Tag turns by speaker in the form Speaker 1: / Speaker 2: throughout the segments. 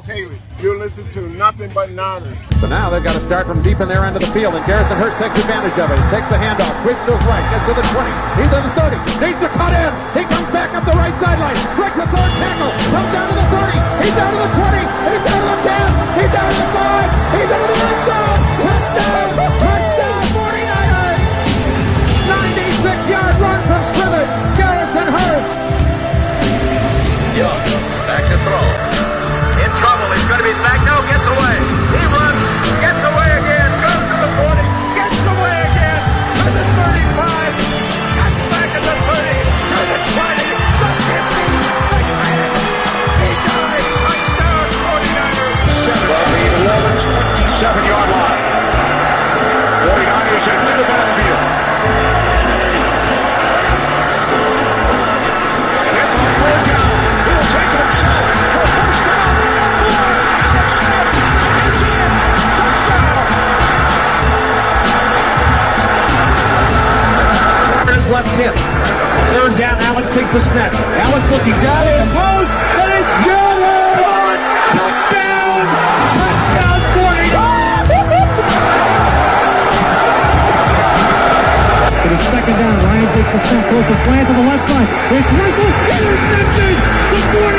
Speaker 1: Haley. You listen to nothing but Niners.
Speaker 2: So now they've got to start from deep in their end of the field, and Garrison Hearst takes advantage of it. He takes the handoff, switch to his right, gets to the 20. He's in the 30, needs to cut in. He comes back up the right sideline, breaks the third tackle, comes down to the 30. He's down to the 20. He's down to the 10. He's down to the 5. He's down to the end zone. Touchdown!
Speaker 3: Trouble. He's going to be sacked. No, gets away.
Speaker 4: Takes the snap. Alex looking down in the post, and it's good! Touchdown! Touchdown 49! It is second down. Ryan takes the snap, goes to slant to the left side. It's Russell, intercepted! The 49ers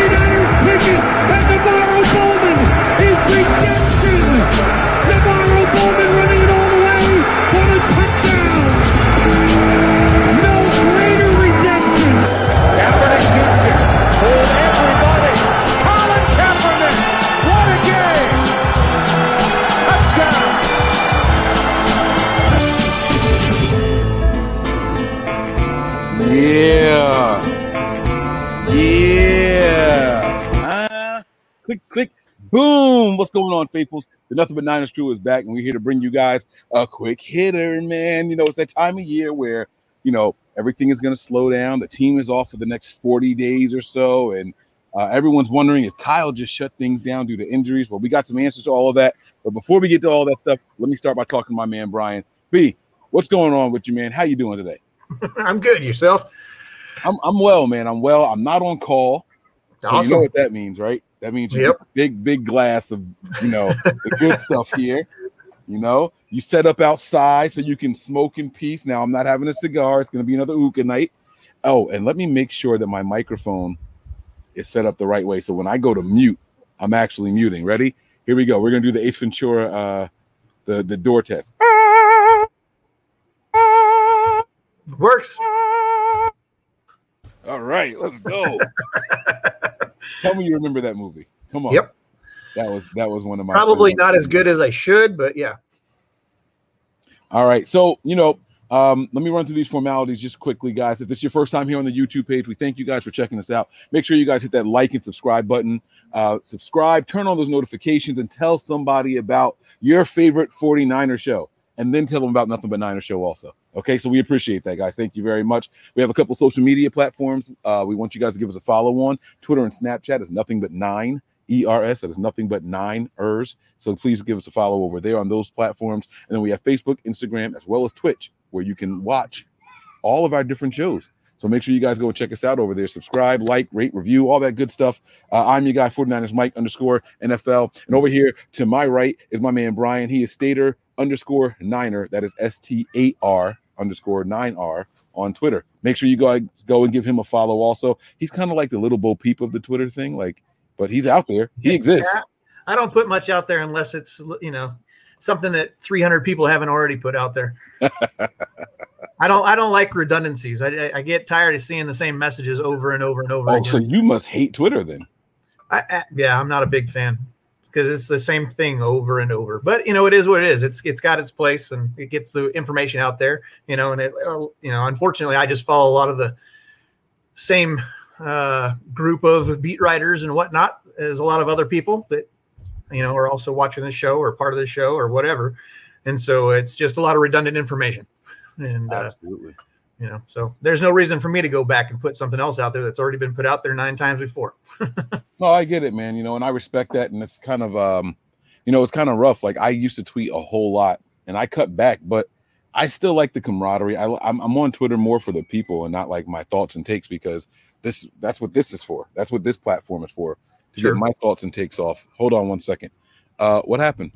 Speaker 5: on, faithfuls? The Nothing But Niners crew is back, and we're here to bring you guys a quick hitter, man. You know, it's that time of year where, you know, everything is going to slow down. The team is off for the next 40 days or so, and uh, everyone's wondering if Kyle just shut things down due to injuries. Well, we got some answers to all of that. But before we get to all that stuff, let me start by talking to my man, Brian. B, what's going on with you, man? How you doing today?
Speaker 6: I'm good. Yourself?
Speaker 5: I'm I'm well, man. I'm well. I'm not on call. So you know what that means, right? That means you
Speaker 6: Yep.
Speaker 5: get a big, big glass of you know the good stuff here. You know, you set up outside so you can smoke in peace. Now I'm not having a cigar. It's gonna be another hookah night. Oh, and let me make sure that my microphone is set up the right way. So when I go to mute, I'm actually muting. Ready? Here we go. We're gonna do the Ace Ventura, uh, the the door test.
Speaker 6: Works.
Speaker 5: All right, let's go. Tell me you remember that movie. Come on.
Speaker 6: Yep.
Speaker 5: That was that was one of my
Speaker 6: Probably not as good as I should, but yeah.
Speaker 5: All right. So, you know, um, let me run through these formalities just quickly, guys. If this is your first time here on the YouTube page, we thank you guys for checking us out. Make sure you guys hit that like and subscribe button. Uh, subscribe, turn on those notifications, and tell somebody about your favorite 49er show. And then tell them about Nothing But Niner Show also. Okay. So we appreciate that, guys. Thank you very much. We have a couple social media platforms. Uh, we want you guys to give us a follow on Twitter and Snapchat is nothing but nine. ERS. That is nothing but nine ERS. So please give us a follow over there on those platforms. And then we have Facebook, Instagram, as well as Twitch, where you can watch all of our different shows. So make sure you guys go and check us out over there. Subscribe, like, rate, review, all that good stuff. Uh, I'm your guy, 49ers Mike underscore NFL. And over here to my right is my man Brian. He is Stater underscore Niner. That is S T A R underscore 9R on Twitter. Make sure you go, go and give him a follow also. He's kind of like the little Bo Peep of the Twitter thing. Like, but he's out there. He exists.
Speaker 6: Yeah, I don't put much out there unless it's you know something that 300 people haven't already put out there. I don't I don't like redundancies. I, I- I get tired of seeing the same messages over and over and over
Speaker 5: Oh,
Speaker 6: again.
Speaker 5: so you must hate Twitter then.
Speaker 6: I, I, yeah, I'm not a big fan because it's the same thing over and over. But you know, it is what it is. It's it's got its place and it gets the information out there. You know, and it uh, you know, unfortunately, I just follow a lot of the same uh, group of beat writers and whatnot as a lot of other people that you know are also watching the show or part of the show or whatever. And so it's just a lot of redundant information. And uh,
Speaker 5: Absolutely.
Speaker 6: You know, so there's no reason for me to go back and put something else out there that's already been put out there nine times before.
Speaker 5: No, I get it, man. You know, and I respect that. And it's kind of, um, you know, it's kind of rough. Like I used to tweet a whole lot, and I cut back, but I still like the camaraderie. I, I'm, I'm on Twitter more for the people and not like my thoughts and takes because this that's what this is for. That's what this platform is for. to
Speaker 6: Sure.
Speaker 5: get my thoughts and takes off. Hold on one second. Uh, what happened?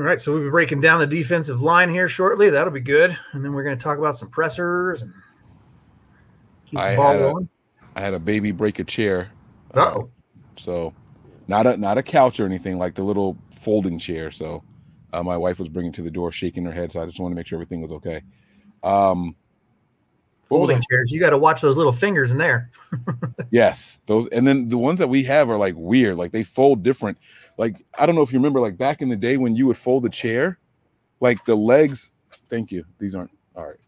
Speaker 6: All right, so we'll be breaking down the defensive line here shortly. That'll be good, and then we're going to talk about some pressers and keep the
Speaker 5: I
Speaker 6: ball
Speaker 5: had a-
Speaker 6: going.
Speaker 5: I had a baby break a chair.
Speaker 6: Oh,
Speaker 5: So, not a not a couch or anything like the little folding chair. So, uh, my wife was bringing to the door, shaking her head. So I just wanted to make sure everything was okay. Um,
Speaker 6: folding
Speaker 5: I-
Speaker 6: chairs. You got to watch those little fingers in there.
Speaker 5: Yes, those, and then the ones that we have are like weird. Like they fold different. Like I don't know if you remember, like back in the day when you would fold a chair, like the legs. Thank you. These aren't all right.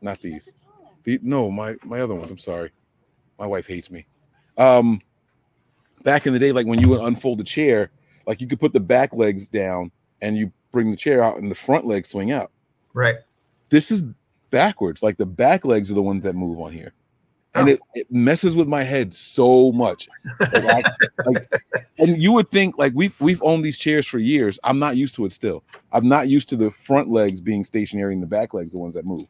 Speaker 5: Not these. The, no, my my other ones. I'm sorry. My wife hates me. Um, back in the day, like when you would unfold the chair, like you could put the back legs down and you bring the chair out and the front legs swing out.
Speaker 6: Right.
Speaker 5: This is backwards. Like the back legs are the ones that move on here. And
Speaker 6: Oh.
Speaker 5: it, it messes with my head so much. Like, I- like, and you would think like we've we've owned these chairs for years. I'm not used to it still. I'm not used to the front legs being stationary and the back legs the ones that move.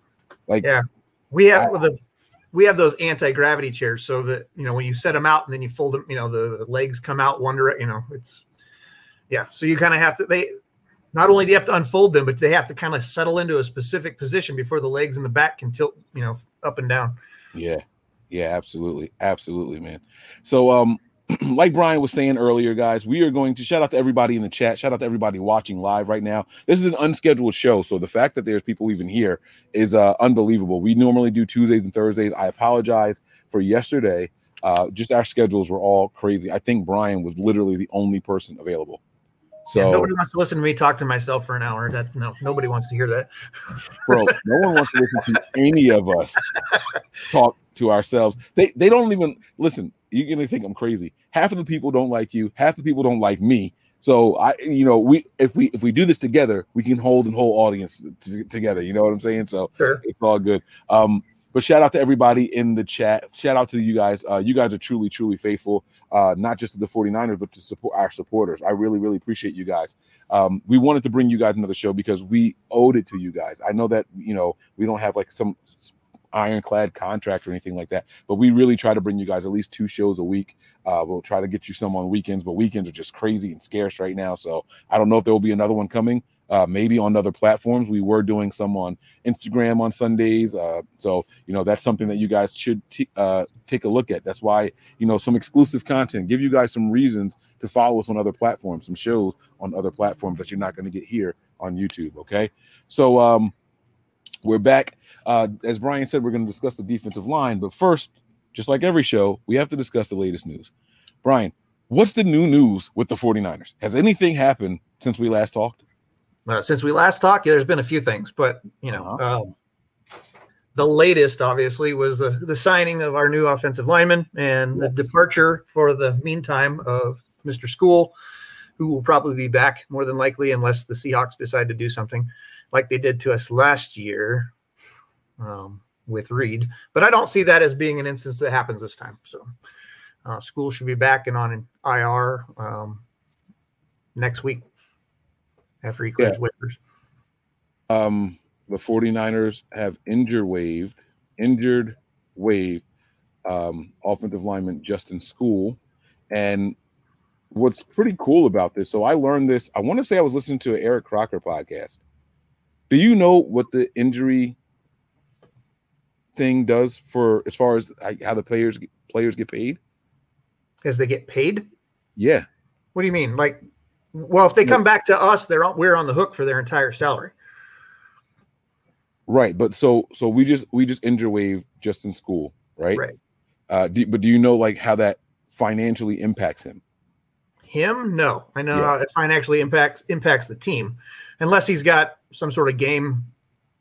Speaker 5: Like
Speaker 6: Yeah. We have the we have those anti gravity chairs, so that you know when you set them out and then you fold them, you know the, the legs come out one direct. You know it's yeah. So you kind of have to they. Not only do you have to unfold them, but they have to kind of settle into a specific position before the legs and the back can tilt, you know, up and down.
Speaker 5: Yeah. Yeah, absolutely. Absolutely, man. So um like Brian was saying earlier, guys, we are going to shout out to everybody in the chat. Shout out to everybody watching live right now. This is an unscheduled show, so the fact that there's people even here is uh, unbelievable. We normally do Tuesdays and Thursdays. I apologize for yesterday. Uh, just our schedules were all crazy. I think Brian was literally the only person available. So,
Speaker 6: Yeah, nobody wants to listen to me talk to myself for an hour. That no, nobody wants to hear that.
Speaker 5: bro, no one wants to listen to any of us talk to ourselves. They they don't even listen. You're gonna think I'm crazy. Half of the people don't like you. Half the people don't like me. So I, you know, we if we if we do this together, we can hold and whole audience t- together. You know what I'm saying? So
Speaker 6: Sure.
Speaker 5: it's all good. Um, but shout out to everybody in the chat. Shout out to you guys. Uh, you guys are truly, truly faithful, uh, not just to the 49ers, but to support our supporters. I really, really appreciate you guys. Um, we wanted to bring you guys another show because we owed it to you guys. I know that, you know, we don't have like some ironclad contract or anything like that, but we really try to bring you guys at least two shows a week. Uh, we'll try to get you some on weekends, but weekends are just crazy and scarce right now. So I don't know if there will be another one coming. Uh, maybe on other platforms. We were doing some on Instagram on Sundays. Uh, so you know that's something that you guys should t- uh, take a look at. That's why you know some exclusive content. Give you guys some reasons to follow us on other platforms, some shows on other platforms that you're not going to get here on YouTube. Okay, so um, we're back. Uh, as Brian said, we're going to discuss the defensive line, but first, just like every show, we have to discuss the latest news. Brian, what's the new news with the 49ers? Has anything happened since we last talked?
Speaker 6: Uh, since we last talked, yeah, there's been a few things, but you know,
Speaker 5: Uh-huh.
Speaker 6: um, the latest obviously was the, the signing of our new offensive lineman and
Speaker 5: Yes.
Speaker 6: the departure for the meantime of Mr. Skule, who will probably be back more than likely unless the Seahawks decide to do something like they did to us last year um, with Reed. But I don't see that as being an instance that happens this time. So uh, Skule should be back and on an IR um, next week after he clears waivers.
Speaker 5: um the 49ers have injured waived injured waived um offensive lineman Justin Skule and what's pretty cool about this so I learned this I want to say I was listening to an Eric Crocker podcast do you know what the injury thing does for as far as how the players players get paid
Speaker 6: as they get paid.
Speaker 5: yeah
Speaker 6: What do you mean? Like, well, if they come back to us, they're on, we're on the hook for their entire salary.
Speaker 5: right but so so we just we just injured wave Justin Skule right
Speaker 6: Right.
Speaker 5: uh do, but do you know like how that financially impacts him
Speaker 6: Him, no. I know
Speaker 5: Yeah.
Speaker 6: how it financially impacts impacts the team, unless he's got some sort of game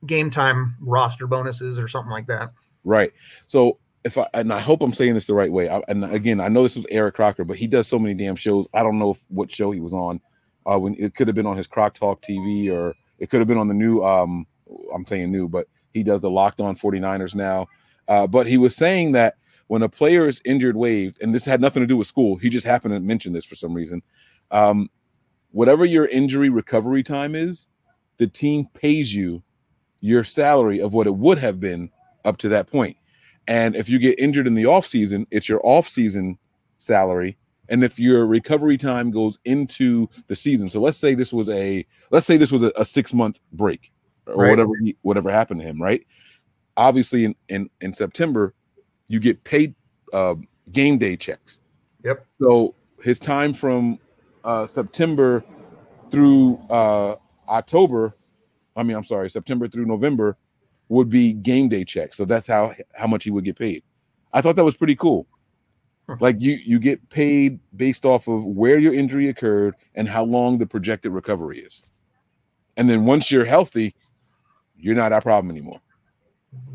Speaker 6: game time roster bonuses or something like that.
Speaker 5: Right. So if I and I hope I'm saying this the right way. I, and again, I know this was Eric Crocker, but he does so many damn shows. I don't know if, what show he was on. Uh, when it could have been on his Croc Talk TV or it could have been on the new. Um, I'm saying new, but he does the Locked On 49ers now. Uh, but he was saying that when a player is injured, waived, and this had nothing to do with Skule, he just happened to mention this for some reason. Um, whatever your injury recovery time is, the team pays you your salary of what it would have been up to that point. And if you get injured in the off season, it's your off season salary. And if your recovery time goes into the season, so let's say this was a let's say this was a, a six month break or
Speaker 6: Right.
Speaker 5: whatever he, whatever happened to him, right? Obviously, in in, in September, you get paid uh, game day checks.
Speaker 6: Yep.
Speaker 5: So his time from uh, September through uh, October, I mean, I'm sorry, September through November would be game day checks. So that's how how much he would get paid. I thought that was pretty cool. Like you you get paid based off of where your injury occurred and how long the projected recovery is. And then once you're healthy, you're not that problem anymore.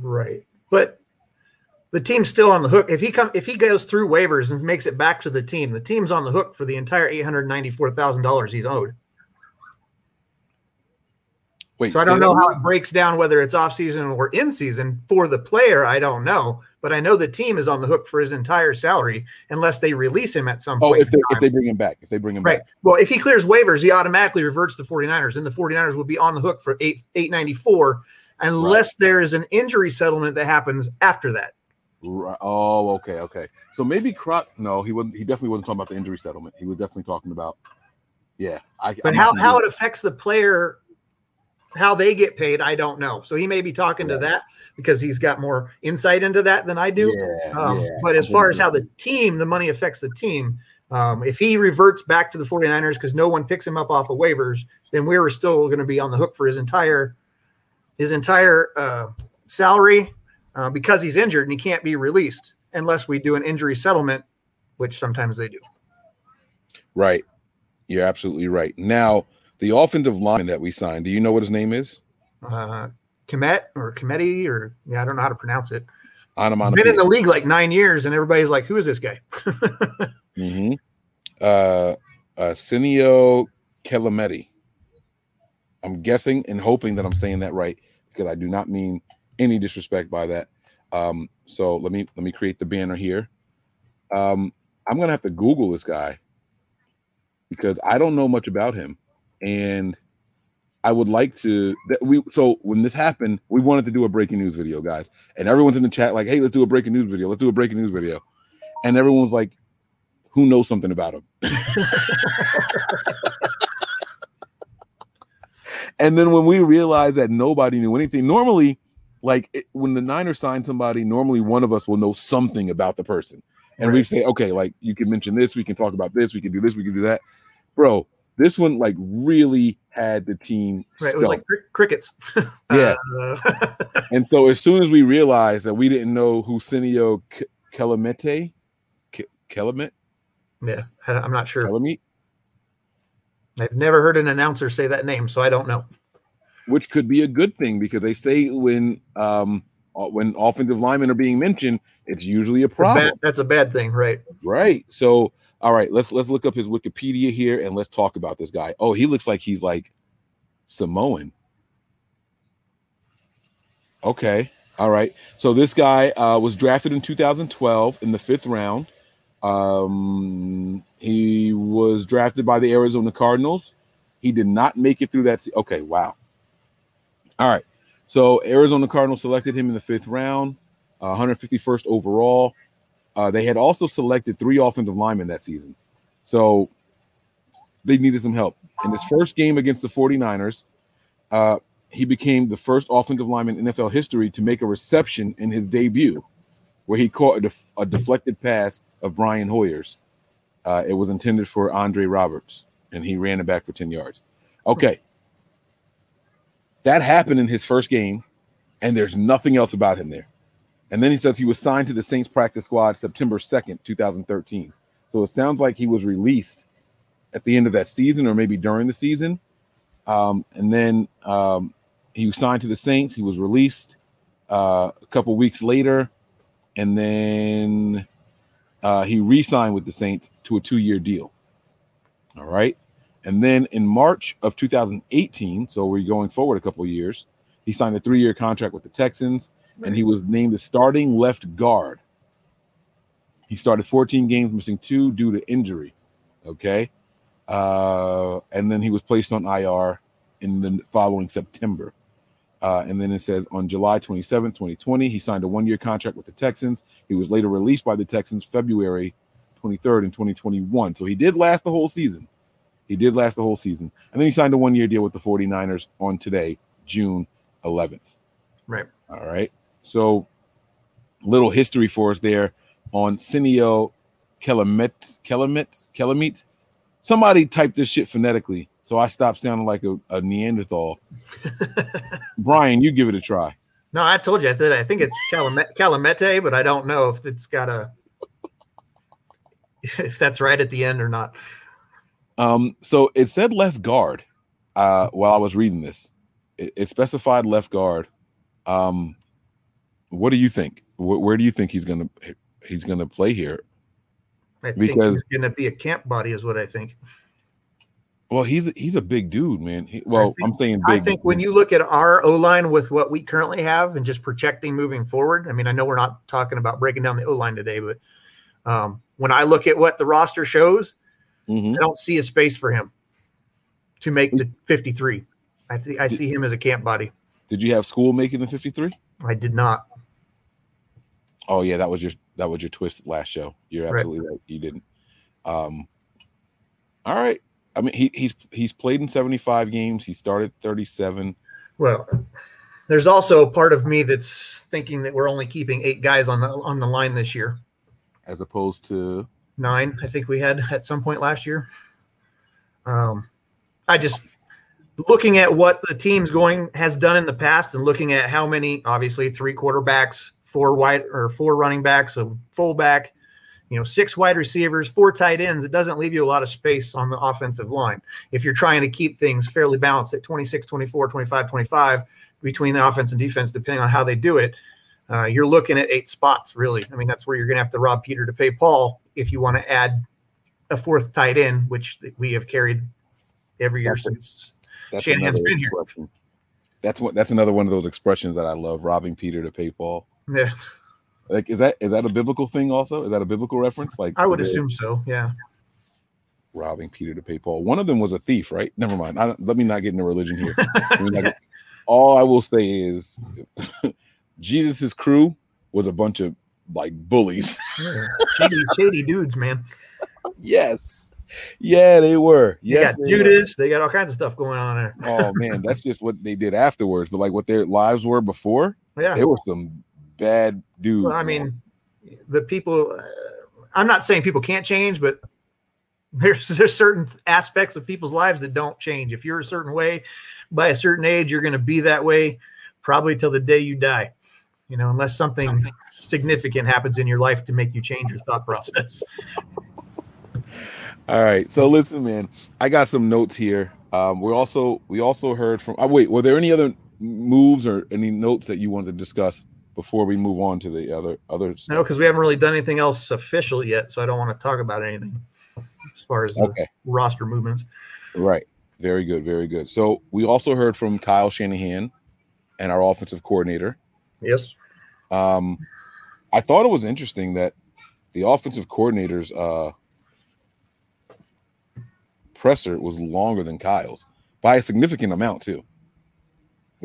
Speaker 6: Right. But the team's still on the hook. If he come if he goes through waivers and makes it back to the team, the team's on the hook for the entire eight hundred ninety four thousand dollars he's owed.
Speaker 5: Wait,
Speaker 6: So I don't know how it breaks down whether it's off season or in season for the player. I don't know, but I know the team is on the hook for his entire salary unless they release him at some
Speaker 5: Oh,
Speaker 6: point.
Speaker 5: if they if they bring him back, if they bring him
Speaker 6: Right.
Speaker 5: back.
Speaker 6: Well, if he clears waivers, he automatically reverts to 49ers, and the 49ers will be on the hook for eight 894 unless there is an injury settlement that happens after that.
Speaker 5: Right. Oh, okay, okay. So maybe Croc. No, he wasn't. He definitely wasn't talking about the injury settlement. He was definitely talking about. Yeah, I.
Speaker 6: But
Speaker 5: I'm
Speaker 6: how, how it affects the player, how they get paid, I don't know. So he may be talking to that because he's got more insight into that than I do.
Speaker 5: Yeah,
Speaker 6: Um,
Speaker 5: yeah,
Speaker 6: but as far as how the team, the money affects the team, um, if he reverts back to the 49ers because no one picks him up off of waivers, then we're still going to be on the hook for his entire his entire uh, salary uh, because he's injured and he can't be released unless we do an injury settlement, which sometimes they do.
Speaker 5: Right. You're absolutely right. Now, the offensive line that we signed. Do you know what his name is?
Speaker 6: Uh, Komet or Kometi or yeah, I don't know how to pronounce it.
Speaker 5: Onomatopoeia.
Speaker 6: Been in the league like nine years, and everybody's like, "Who is this guy?"
Speaker 5: Mm-hmm. Uh, uh, Senio Kelemete. I'm guessing and hoping that I'm saying that right because I do not mean any disrespect by that. Um, so let me let me create the banner here. Um, I'm gonna have to Google this guy because I don't know much about him, and I would like to. That we so when this happened, we wanted to do a breaking news video, guys, and everyone's in the chat like, "Hey, let's do a breaking news video. Let's do a breaking news video," and everyone's like, who knows something about him. and then when we realized that nobody knew anything, normally, like it, when the Niners sign somebody, normally one of us will know something about the person. And we say, okay, like you can mention this, we can talk about this, we can do this, we can do that. Bro, this one like really had the team.
Speaker 6: Right? It was like cri- crickets.
Speaker 5: Yeah.
Speaker 6: Uh,
Speaker 5: And so as soon as we realized that we didn't know who Senio K- Kelemete, Ke- Kelamet,
Speaker 6: yeah, I'm not sure.
Speaker 5: Kelemete,
Speaker 6: I've never heard an announcer say that name, so I don't know.
Speaker 5: which could be a good thing because they say when um when offensive linemen are being mentioned, it's usually a
Speaker 6: Bad-
Speaker 5: problem,
Speaker 6: that's a bad thing, right?
Speaker 5: right? So, all right, let's let's look up his Wikipedia here and let's talk about this guy. Oh, he looks like he's like Samoan. Okay, all right. So this guy uh, was drafted in 2012 in the fifth round. Um, he was drafted by the Arizona Cardinals. He did not make it through that. Se- okay, wow. All right. So Arizona Cardinals selected him in the fifth round, uh, 151st overall. Uh, they had also selected three offensive linemen that season. So they needed some help. In his first game against the 49ers, uh, he became the first offensive lineman in NFL history to make a reception in his debut, where he caught a, def- a deflected pass of Brian Hoyer's. Uh, it was intended for Andre Roberts, and he ran it back for 10 yards. Okay. That happened in his first game, and there's nothing else about him there. And then he says he was signed to the Saints practice squad September 2nd, 2013. So it sounds like he was released at the end of that season or maybe during the season. Um, and then um, he was signed to the Saints. He was released uh, a couple weeks later. And then uh, he re signed with the Saints to a two year deal. All right. And then in March of 2018, so we're going forward a couple years, he signed a three year contract with the Texans and he was named the starting left guard. He started 14 games, missing two due to injury. Okay. Uh, and then he was placed on IR in the following September. Uh, and then it says on July 27, 2020, he signed a one year contract with the Texans. He was later released by the Texans February 23rd in 2021. So he did last the whole season. He did last the whole season. And then he signed a one year deal with the 49ers on today, June 11th.
Speaker 6: Right.
Speaker 5: All right. So little history for us there on Senio Kelamet Kelamet Kelamit. Somebody typed this shit phonetically, so I stopped sounding like a, a Neanderthal. Brian, you give it a try.
Speaker 6: No, I told you I did. I think it's Calamete, but I don't know if it's got a if that's right at the end or not.
Speaker 5: Um, so it said left guard uh, while I was reading this. It, it specified left guard. Um, what do you think? Wh- where do you think he's gonna he's gonna play here?
Speaker 6: I think
Speaker 5: Because-
Speaker 6: he's going to be a camp body, is what I think.
Speaker 5: Well, he's he's a big dude, man. He, well,
Speaker 6: think-
Speaker 5: I'm saying big.
Speaker 6: I think when you look at our O line with what we currently have and just projecting moving forward, I mean, I know we're not talking about breaking down the O line today, but um, when I look at what the roster shows,
Speaker 5: Mhm.
Speaker 6: I don't see a space for him to make the 53. I think I see him as a camp body.
Speaker 5: did you have Skule making the 53?
Speaker 6: I did not.
Speaker 5: Oh yeah, that was your that was your twist last show. You're
Speaker 6: Right.
Speaker 5: absolutely right. You didn't. Um. All right. I mean, he he's he's played in 75 games. He started 37.
Speaker 6: Well, there's also a part of me that's thinking that we're only keeping eight guys on the on the line this year.
Speaker 5: as opposed to
Speaker 6: Nine, I think we had at some point last year. Um, I just looking at what the team's going has done in the past and looking at how many, obviously, three quarterbacks, four wide or four running backs, a fullback, you know, six wide receivers, four tight ends. It doesn't leave you a lot of space on the offensive line if you're trying to keep things fairly balanced at 26, 24, 25, 25 between the offense and defense, depending on how they do it. Uh, you're looking at eight spots, really. I mean, that's where you're going to have to rob Peter to pay Paul if you want to add a fourth tight end, which we have carried every year
Speaker 5: That's
Speaker 6: since.
Speaker 5: that's
Speaker 6: Shanahan's been here.
Speaker 5: expression. That's what that's another one of those expressions that I love. Robbing Peter to pay Paul.
Speaker 6: Yeah,
Speaker 5: Like, is that is that a biblical thing? Also, is that a biblical reference? Like,
Speaker 6: I would assume so. Yeah.
Speaker 5: robbing Peter to pay Paul. One of them was a thief, right? Never mind. I let me not get into religion here. Get- all I will say is, Jesus's crew was a bunch of like bullies.
Speaker 6: shady, shady dudes, man.
Speaker 5: yes, yeah, they were. Yes,
Speaker 6: got
Speaker 5: they were.
Speaker 6: Judas. They got all kinds of stuff going on there.
Speaker 5: Oh man, that's just what they did afterwards. But like what their lives were before,
Speaker 6: Yeah.
Speaker 5: they were some bad dude.
Speaker 6: Well, I mean, the people. Uh, I'm not saying people can't change, but there's there's certain aspects of people's lives that don't change. If you're a certain way, by a certain age, you're going to be that way, probably till the day you die. You know, unless something significant happens in your life to make you change your thought process.
Speaker 5: All right. So listen, man, I got some notes here. Um, we also we also heard from. Oh, wait, were there any other moves or any notes that you wanted to discuss before we move on to the other other?
Speaker 6: No, because we haven't really done anything else official yet, so I don't want to talk about anything as far as
Speaker 5: Okay.
Speaker 6: roster movements.
Speaker 5: Right. Very good. Very good. So we also heard from Kyle Shanahan and our offensive coordinator.
Speaker 6: Yes.
Speaker 5: Um, I thought it was interesting that the offensive coordinator's uh, presser was longer than Kyle's by a significant amount too.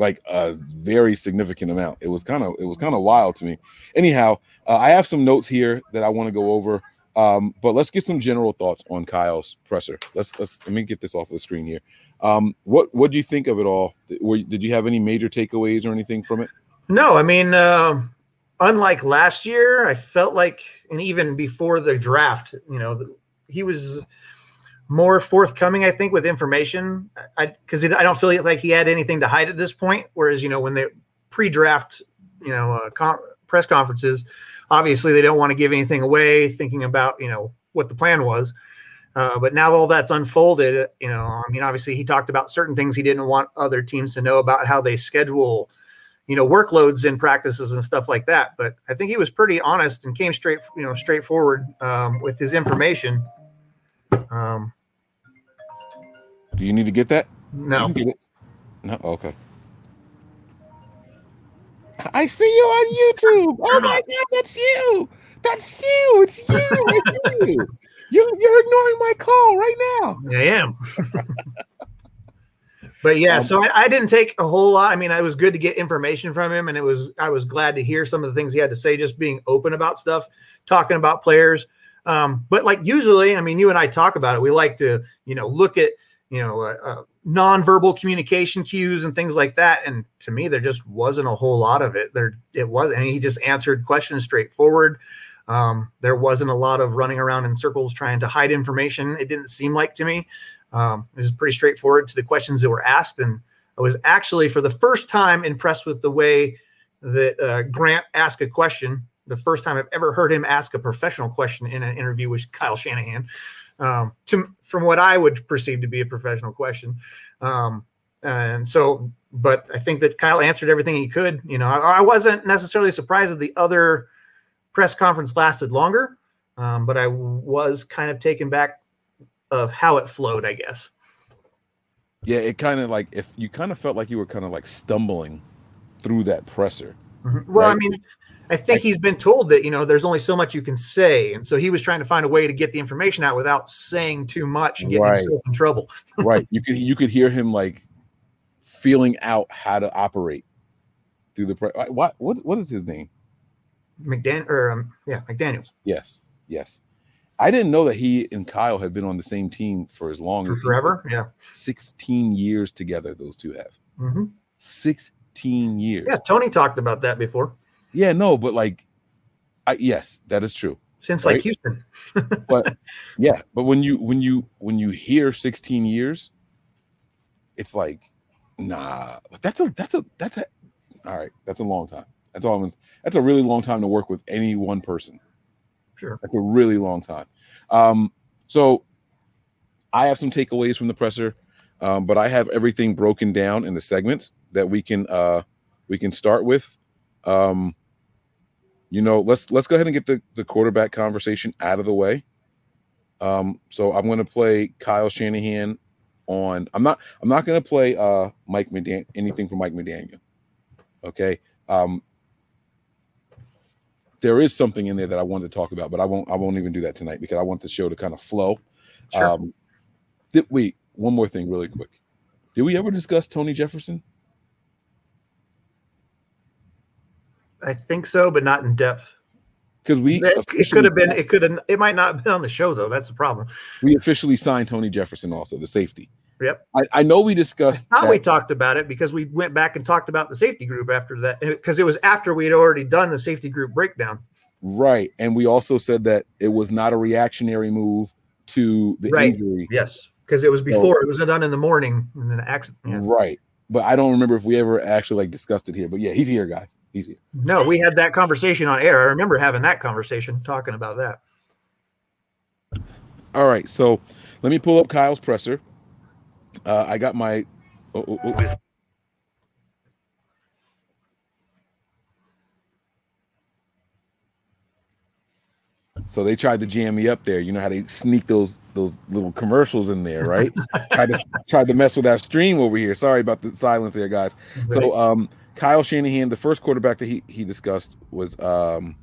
Speaker 5: Like a very significant amount. It was kind of it was kind of wild to me. Anyhow, uh, I have some notes here that I want to go over. Um, but let's get some general thoughts on Kyle's presser. Let's let's let me get this off the screen here. Um, what what do you think of it all? Were, did you have any major takeaways or anything from it?
Speaker 6: No, I mean, um, unlike last year, I felt like, and even before the draft, you know, he was more forthcoming, I think, with information. I because I don't feel like he had anything to hide at this point. Whereas, you know, when they pre-draft, you know, uh, press conferences, obviously they don't want to give anything away, thinking about you know what the plan was. Uh, but now all that's unfolded, you know, I mean, obviously he talked about certain things he didn't want other teams to know about how they schedule you know workloads in practices and stuff like that but i think he was pretty honest and came straight you know straightforward um, with his information um,
Speaker 5: Do you need to get that?
Speaker 6: no
Speaker 5: get it. No, okay. I see you on YouTube. Oh my god, that's you. That's you. It's you. It's you. You you're ignoring my call right now.
Speaker 6: i am But yeah,
Speaker 5: Um,
Speaker 6: so I, I didn't take a whole lot. I mean, it was good to get information from him, and it was I was glad to hear some of the things he had to say, just being open about stuff, talking about players. Um, but like usually, I mean, you and I talk about it. We like to, you know, look at you know uh, uh, nonverbal communication cues and things like that. And to me, there just wasn't a whole lot of it. There, it was, and he just answered questions straightforward. Um, there wasn't a lot of running around in circles trying to hide information. It didn't seem like to me. Um, it was pretty straightforward to the questions that were asked, and I was actually for the first time impressed with the way that uh, Grant asked a question. The first time I've ever heard him ask a professional question in an interview with Kyle Shanahan. Um, to from what I would perceive to be a professional question, um, and so, but I think that Kyle answered everything he could. You know, I, I wasn't necessarily surprised that the other press conference lasted longer, um, but I was kind of taken back of how it flowed. I guess.
Speaker 5: Yeah, it kind of like if you kind of felt like you were kind of like stumbling through that presser.
Speaker 6: Well, I mean, I think he's been told that you know there's only so much you can say, and so he was trying to find a way to get the information out without saying too much and getting
Speaker 5: Right.
Speaker 6: himself in trouble.
Speaker 5: right. You could you could hear him like feeling out how to operate through the pre- what what what is his name?
Speaker 6: McDan or um, yeah, McDaniel's
Speaker 5: Yes, yes. I didn't know that he and Kyle had been on the same team for as long
Speaker 6: for
Speaker 5: as
Speaker 6: forever. Yeah,
Speaker 5: 16 years together. Those two have
Speaker 6: hmm
Speaker 5: 16 years.
Speaker 6: yeah. Tony talked about that before.
Speaker 5: Yeah, no, but like, I, yes, that is true.
Speaker 6: Since
Speaker 5: Right.
Speaker 6: like Houston,
Speaker 5: But yeah, but when you when you when you hear 16 years, it's like, nah, that's a that's a that's a all right. That's a long time. That's all. I'm, that's a really long time to work with any one person.
Speaker 6: sure.
Speaker 5: That's a really long time. Um, so I have some takeaways from the presser, um, but I have everything broken down in the segments that we can uh, we can start with. Um, you know, let's let's go ahead and get the, the quarterback conversation out of the way. Um, so I'm going to play Kyle Shanahan on. I'm not. I'm not going to play uh, Mike McDan anything from Mike McDaniel. Okay. Um, there is something in there that I wanted to talk about, but I won't. I won't even do that tonight because I want the show to kind of flow.
Speaker 6: Sure.
Speaker 5: Um, did, wait, one more thing, really quick. Did we ever discuss Tony Jefferson?
Speaker 6: I think so, but not in depth.
Speaker 5: Because we
Speaker 6: It, it could have been. It could have. It might not have been on the show though. That's the problem.
Speaker 5: we officially signed Tony Jefferson, also the safety.
Speaker 6: Yep.
Speaker 5: I, I know we discussed. that-
Speaker 6: we talked about it because we went back and talked about the safety group after that because it was after we had already done the safety group breakdown.
Speaker 5: Right. And we also said that it was not a reactionary move to the
Speaker 6: Right.
Speaker 5: injury.
Speaker 6: Yes, because it was before it was done in the morning and then accident. yeah.
Speaker 5: Right. But I don't remember if we ever actually like discussed it here. But yeah, he's here, guys. He's here.
Speaker 6: No, we had that conversation on air. I remember having that conversation, talking about that.
Speaker 5: All right. So let me pull up Kyle's presser. Uh, I got my. Oh, oh, oh. So they tried to jam me up there. You know how they sneak those those little commercials in there, right? tried to tried to mess with our stream over here. Sorry about the silence there, guys. So um Kyle Shanahan, the first quarterback that he he discussed was um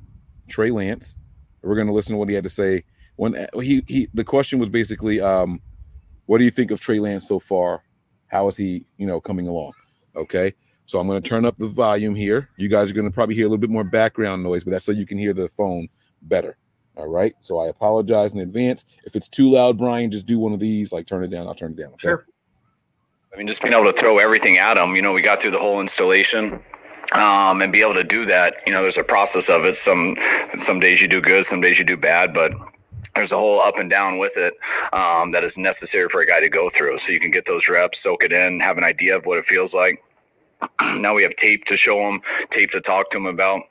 Speaker 5: Trey Lance. We're gonna listen to what he had to say. When he he the question was basically um what do you think of Trey Lance so far? How is he, you know, coming along? Okay. So I'm gonna turn up the volume here. You guys are gonna probably hear a little bit more background noise, but that's so you can hear the phone better. All right. So I apologize in advance. If it's too loud, Brian, just do one of these, like turn it down. I'll turn it down. Okay?
Speaker 6: Sure.
Speaker 7: I mean, just being able to throw everything at them. You know, we got through the whole installation, um, and be able to do that. You know, there's a process of it. Some some days you do good, some days you do bad, but there's a whole up and down with it um, that is necessary for a guy to go through. So you can get those reps, soak it in, have an idea of what it feels like. now we have tape to show them, tape to talk to them about.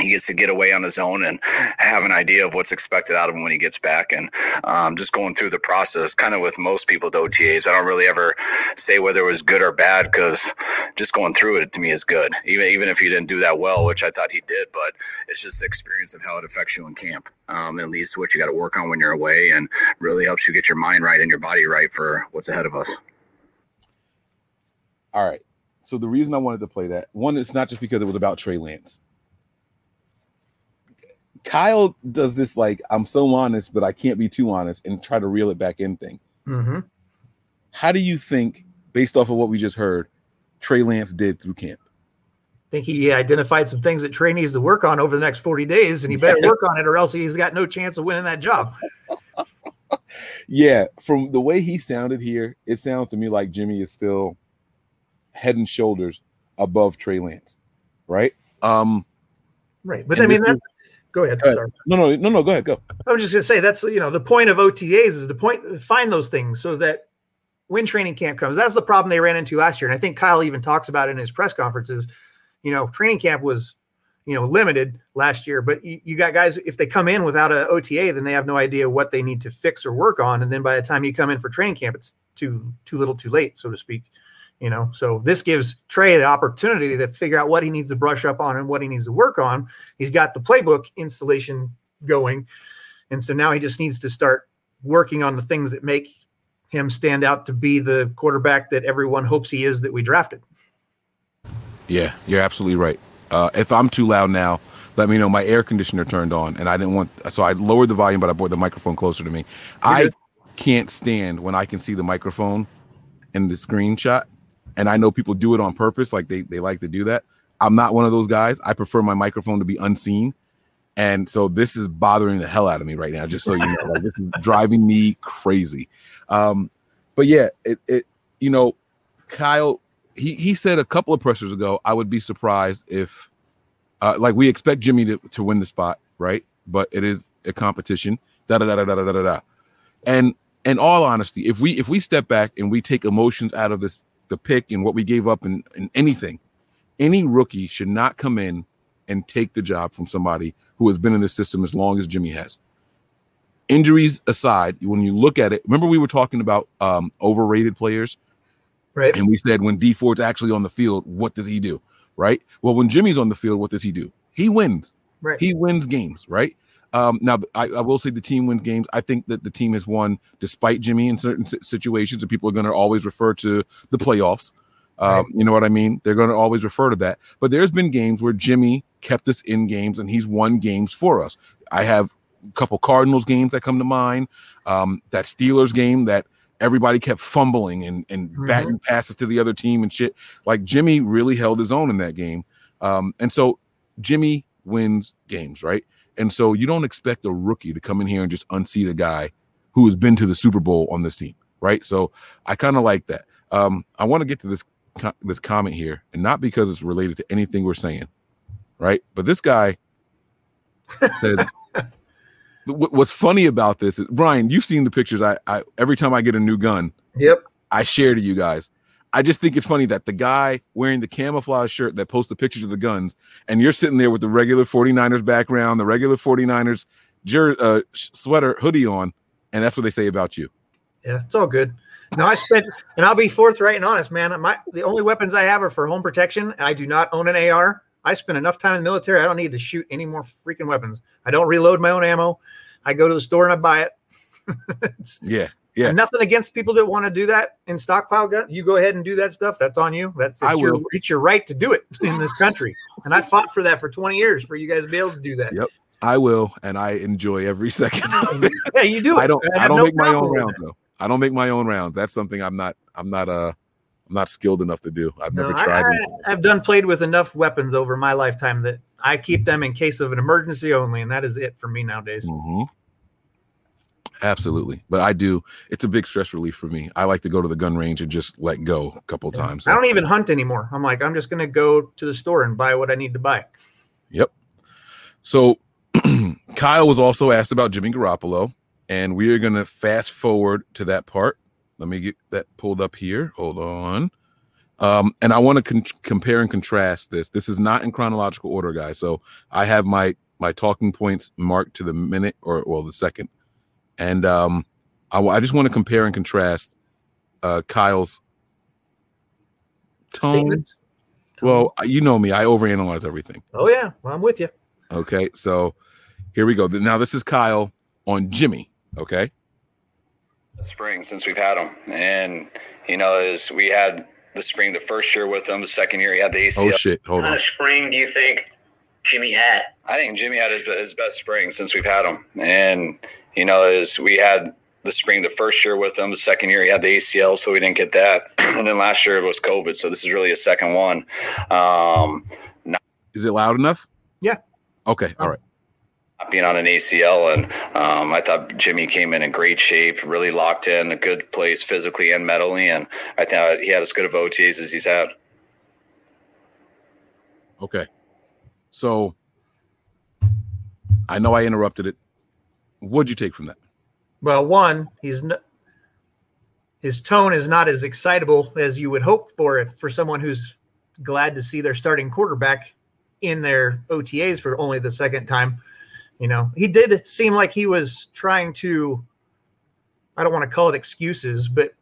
Speaker 7: He gets to get away on his own and have an idea of what's expected out of him when he gets back, and um, just going through the process. Kind of with most people, the OTAs, I don't really ever say whether it was good or bad because just going through it to me is good. Even even if he didn't do that well, which I thought he did, but it's just the experience of how it affects you in camp. Um, at least what you got to work on when you're away, and really helps you get your mind right and your body right for what's ahead of us.
Speaker 5: All right. So the reason I wanted to play that one, it's not just because it was about Trey Lance. Kyle does this like I'm so honest, but I can't be too honest, and try to reel it back in thing.
Speaker 6: Mm-hmm.
Speaker 5: How do you think, based off of what we just heard, Trey Lance did through camp.
Speaker 6: I think he identified some things that Trey needs to work on over the next 40 days, and he better work on it, or else he's got no chance of winning that job.
Speaker 5: Yeah, from the way he sounded here, it sounds to me like Jimmy is still head and shoulders above Trey Lance, right? Um,
Speaker 6: Right. But I mean,
Speaker 5: this
Speaker 6: that,
Speaker 5: is-
Speaker 6: go ahead.
Speaker 5: Go ahead. No, no, no, no. Go ahead, go.
Speaker 6: I was just gonna say that's you know the point of OTAs is the point find those things so that when training camp comes, that's the problem they ran into last year. And I think Kyle even talks about it in his press conferences. You know, training camp was you know limited last year, but you, you got guys if they come in without a OTA, then they have no idea what they need to fix or work on, and then by the time you come in for training camp, it's too too little, too late, so to speak. You know, so this gives Trey the opportunity to figure out what he needs to brush up on and what he needs to work on. He's got the playbook installation going. And so now he just needs to start working on the things that make him stand out to be the quarterback that everyone hopes he is that we drafted.
Speaker 5: Yeah, you're absolutely right. Uh, if I'm too loud now, let me know. My air conditioner turned on, and I didn't want, so I lowered the volume, but I brought the microphone closer to me. I
Speaker 6: good.
Speaker 5: can't stand when I can see the microphone in the screenshot, and I know people do it on purpose, like they they like to do that. I'm not one of those guys. I prefer my microphone to be unseen, and so this is bothering the hell out of me right now. Just so you know, like this is driving me crazy. Um, but yeah, it it you know, Kyle he he said a couple of pressures ago, I would be surprised if uh like we expect Jimmy to, to win the spot, right? But it is a competition. Da da da da da da da da. And in all honesty, if we if we step back and we take emotions out of this the pick and what we gave up in, in anything, any rookie should not come in and take the job from somebody who has been in the system as long as Jimmy has. Injuries aside, when you look at it, remember we were talking about um, overrated players,
Speaker 6: Right.
Speaker 5: and we said when Dee Ford's actually on the field, what does he do? Right. Well, when Jimmy's on the field, what does he do? He wins.
Speaker 6: Right.
Speaker 5: He wins games. Right. Um, now, I, I will say the team wins games. I think that the team has won despite Jimmy in certain situations, and people are going to always refer to the playoffs. Um, You know what I mean? They're going to always refer to that. But there's been games where Jimmy kept us in games, and he's won games for us. I have a couple Cardinals games that come to mind. Um, that Steelers game that everybody kept fumbling and and
Speaker 6: Mhm.
Speaker 5: batting passes to the other team and shit. Like Jimmy really held his own in that game. Um, and so Jimmy wins games, right? And so you don't expect a rookie to come in here and just unseat a guy who has been to the Super Bowl on this team, right? So I kind of like that. Um, I want to get to this co- this comment here, and not because it's related to anything we're saying, right? But this guy said. What- What's funny about this is Brian, you've seen the pictures. I, I every time I get a new gun,
Speaker 6: Yep.
Speaker 5: I share to you guys. I just think it's funny that the guy wearing the camouflage shirt that posts the pictures of the guns, and you're sitting there with the regular 49ers background, the regular 49ers jer- uh, sweater hoodie on, and that's what they say about you.
Speaker 6: Yeah, it's all good. No, I spent, and I'll be forthright and honest, man. My the only weapons I have are for home protection. I do not own an AR. I spend enough time in the military. I don't need to shoot any more freaking weapons. I don't reload my own ammo. I go to the store and I buy it.
Speaker 5: Yeah, yeah.
Speaker 6: Nothing against people that want to do that in stockpile gun. You go ahead and do that stuff. That's on you. That's it's
Speaker 5: I
Speaker 6: your,
Speaker 5: will.
Speaker 6: it's your right to do it in this country. And I fought for that for 20 years for you guys to be able to do that.
Speaker 5: Yep. I will, and I enjoy every second of it.
Speaker 6: Yeah, you do. it.
Speaker 5: I don't. I
Speaker 6: have
Speaker 5: don't
Speaker 6: no
Speaker 5: make my own rounds though. I don't make my own rounds. That's something I'm not. I'm not. Uh, I'm not skilled enough to do. I've never
Speaker 6: No,
Speaker 5: tried.
Speaker 6: I, I've done played with enough weapons over my lifetime that I keep them in case of an emergency only, and that is it for me nowadays.
Speaker 5: Mhm. Absolutely, but I do. It's a big stress relief for me. I like to go to the gun range and just let go a couple times.
Speaker 6: I don't even hunt anymore. I'm like, I'm just gonna go to the store and buy what I need to buy.
Speaker 5: Yep. So Kyle was also asked about Jimmy Garoppolo, and we are going to fast forward to that part. Let me get that pulled up here. Hold on. Um, and I want to con- compare and contrast this. This is not in chronological order, guys. So I have my my talking points marked to the minute or well the second, and um, I, I just want to compare and contrast uh, Kyle's tone.
Speaker 6: Statements.
Speaker 5: Well, you know me; I overanalyze everything.
Speaker 6: Oh yeah, well, I'm with you.
Speaker 5: Okay, so here we go. Now this is Kyle on Jimmy. Okay,
Speaker 7: spring since we've had him. And, you know, as we had the spring the first year with him, the second year he had the ACL.
Speaker 5: oh shit, hold
Speaker 8: kind
Speaker 5: on.
Speaker 8: of spring do you think Jimmy had?
Speaker 7: I think Jimmy had his, his best spring since we've had him. And, you know, is we had the the spring the first year with him. The second year he had the ACL, so we didn't get that. and then last year it was COVID, so this is really a second one. Um,
Speaker 5: Is it loud enough?
Speaker 6: Yeah.
Speaker 5: Okay. All right.
Speaker 7: not being on an ACL, and um, I thought Jimmy came in in great shape, really locked in, a good place physically and mentally, and I thought he had as good of OTAs as he's had.
Speaker 5: Okay. So I know I interrupted it. What'd you take from that?
Speaker 6: Well, one, he's n- his tone is not as excitable as you would hope for it for someone who's glad to see their starting quarterback in their OTAs for only the second time. You know, he did seem like he was trying to I don't want to call it excuses, but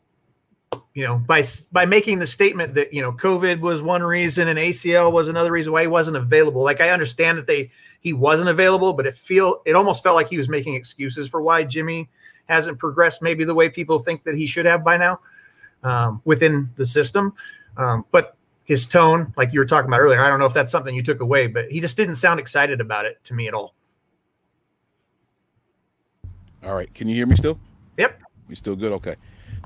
Speaker 6: you know, by by making the statement that you know COVID was one reason and ACL was another reason why he wasn't available. Like I understand that they he wasn't available, but it feel it almost felt like he was making excuses for why Jimmy hasn't progressed maybe the way people think that he should have by now um, within the system. Um, but his tone, like you were talking about earlier, I don't know if that's something you took away, but he just didn't sound excited about it to me at all.
Speaker 5: All right. Can you hear me still?
Speaker 6: Yep.
Speaker 5: You still good? Okay.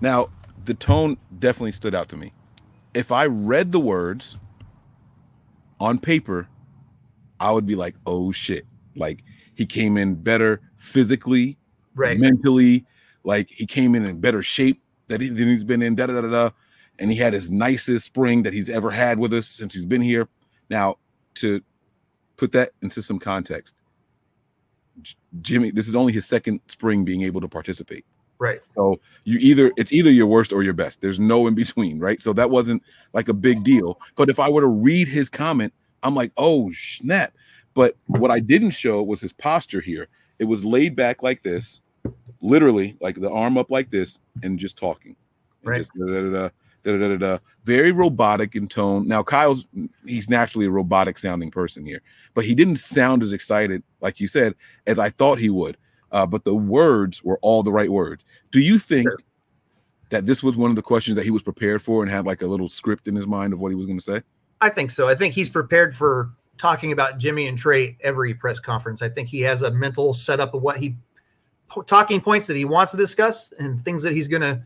Speaker 5: Now, the tone definitely stood out to me. If I read the words on paper, I would be like, oh shit. Like he came in better physically,
Speaker 6: Right.
Speaker 5: mentally, like he came in in better shape that he, than he's been in, da da da da. And he had his nicest spring that he's ever had with us since he's been here. Now, to put that into some context, J- Jimmy, this is only his second spring being able to participate.
Speaker 6: Right.
Speaker 5: So you either it's either your worst or your best. There's no in between, right? So that wasn't like a big deal. But if I were to read his comment, I'm like, oh snap. But what I didn't show was his posture here. It was laid back like this, literally, like the arm up like this, and just talking. And
Speaker 6: Right.
Speaker 5: just da-da-da-da, da-da-da-da-da. Very robotic in tone. Now, Kyle's he's naturally a robotic sounding person here, but he didn't sound as excited, like you said, as I thought he would. Uh, but the words were all the right words. Do you think that this was one of the questions that he was prepared for and had like a little script in his mind of what he was going to say?
Speaker 6: I think so. I think he's prepared for talking about Jimmy and Trey every press conference. I think he has a mental setup of what he talking points that he wants to discuss and things that he's going to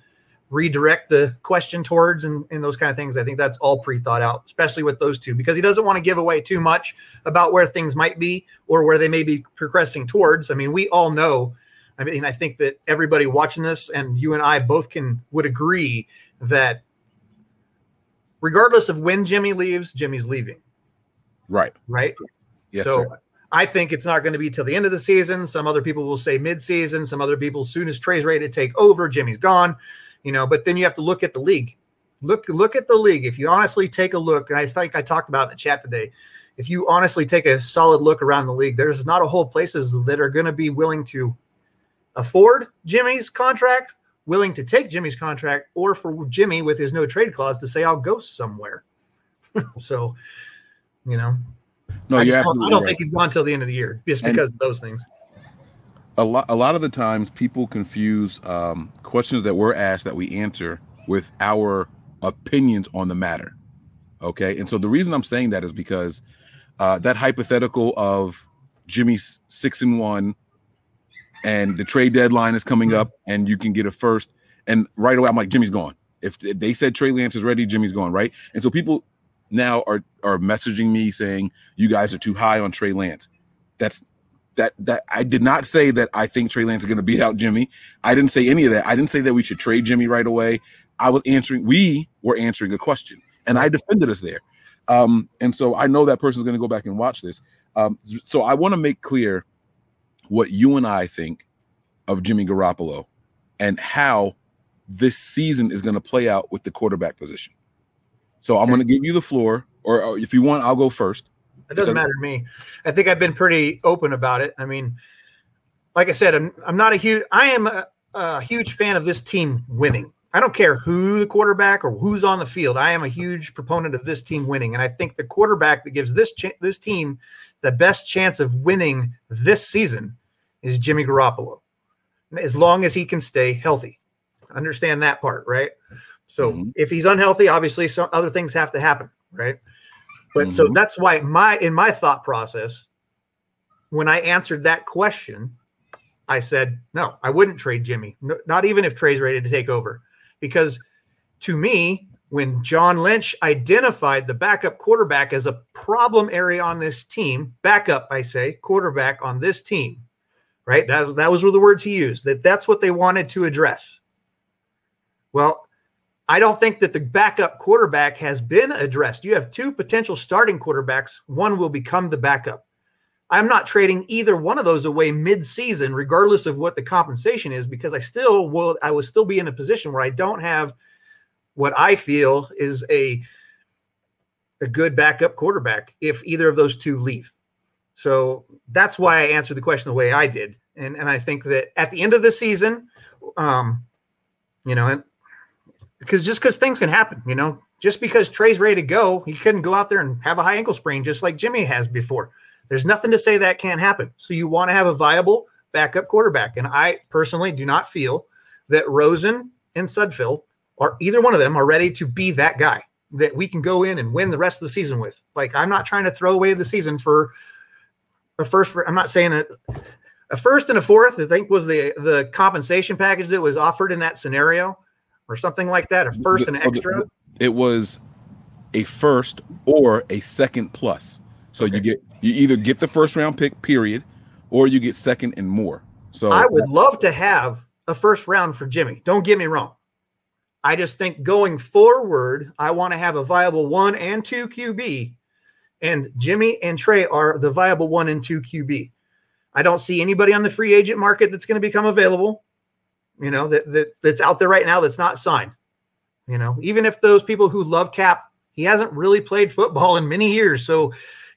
Speaker 6: redirect the question towards and, and those kind of things. I think that's all pre thought out, especially with those two, because he doesn't want to give away too much about where things might be or where they may be progressing towards. I mean, we all know. I mean, I think that everybody watching this and you and I both can would agree that regardless of when Jimmy leaves, Jimmy's leaving
Speaker 5: Right.
Speaker 6: right?
Speaker 5: Yes,
Speaker 6: so
Speaker 5: sir.
Speaker 6: I think it's not going to be till the end of the season. Some other people will say mid-season. Some other people, soon as Trey's ready to take over, Jimmy's gone. You know, but then you have to look at the league. Look, look at the league. If you honestly take a look, and I think I talked about in the chat today, if you honestly take a solid look around the league, there's not a whole places that are going to be willing to afford Jimmy's contract, willing to take Jimmy's contract, or for Jimmy with his no trade clause to say I'll go somewhere. so, you know,
Speaker 5: No,
Speaker 6: I, don't, I don't
Speaker 5: right.
Speaker 6: think he's gone till the end of the year just
Speaker 5: And-
Speaker 6: because of those things.
Speaker 5: a lot a lot of the times people confuse um, questions that we're asked that we answer with our opinions on the matter okay and so the reason i'm saying that is because uh, that hypothetical of jimmy's six and one and the trade deadline is coming up and you can get a first and right away i'm like jimmy's gone if they said trey lance is ready jimmy's gone right and so people now are are messaging me saying you guys are too high on trey lance that's that that I did not say that I think Trey Lance is going to beat out Jimmy. I didn't say any of that. I didn't say that we should trade Jimmy right away. I was answering. We were answering a question, and I defended us there. Um, and so I know that person's going to go back and watch this. Um, so I want to make clear what you and I think of Jimmy Garoppolo and how this season is going to play out with the quarterback position. So I'm going to give you the floor, or, or if you want, I'll go first.
Speaker 6: It doesn't matter to me. I think I've been pretty open about it. I mean, like I said, I'm I'm not a huge I am a, a huge fan of this team winning. I don't care who the quarterback or who's on the field. I am a huge proponent of this team winning, and I think the quarterback that gives this ch- this team the best chance of winning this season is Jimmy Garoppolo, as long as he can stay healthy. Understand that part, right? So
Speaker 5: Mhm.
Speaker 6: if he's unhealthy, obviously some other things have to happen, right? But so
Speaker 5: Mhm.
Speaker 6: that's why my in my thought process, when I answered that question, I said, no, I wouldn't trade Jimmy, no, not even if Trey's ready to take over. Because to me, when John Lynch identified the backup quarterback as a problem area on this team, backup, I say, quarterback on this team, right? That, that was were the words he used, that that's what they wanted to address. Well, I don't think that the backup quarterback has been addressed. You have two potential starting quarterbacks, one will become the backup. I'm not trading either one of those away mid-season, regardless of what the compensation is, because I still will. I will still be in a position where I don't have what I feel is a a good backup quarterback if either of those two leave. So that's why I answered the question the way I did, and and I think that at the end of the season, um, you know, and because just because things can happen, you know, just because Trey's ready to go, he couldn't go out there and have a high ankle sprain just like Jimmy has before. There's nothing to say that can't happen. So you want to have a viable backup quarterback. And I personally do not feel that Rosen and Sudfeld or either one of them are ready to be that guy that we can go in and win the rest of the season with. Like I'm not trying to throw away the season for a first. I'm not saying it. A first and a fourth, I think, was the the compensation package that was offered in that scenario, or something like that. A first and oh, extra.
Speaker 5: It was a first or a second plus. So okay. you get you either get the first round pick, period, or you get second and more. So
Speaker 6: I would love to have a first round for Jimmy. Don't get me wrong. I just think going forward, I want to have a viable one and two QB, and Jimmy and Trey are the viable one and two QB. I don't see anybody on the free agent market that's going to become available. You know that, that that's out there right now that's not signed. You know, even if those people who love Kap, he hasn't really played football in many years, so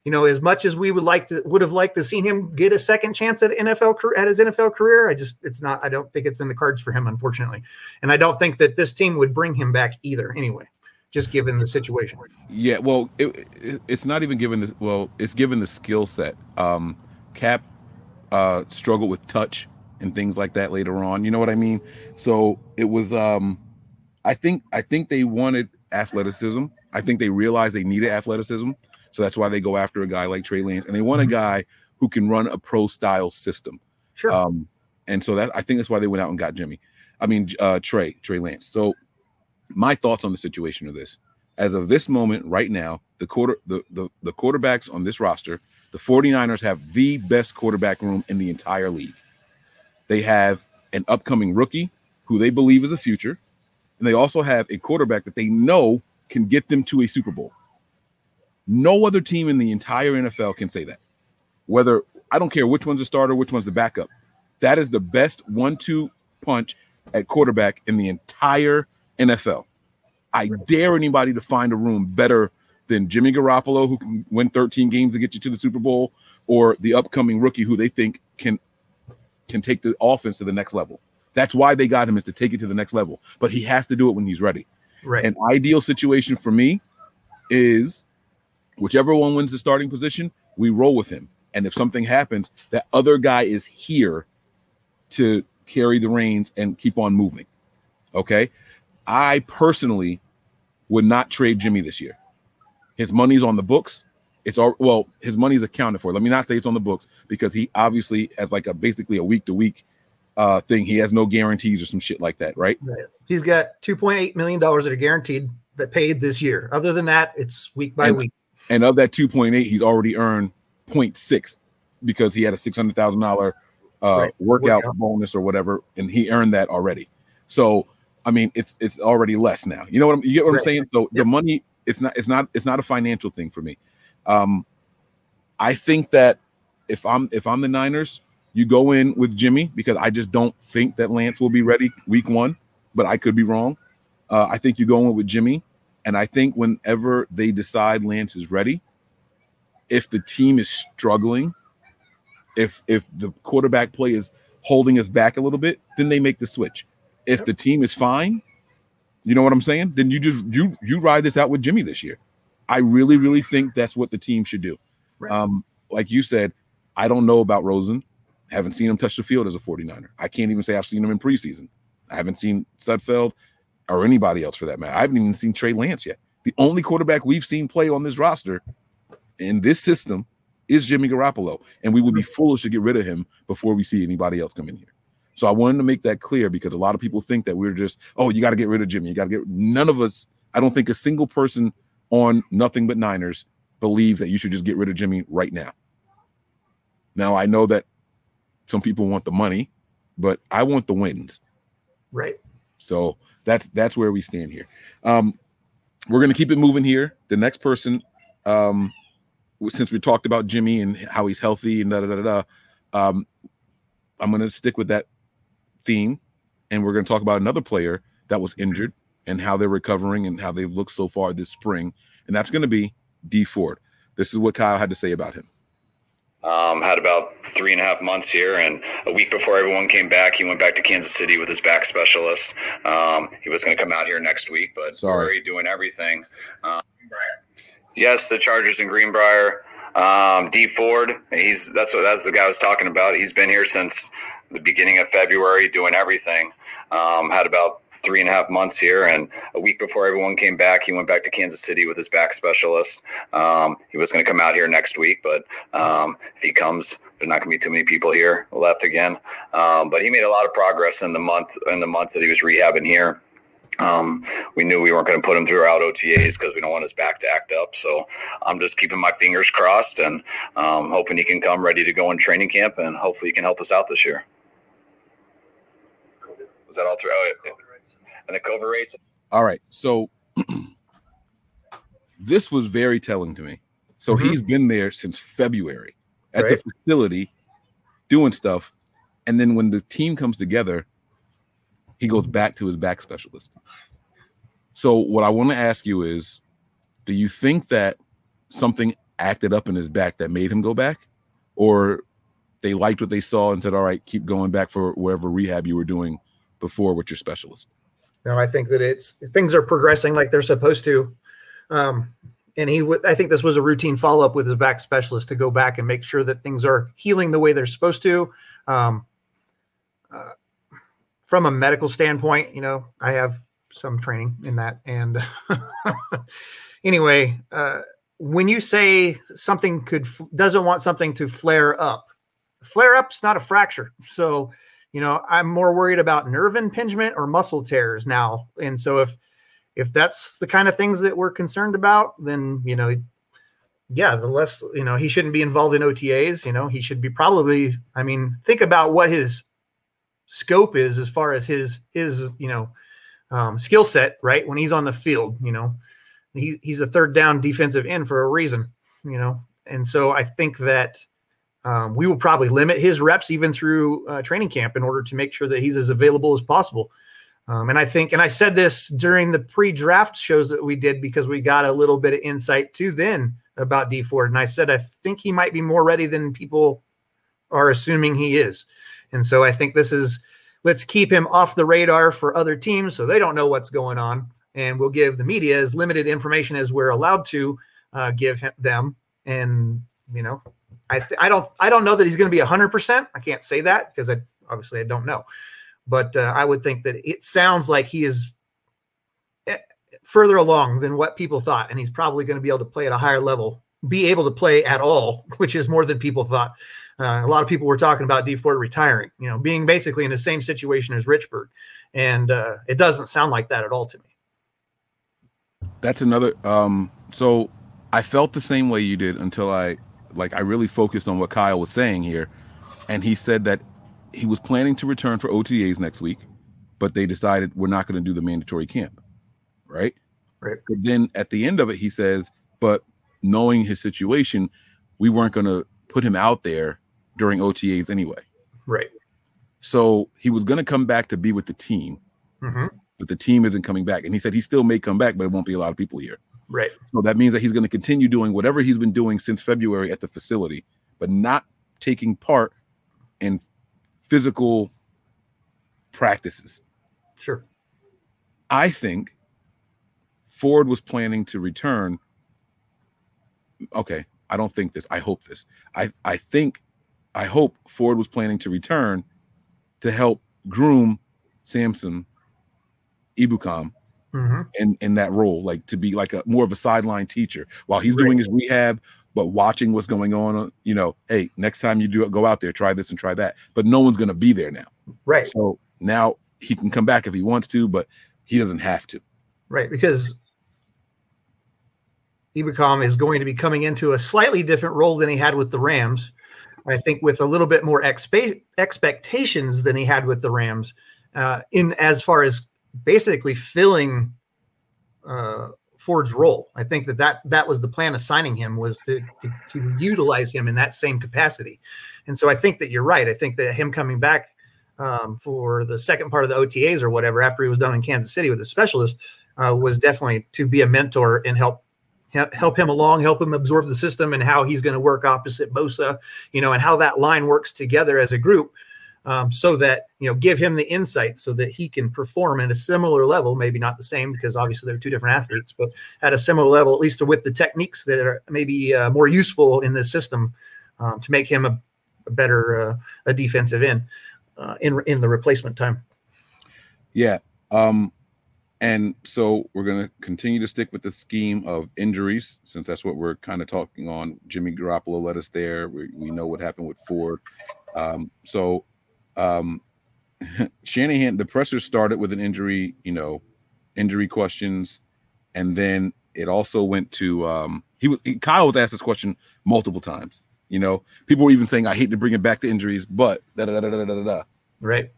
Speaker 6: you know, as much as we would like to would have liked to seen him get a second chance at NFL at his NFL career, I just it's not. I don't think it's in the cards for him, unfortunately, and I don't think that this team would bring him back either. Anyway, just given the situation.
Speaker 5: Yeah, well, it, it, it's not even given this. Well, it's given the skill set. Um, Kap uh, struggled with touch and things like that later on. You know what I mean? So it was. Um, I think I think they wanted athleticism. I think they realized they needed athleticism. So that's why they go after a guy like Trey Lance, and they want a mm-hmm. guy who can run a pro style system.
Speaker 6: Sure.
Speaker 5: Um, and so that I think that's why they went out and got Jimmy. I mean uh, Trey Trey Lance. So my thoughts on the situation are this: as of this moment, right now, the quarter the the, the quarterbacks on this roster, the 49ers have the best quarterback room in the entire league. They have an upcoming rookie who they believe is a future, and they also have a quarterback that they know can get them to a Super Bowl. No other team in the entire NFL can say that. Whether I don't care which one's the starter, which one's the backup. That is the best one-two punch at quarterback in the entire NFL. I dare anybody to find a room better than Jimmy Garoppolo, who can win 13 games to get you to the Super Bowl, or the upcoming rookie who they think can can take the offense to the next level. That's why they got him is to take it to the next level. But he has to do it when he's ready.
Speaker 6: Right.
Speaker 5: An ideal situation for me is whichever one wins the starting position, we roll with him. And if something happens, that other guy is here to carry the reins and keep on moving. Okay. I personally would not trade Jimmy this year. His money's on the books. It's all well, his money's accounted for. Let me not say it's on the books because he obviously has like a basically a week to week uh thing. He has no guarantees or some shit like that, right? right.
Speaker 6: He's got 2.8 million dollars that are guaranteed that paid this year. Other than that, it's week by
Speaker 5: and,
Speaker 6: week.
Speaker 5: And of that 2.8, he's already earned 0.6 because he had a $600,000 uh, right. workout, workout bonus or whatever, and he earned that already. So, I mean, it's it's already less now. You know what I'm, you get what right. I'm saying? So yep. the money, it's not it's not it's not a financial thing for me. Um, I think that if I'm if I'm the Niners, you go in with Jimmy because I just don't think that Lance will be ready week one, but I could be wrong. Uh, I think you go in with Jimmy. And I think whenever they decide Lance is ready, if the team is struggling, if if the quarterback play is holding us back a little bit, then they make the switch. If the team is fine, you know what I'm saying? Then you just you you ride this out with Jimmy this year. I really really think that's what the team should do. Right. Um, like you said, I don't know about Rosen. Haven't seen him touch the field as a 49er. I can't even say I've seen him in preseason. I haven't seen Sudfeld or anybody else for that matter. I haven't even seen Trey Lance yet. The only quarterback we've seen play on this roster in this system is Jimmy Garoppolo, and we would be foolish to get rid of him before we see anybody else come in here. So I wanted to make that clear because a lot of people think that we're just, oh, you got to get rid of Jimmy. You got to get none of us. I don't think a single person on nothing but Niners believe that you should just get rid of Jimmy right now. Now I know that some people want the money, but I want the wins.
Speaker 6: Right.
Speaker 5: So that's that's where we stand here. Um, we're gonna keep it moving here. The next person, um, since we talked about Jimmy and how he's healthy and da da da da, um, I'm gonna stick with that theme, and we're gonna talk about another player that was injured and how they're recovering and how they've looked so far this spring, and that's gonna be Dee Ford. This is what Kyle had to say about him.
Speaker 7: Um, had about three and a half months here, and a week before everyone came back, he went back to Kansas City with his back specialist. Um, he was going to come out here next week, but
Speaker 5: Sorry.
Speaker 7: doing everything. Um, yes, the Chargers in Greenbrier. Um, Dee Ford, he's that's what that's the guy I was talking about. He's been here since the beginning of February, doing everything. Um, had about three and a half months here, and a week before everyone came back, he went back to Kansas City with his back specialist. Um, he was going to come out here next week, but um, if he comes, there's not going to be too many people here left again. Um, but he made a lot of progress in the month in the months that he was rehabbing here. Um, we knew we weren't going to put him through out OTAs because we don't want his back to act up. So I'm just keeping my fingers crossed and um, hoping he can come ready to go in training camp and hopefully he can help us out this year. Was that all through? Oh, yeah. And the COVID rates.
Speaker 5: All right. So this was very telling to me. So
Speaker 6: Mhm.
Speaker 5: he's been there since February at
Speaker 6: Right.
Speaker 5: the facility doing stuff. And then when the team comes together, he goes back to his back specialist. So what I want to ask you is do you think that something acted up in his back that made him go back? Or they liked what they saw and said, all right, keep going back for whatever rehab you were doing before with your specialist?
Speaker 6: No, I think that it's things are progressing like they're supposed to. Um, and he I think this was a routine follow up with his back specialist to go back and make sure that things are healing the way they're supposed to. Um, uh, from a medical standpoint, you know, I have some training in that. And anyway, uh, when you say something could doesn't want something to flare up, flare up's not a fracture. So, you know, I'm more worried about nerve impingement or muscle tears now. And so if if that's the kind of things that we're concerned about, then you know, yeah, the less you know, he shouldn't be involved in OTAs. You know, he should be probably. I mean, think about what his scope is as far as his his you know um, skill set. Right when he's on the field, you know, he, he's a third down defensive end for a reason. You know, and so I think that um, we will probably limit his reps even through uh, training camp in order to make sure that he's as available as possible. Um, and I think, and I said this during the pre-draft shows that we did because we got a little bit of insight too then about Dee Ford, and I said I think he might be more ready than people are assuming he is. And so I think this is let's keep him off the radar for other teams so they don't know what's going on, and we'll give the media as limited information as we're allowed to uh, give him, them. And you know, I th- I don't I don't know that he's going to be hundred percent. I can't say that because I obviously I don't know, but uh, I would think that it sounds like he is eh, further along than what people thought, and he's probably going to be able to play at a higher level, be able to play at all, which is more than people thought. Uh, a lot of people were talking about Dee Ford retiring, you know, being basically in the same situation as Richburg, and uh, it doesn't sound like that at all to me.
Speaker 5: that's another um so i felt the same way you did until i like i really focused on what kyle was saying here. And he said that he was planning to return for otas next week but they decided we're not going to do the mandatory camp right?
Speaker 6: Right.
Speaker 5: but then at the end of it he says but knowing his situation we weren't going to put him out there during otas anyway.
Speaker 6: Right.
Speaker 5: so he was going to come back to be with the team
Speaker 6: hmm
Speaker 5: but the team isn't coming back. And he said he still may come back but it won't be a lot of people here
Speaker 6: Right.
Speaker 5: so that means that he's going to continue doing whatever he's been doing since February at the facility, but not taking part in physical practices.
Speaker 6: Sure.
Speaker 5: I think Ford was planning to return. Okay, I don't think this. I hope this. I I think I hope Ford was planning to return to help groom Samson Ebukam
Speaker 6: hmm
Speaker 5: in in that role, like to be like a more of a sideline teacher while he's
Speaker 6: Right.
Speaker 5: doing his rehab. but watching what's going on. You know, hey, next time you do it, go out there, try this and try that. But no one's going to be there now.
Speaker 6: Right.
Speaker 5: So now he can come back if he wants to, but he doesn't have to.
Speaker 6: Right, because Ebukam is going to be coming into a slightly different role than he had with the Rams. I think with a little bit more expe- expectations than he had with the Rams, uh, in as far as basically filling uh, Ford's role. I think that, that that was the plan of signing him was to, to to utilize him in that same capacity. And so I think that you're right. I think that him coming back um, for the second part of the OTAs or whatever after he was done in Kansas City with a specialist uh, was definitely to be a mentor and help help help him along, help him absorb the system and how he's going to work opposite Bosa, you know, and how that line works together as a group. Um, so that you know, give him the insight so that he can perform at a similar level, maybe not the same because obviously they're two different athletes, but at a similar level, at least with the techniques that are maybe uh, more useful in this system um, to make him a, a better uh, a defensive end uh, in in the replacement time.
Speaker 5: Yeah. Um, and so we're going to continue to stick with the scheme of injuries since that's what we're kind of talking on. Jimmy Garoppolo led us there. We, we know what happened with Ford. Um, so um, Shanahan, the presser started with an injury, you know, injury questions, and then it also went to um, he was he, Kyle was asked this question multiple times. You know, people were even saying, "I hate to bring it back to injuries, but da da da da da da da."
Speaker 6: Right.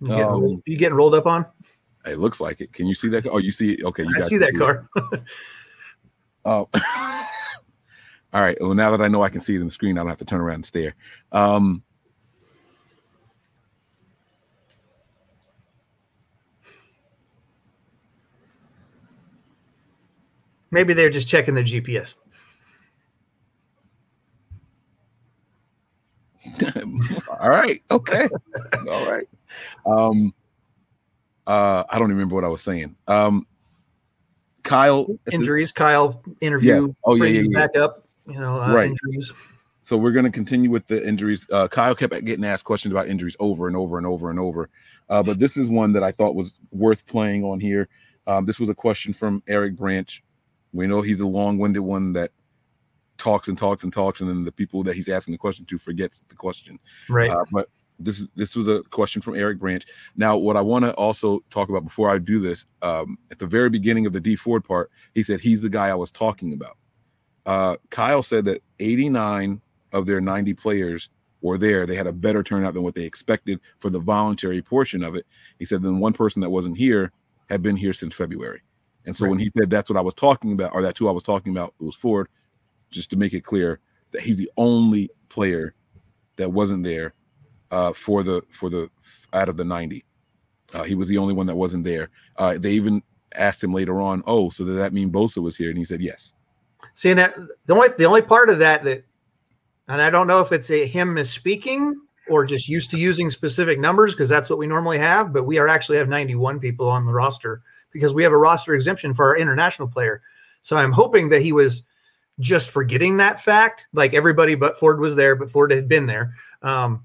Speaker 6: You getting,
Speaker 5: Um,
Speaker 6: rolled- you getting rolled up on?
Speaker 5: It looks like it. Can you see that? Oh, you see it? Okay, you
Speaker 6: I see that car.
Speaker 5: Oh. All right. Well, now that I know I can see it in the screen, I don't have to turn around and stare. Um,
Speaker 6: Maybe they're just checking their GPS.
Speaker 5: all right. Okay. all right. Um, uh, I don't even remember what I was saying. Um, Kyle, at the-
Speaker 6: Injuries. Kyle interview.
Speaker 5: Yeah. Oh, yeah, yeah, yeah.
Speaker 6: Back up. You know, uh,
Speaker 5: Right.
Speaker 6: injuries.
Speaker 5: so we're going to continue with the injuries. Uh, Kyle kept getting asked questions about injuries over and over and over and over. Uh, but this is one that I thought was worth playing on here. Um, this was a question from Eric Branch. We know he's a long-winded one that talks and talks and talks, and then the people that he's asking the question to forgets the question.
Speaker 6: Right.
Speaker 5: Uh, but this is this was a question from Eric Branch. Now, what I want to also talk about before I do this, um, at the very beginning of the Dee Ford part, he said he's the guy I was talking about. Uh, Kyle said that 89 of their 90 players were there. They had a better turnout than what they expected for the voluntary portion of it. He said then one person that wasn't here had been here since February. And so when he said that's what I was talking about, or that's who I was talking about, it was Ford, just to make it clear that he's the only player that wasn't there uh, for the for the out of the 90. Uh, he was the only one that wasn't there. Uh, they even asked him later on, "Oh, so does that mean Bosa was here?" And he said, "Yes."
Speaker 6: See, and that, the only the only part of that that, and I don't know if it's a him misspeaking or just used to using specific numbers because that's what we normally have. But we are actually have 91 people on the roster because we have a roster exemption for our international player. So I'm hoping that he was just forgetting that fact, like everybody but Ford was there, but Ford had been there. Um,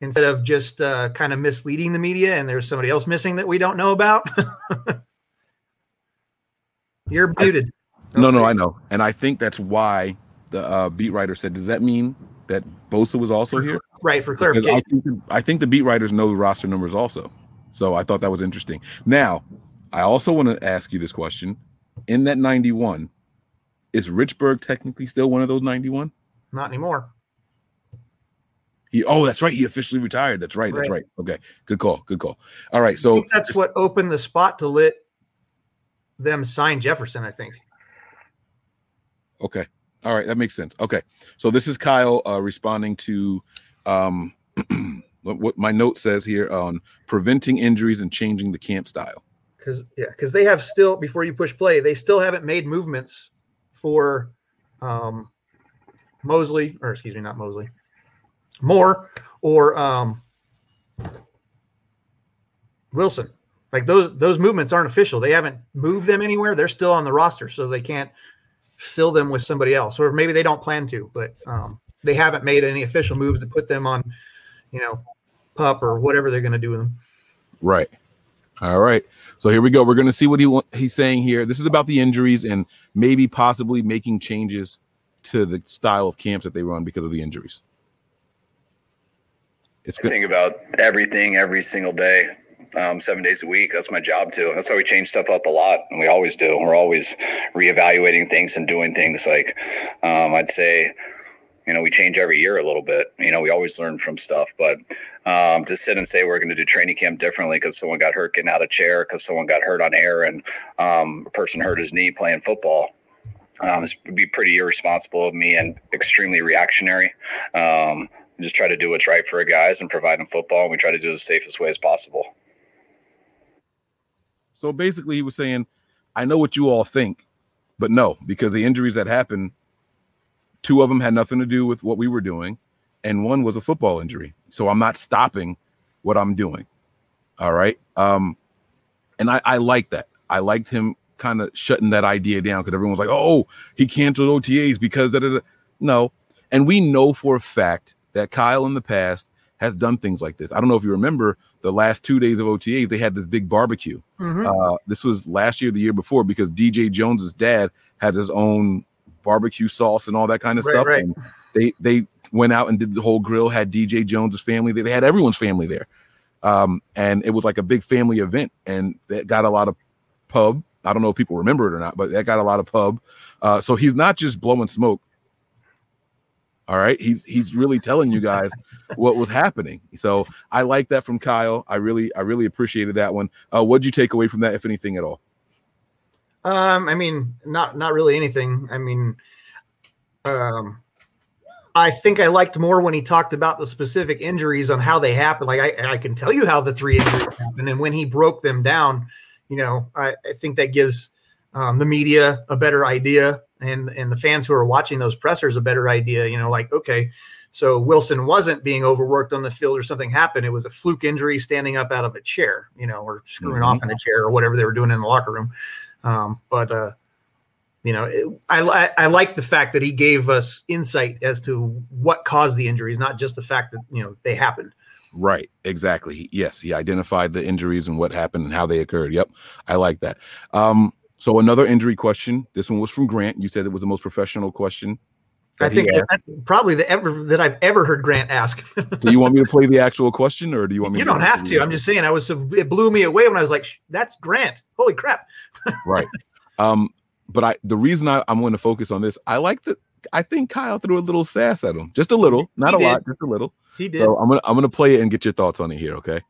Speaker 6: instead of just uh, kind of misleading the media and there's somebody else missing that we don't know about. You're muted.
Speaker 5: No, no, I know, and I think that's why the uh, beat writer said, "Does that mean that Bosa was also here?"
Speaker 6: Right for clarification.
Speaker 5: I think I think the beat writers know the roster numbers also, so I thought that was interesting. Now, I also want to ask you this question: In that ninety-one, is Richburg technically still one of those ninety-one?
Speaker 6: Not anymore.
Speaker 5: He oh, that's right. He officially retired. That's right. That's
Speaker 6: Right.
Speaker 5: right. Okay, good call. Good call. All right.
Speaker 6: I
Speaker 5: So
Speaker 6: think that's what opened the spot to let them sign Jefferson. I think.
Speaker 5: Okay. All right, that makes sense. Okay. So this is Kyle uh, responding to um, what, my note says here on preventing injuries and changing the camp style.
Speaker 6: because yeah, because they have still before you push play, they still haven't made movements for um, Mosley or excuse me, not Mosley, Moore or um, Wilson. Like those those movements aren't official. They haven't moved them anywhere. They're still on the roster, so they can't fill them with somebody else, or maybe they don't plan to. But um, they haven't made any official moves to put them on, you know, pup or whatever they're going to do with them.
Speaker 5: Right. All right. So here we go. We're going to see what he wa- he's saying here. This is about the injuries and maybe possibly making changes to the style of camps that they run because of the injuries. It's
Speaker 7: I
Speaker 5: good.
Speaker 7: think about everything every single day, um, seven days a week. That's my job too. That's why we change stuff up a lot, and we always do. We're always reevaluating things and doing things. Like um, I'd say, you know, we change every year a little bit. You know, we always learn from stuff, but um, to sit and say we're going to do training camp differently because someone got hurt getting out of chair, because someone got hurt on air, and um, a person hurt his knee playing football. Um, would be pretty irresponsible of me and extremely reactionary. Um, just try to do what's right for our guys and provide them football, and we try to do it the safest way as possible.
Speaker 5: So basically, he was saying, I know what you all think, but no, because the injuries that happened, two of them had nothing to do with what we were doing, and one was a football injury. So I'm not stopping what I'm doing. All right. Um, and I, I like that. I liked him kind of shutting that idea down because everyone's like, oh, he canceled OTAs because da. no. And we know for a fact that Kyle in the past has done things like this. I don't know if you remember the last two days of OTAs, they had this big barbecue.
Speaker 6: Mhm.
Speaker 5: Uh, this was last year, the year before, because DJ Jones's dad had his own barbecue sauce and all that kind of
Speaker 6: Right,
Speaker 5: stuff.
Speaker 6: right.
Speaker 5: And they they went out and did the whole grill, had DJ Jones's family. They, they had everyone's family there. Um, and it was like a big family event, and that got a lot of pub. I don't know if people remember it or not, but that got a lot of pub. Uh, so he's not just blowing smoke. All right, he's he's really telling you guys what was happening. So I like that from Kyle. I really I really appreciated that one. Uh, what'd you take away from that, if anything at all?
Speaker 6: Um, I mean, not not really anything. I mean, um, I think I liked more when he talked about the specific injuries on how they happened. Like I, I can tell you how the three injuries happened, and when he broke them down, you know, I, I think that gives um, the media a better idea, and and the fans who are watching those pressers a better idea. You know, like okay, so Wilson wasn't being overworked on the field or something happened. It was a fluke injury standing up out of a chair, you know, or screwing
Speaker 5: Mhm.
Speaker 6: off in a chair or whatever they were doing in the locker room. Um, but uh, you know, it, I, I I like the fact that he gave us insight as to what caused the injuries, not just the fact that you know they happened.
Speaker 5: Right, exactly. Yes, he identified the injuries and what happened and how they occurred. Yep, I like that. Um, so another injury question. This one was from Grant. You said it was the most professional question.
Speaker 6: I
Speaker 5: that he
Speaker 6: think
Speaker 5: asked.
Speaker 6: that's probably the ever that I've ever heard Grant ask.
Speaker 5: Do you want me to play the actual question, or do you want me?
Speaker 6: you don't have to. I'm just saying. I was it blew me away when I was like, "That's Grant." Holy crap!
Speaker 5: right. Um, but I the reason I, I'm going to focus on this, I like that. I think Kyle threw a little sass at him, just a little, not
Speaker 6: He
Speaker 5: a
Speaker 6: did.
Speaker 5: lot, just a little.
Speaker 6: He did.
Speaker 5: So I'm gonna I'm gonna play it and get your thoughts on it here. Okay.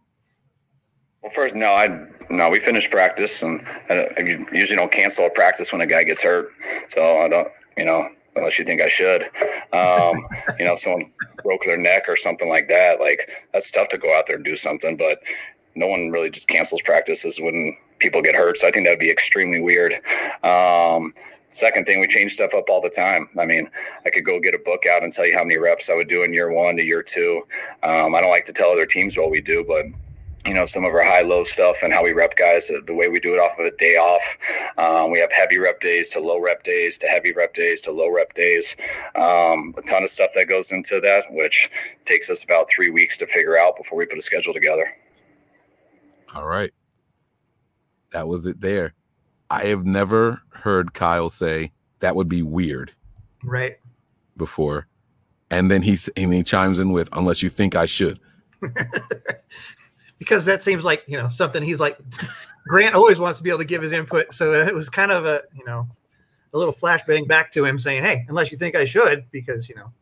Speaker 7: Well, first, no, I no, we finished practice, and I, I usually don't cancel a practice when a guy gets hurt. So I don't, you know, unless you think I should. Um, you know, someone broke their neck or something like that. Like that's tough to go out there and do something, but no one really just cancels practices when people get hurt. So I think that'd be extremely weird. Um, second thing, we change stuff up all the time. I mean, I could go get a book out and tell you how many reps I would do in year one to year two. Um, I don't like to tell other teams what we do, but you know some of our high low stuff and how we rep guys the, the way we do it off of a day off um, we have heavy rep days to low rep days to heavy rep days to low rep days um, a ton of stuff that goes into that which takes us about three weeks to figure out before we put a schedule together
Speaker 5: All right. That was it there. I have never heard Kyle say that would be weird
Speaker 6: right.
Speaker 5: before. And then he's and he chimes in with unless you think I should.
Speaker 6: because that seems like you know something he's like grant always wants to be able to give his input so it was kind of a you know a little flashbang back to him saying hey unless you think i should because you know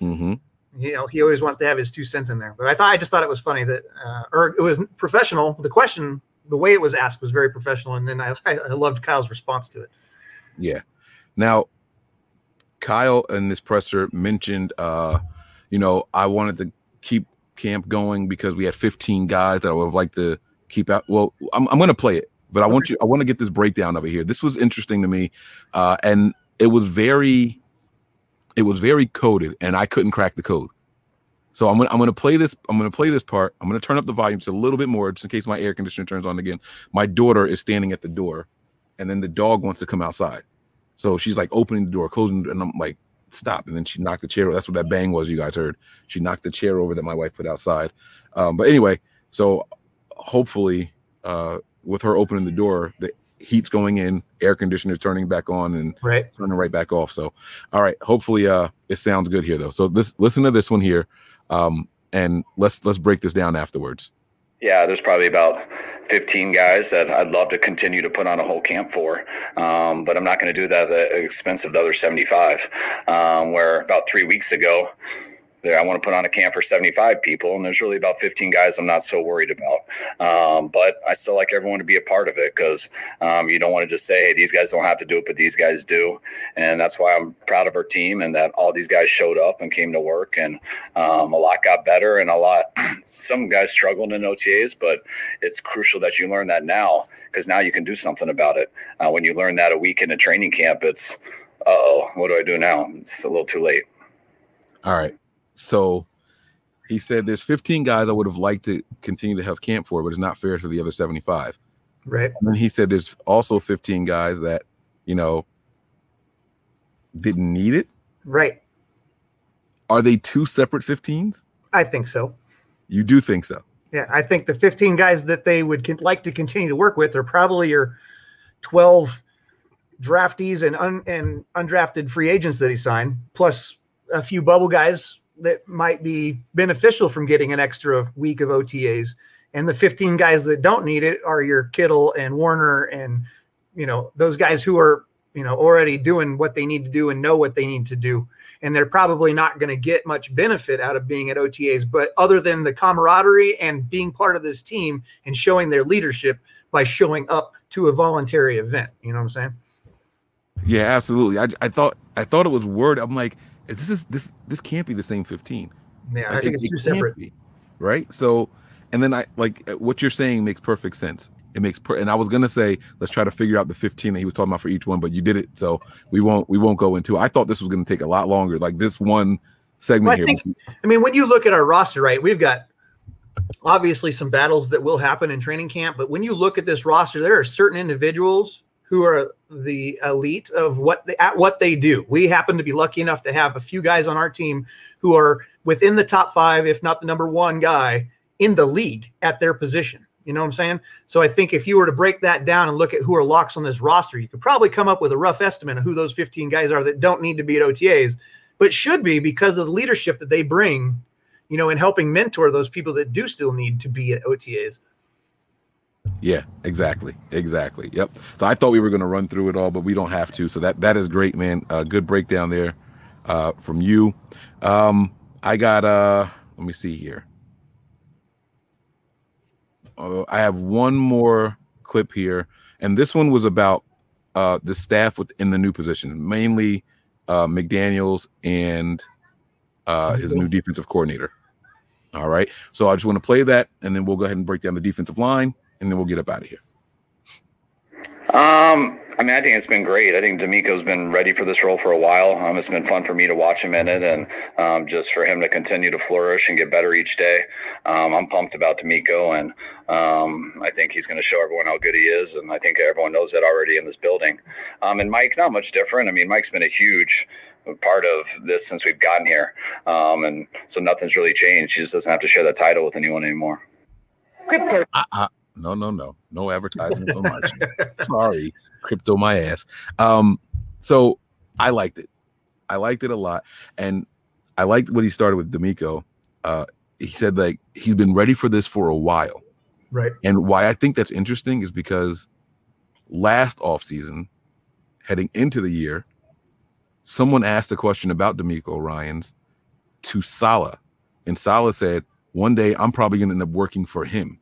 Speaker 5: Mm-hmm.
Speaker 6: you know he always wants to have his two cents in there but i thought i just thought it was funny that uh, or it was professional the question the way it was asked was very professional and then i i, I loved kyle's response to it
Speaker 5: Yeah. Now, Kyle and this presser mentioned, uh, you know, I wanted to keep camp going because we had 15 guys that I would have liked to keep out. Well, I'm, I'm going to play it, but I want you, I want to get this breakdown of it here. This was interesting to me. Uh, and it was very, it was very coded and I couldn't crack the code. So I'm gonna I'm gonna play this. I'm gonna play this part. I'm gonna turn up the volume just a little bit more, just in case my air conditioner turns on again. My daughter is standing at the door, and then the dog wants to come outside. So she's like opening the door, closing, and I'm like, stop. And then she knocked the chair. That's what that bang was. You guys heard. She knocked the chair over that my wife put outside. Um, but anyway, so hopefully uh, with her opening the door, the heat's going in, air conditioner turning back on, and
Speaker 6: Right.
Speaker 5: turning right back off. So, all right, hopefully, uh, it sounds good here though. So this, listen to this one here, um, and let's let's break this down afterwards.
Speaker 7: Yeah, there's probably about 15 guys that I'd love to continue to put on a whole camp for, um, but I'm not going to do that at the expense of the other 75. Um, where about three weeks ago, there I want to put on a camp for 75 people, and there's really about 15 guys I'm not so worried about. Um, but I still like everyone to be a part of it because um, you don't want to just say, "Hey, these guys don't have to do it, but these guys do," and that's why I'm proud of our team and that all these guys showed up and came to work, and um, a lot got better, and a lot. Some guys struggled in OTAs, but it's crucial that you learn that now because now you can do something about it. Uh, when you learn that a week in a training camp, it's, oh, what do I do now? It's a little too late.
Speaker 5: All right. So he said there's 15 guys I would have liked to continue to have camp for, but it's not fair to the other 75.
Speaker 6: Right.
Speaker 5: And then he said there's also 15 guys that, you know, didn't need it.
Speaker 6: Right.
Speaker 5: Are they two separate 15s?
Speaker 6: I think so.
Speaker 5: You do think so?
Speaker 6: Yeah, I think the 15 guys that they would con- like to continue to work with are probably your 12 draftees and un- and undrafted free agents that he signed, plus a few bubble guys that might be beneficial from getting an extra week of OTAs. And the 15 guys that don't need it are your Kittle and Warner and you know those guys who are you know already doing what they need to do and know what they need to do and they're probably not going to get much benefit out of being at OTAs. But other than the camaraderie and being part of this team and showing their leadership by showing up to a voluntary event, you know what I'm saying?
Speaker 5: Yeah, absolutely. I, I thought I thought it was word. I'm like, is this this this can't be the same 15?
Speaker 6: Yeah, I think
Speaker 5: it-
Speaker 6: it's two
Speaker 5: it
Speaker 6: separate.
Speaker 5: right? So, and then I like uh, what you're saying makes perfect sense. It makes per- and I was gonna say let's try to figure out the 15 that he was talking about for each one, but you did it, so we won't we won't go into. it. I thought this was gonna take a lot longer. Like this one segment
Speaker 6: Well, I
Speaker 5: here.
Speaker 6: think- I mean, when you look at our roster, right, we've got obviously some battles that will happen in training camp, but when you look at this roster, there are certain individuals who are the elite of what they, at what they do. We happen to be lucky enough to have a few guys on our team who are within the top five, if not the number one guy in the league at their position. You know what I'm saying? So I think if you were to break that down and look at who are locks on this roster, you could probably come up with a rough estimate of who those 15 guys are that don't need to be at OTAs, but should be because of the leadership that they bring, you know, in helping mentor those people that do still need to be at OTAs.
Speaker 5: Yeah, exactly, exactly. Yep. So I thought we were going to run through it all, but we don't have to. So that that is great, man. Uh, good breakdown there uh, from you. Um, I got. uh Let me see here. Uh, I have one more clip here, and this one was about uh, the staff within the new position, mainly uh, McDaniel's and uh, his new defensive coordinator. All right. So I just want to play that, and then we'll go ahead and break down the defensive line, and then we'll get up out of here.
Speaker 7: Um, I mean, I think it's been great. I think DeMeco's been ready for this role for a while. Um, it's been fun for me to watch him in it, and um, just for him to continue to flourish and get better each day. Um, I'm pumped about D'Amico, and um, I think he's going to show everyone how good he is, and I think everyone knows that already in this building. Um, and Mike, not much different. I mean, Mike's been a huge part of this since we've gotten here, um, and so nothing's really changed. He just doesn't have to share that title with anyone anymore.
Speaker 5: Uh, uh, no, no, no, no advertisements on my channel. Sorry, crypto my ass. Um, so I liked it. I liked it a lot, and I liked what he started with DeMeco. Uh, he said like he's been ready for this for a while,
Speaker 6: Right.
Speaker 5: and why I think that's interesting is because last offseason, heading into the year, someone asked a question about DeMeco Ryans to Saleh, and Saleh said, "One day I'm probably going to end up working for him."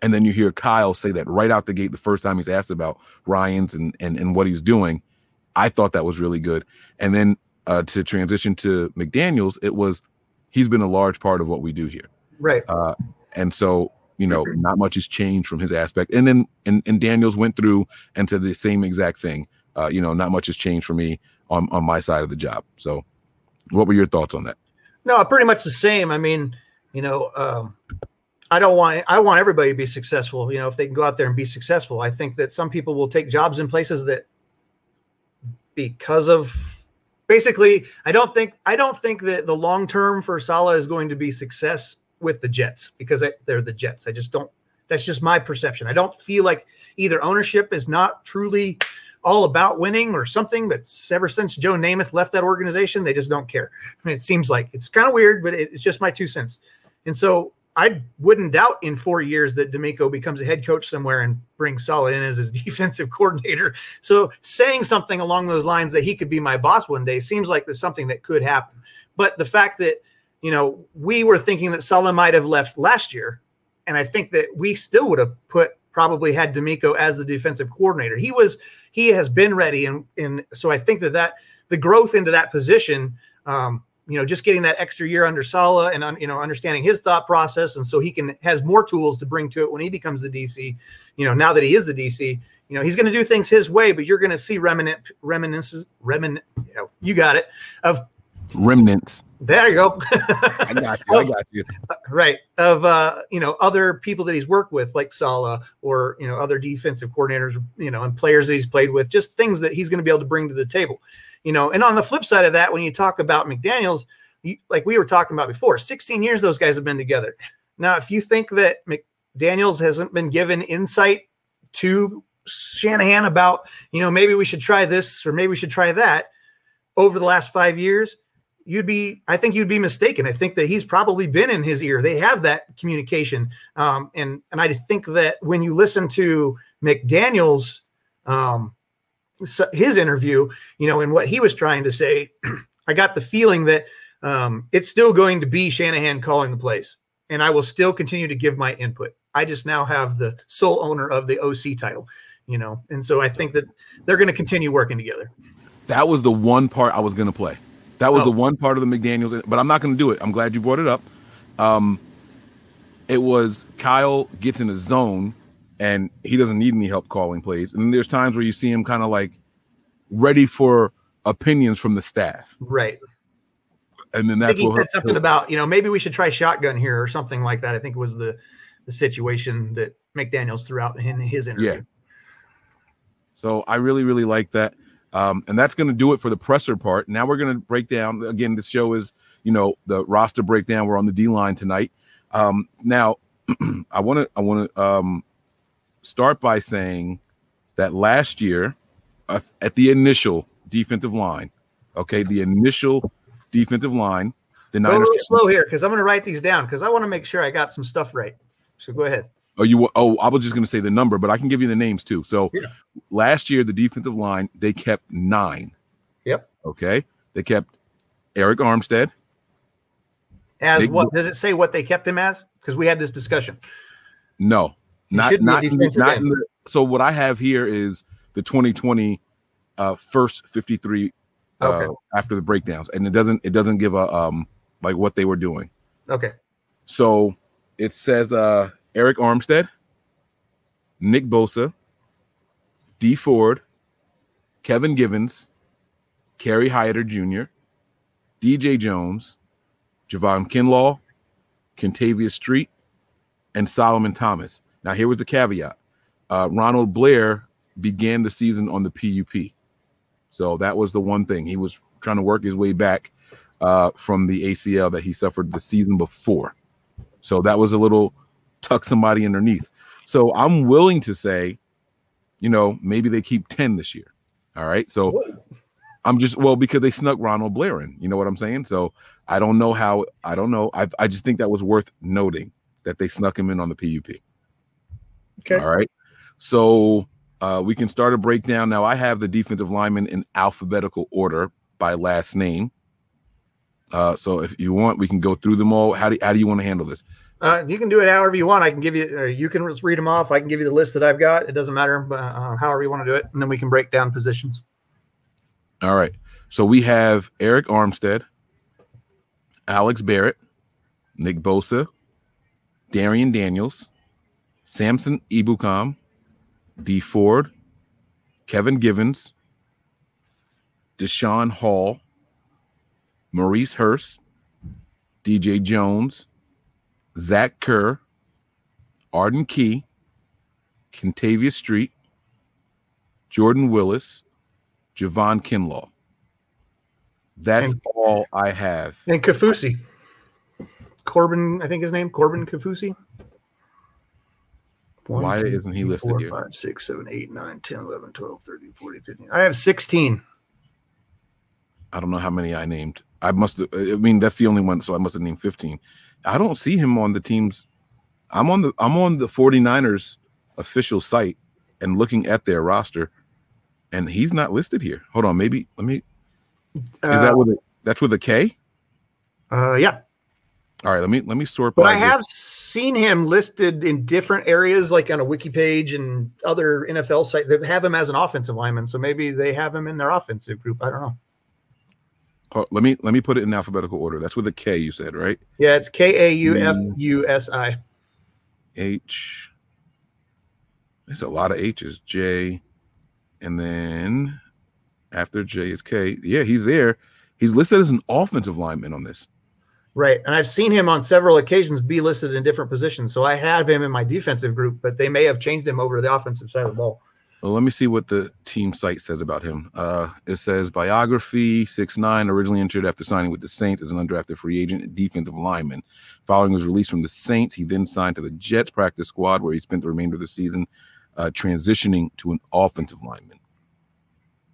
Speaker 5: And then you hear Kyle say that right out the gate the first time he's asked about Ryans and and, and what he's doing. I thought that was really good. And then uh, to transition to McDaniel's, it was he's been a large part of what we do here.
Speaker 6: Right.
Speaker 5: Uh, and so you know, not much has changed from his aspect. And then and, and Daniels went through and said the same exact thing. Uh, you know, not much has changed for me on on my side of the job. So, what were your thoughts on that?
Speaker 6: No, pretty much the same. I mean, you know, um, I don't want I want everybody to be successful. You know, if they can go out there and be successful, I think that some people will take jobs in places that because of basically, I don't think I don't think that the long term for Saleh is going to be success with the Jets because they're the Jets. I just don't That's just my perception. I don't feel like either ownership is not truly all about winning or something that's ever since Joe Namath left that organization, they just don't care. I mean, it seems like it's kind of weird, but it's just my two cents. And so I wouldn't doubt in four years that DeMeco becomes a head coach somewhere and brings Saleh in as his defensive coordinator. So saying something along those lines that he could be my boss one day seems like there's something that could happen. But the fact that you know we were thinking that Saleh might have left last year, and I think that we still would have put probably had DeMeco as the defensive coordinator. He was he has been ready, and and so I think that that the growth into that position. Um, you know, just getting that extra year under Saleh and you know understanding his thought process, and so he can has more tools to bring to it when he becomes the DC. You know, now that he is the DC, you know he's going to do things his way, but you're going to see remnant reminiscences, remnant. You, know, you got it of
Speaker 5: remnants.
Speaker 6: There you go.
Speaker 5: I got you. I got you.
Speaker 6: right of uh, you know other people that he's worked with, like Saleh, or you know other defensive coordinators, you know, and players that he's played with, just things that he's going to be able to bring to the table you know and on the flip side of that when you talk about mcdaniels you, like we were talking about before 16 years those guys have been together. Now if you think that mcdaniels hasn't been given insight to shanahan about you know maybe we should try this or maybe we should try that over the last five years you'd be i think you'd be mistaken. I think that he's probably been in his ear. They have that communication. Um, and and i think that when you listen to mcdaniels um, his interview, you know, and what he was trying to say, I got the feeling that um, it's still going to be Shanahan calling the plays, and I will still continue to give my input. I just now have the sole owner of the OC title, you know, and so I think that they're going to continue working together.
Speaker 5: That was the one part I was going to play. That was
Speaker 6: Oh.
Speaker 5: the one part of the McDaniels, but I'm not going to do it. I'm glad you brought it up. Um, it was Kyle gets in a zone and he doesn't need any help calling plays. And then there's times where you see him kind of like ready for opinions from the staff.
Speaker 6: Right.
Speaker 5: And then
Speaker 6: I
Speaker 5: that's
Speaker 6: think he said something about, you know, maybe we should try shotgun here or something like that. I think was the the situation that McDaniels threw out in his interview.
Speaker 5: Yeah. So I really, really like that. Um, and that's going to do it for the presser part. Now we're going to break down again. This show is, you know, the roster breakdown. We're on the D line tonight. Um, now, I want to, I want to um, start by saying that last year, uh, at the initial defensive line, okay, the initial defensive line, the
Speaker 6: Go
Speaker 5: Niners.
Speaker 6: really slow here because I'm going to write these down because I want to make sure I got some stuff right. So go ahead.
Speaker 5: Oh, you? Oh, I was just going to say the number, but I can give you the names too. So
Speaker 6: Yeah.
Speaker 5: last year, the defensive line they kept nine.
Speaker 6: Yep.
Speaker 5: Okay, they kept Arik Armstead.
Speaker 6: As
Speaker 5: Big
Speaker 6: what does it say? What they kept him as? Because we had this discussion.
Speaker 5: No, not
Speaker 6: should be a
Speaker 5: not in the-
Speaker 6: defensive
Speaker 5: not the, So what I have here is the 2020 uh, first 53 uh,
Speaker 6: Okay.
Speaker 5: after the breakdowns, and it doesn't it doesn't give a um like what they were doing.
Speaker 6: Okay.
Speaker 5: So it says uh Arik Armstead, Nick Bosa, Dee Ford, Kevin Givens, Kerry Hyder Jr., DJ Jones, Javon Kinlaw, Kentavious Street, and Solomon Thomas. Now here was the caveat. Uh, Ronald Blair began the season on the PUP. So that was the one thing. He was trying to work his way back uh, from the ACL that he suffered the season before. So that was a little tuck somebody underneath. So I'm willing to say, you know, maybe they keep 10 this year. All right. So I'm just well because they snuck Ronald Blair in. You know what I'm saying? So I don't know how I don't know. I I just think that was worth noting that they snuck him in on the PUP.
Speaker 6: Okay.
Speaker 5: All right. So uh, we can start a breakdown. Now I have the defensive linemen in alphabetical order by last name. Uh, so if you want, we can go through them all. How do how do you want to handle this?
Speaker 6: Uh, you can do it however you want. I can give you, you can just read them off. I can give you the list that I've got. It doesn't matter, but uh, however you want to do it, and then we can break down positions.
Speaker 5: All right. So we have Arik Armstead, Alex Barrett, Nick Bosa, Darian Daniels, Samson Ebukam, Dee Ford, Kevin Givens, Deshaun Hall, Maurice Hurst, DJ Jones, Zach Kerr, Arden Key, Kentavious Street, Jordan Willis, Javon Kinlaw. That's
Speaker 6: And-
Speaker 5: all I have.
Speaker 6: And Kaufusi, Corbin, I think his name Corbin Kaufusi. One,
Speaker 5: Why
Speaker 6: two,
Speaker 5: isn't he
Speaker 6: three,
Speaker 5: listed
Speaker 6: four,
Speaker 5: here?
Speaker 6: five, six, seven, eight, nine, 10, 11, 12, 13, 14, 15. I have 16.
Speaker 5: I don't know how many I named. I must have, I mean, that's the only one. So I must have named 15. I don't see him on the team's. I'm on the, I'm on the 49ers official site and looking at their roster and he's not listed here. Hold on. Maybe, let me, is
Speaker 6: Uh,
Speaker 5: that with a, that's with a K?
Speaker 6: uh, yeah.
Speaker 5: All right. Let me, let me sort
Speaker 6: But
Speaker 5: by
Speaker 6: I have seen him listed in different areas, like on a wiki page and other NFL site that have him as an offensive lineman. So maybe they have him in their offensive group. I don't know.
Speaker 5: oh, let me, let me put it in alphabetical order. That's with a K, you said, right?
Speaker 6: Yeah, it's K A U F U S I.
Speaker 5: H. There's a lot of H's. J, and then after J is K. Yeah, he's there. He's listed as an offensive lineman on this.
Speaker 6: Right. And I've seen him on several occasions be listed in different positions. So I have him in my defensive group, but they may have changed him over to the offensive side of the ball.
Speaker 5: Well, let me see what the team site says about him. Uh, it says biography six nine originally entered after signing with the Saints as an undrafted free agent and defensive lineman. Following his release from the Saints, he then signed to the Jets practice squad where he spent the remainder of the season uh, transitioning to an offensive lineman.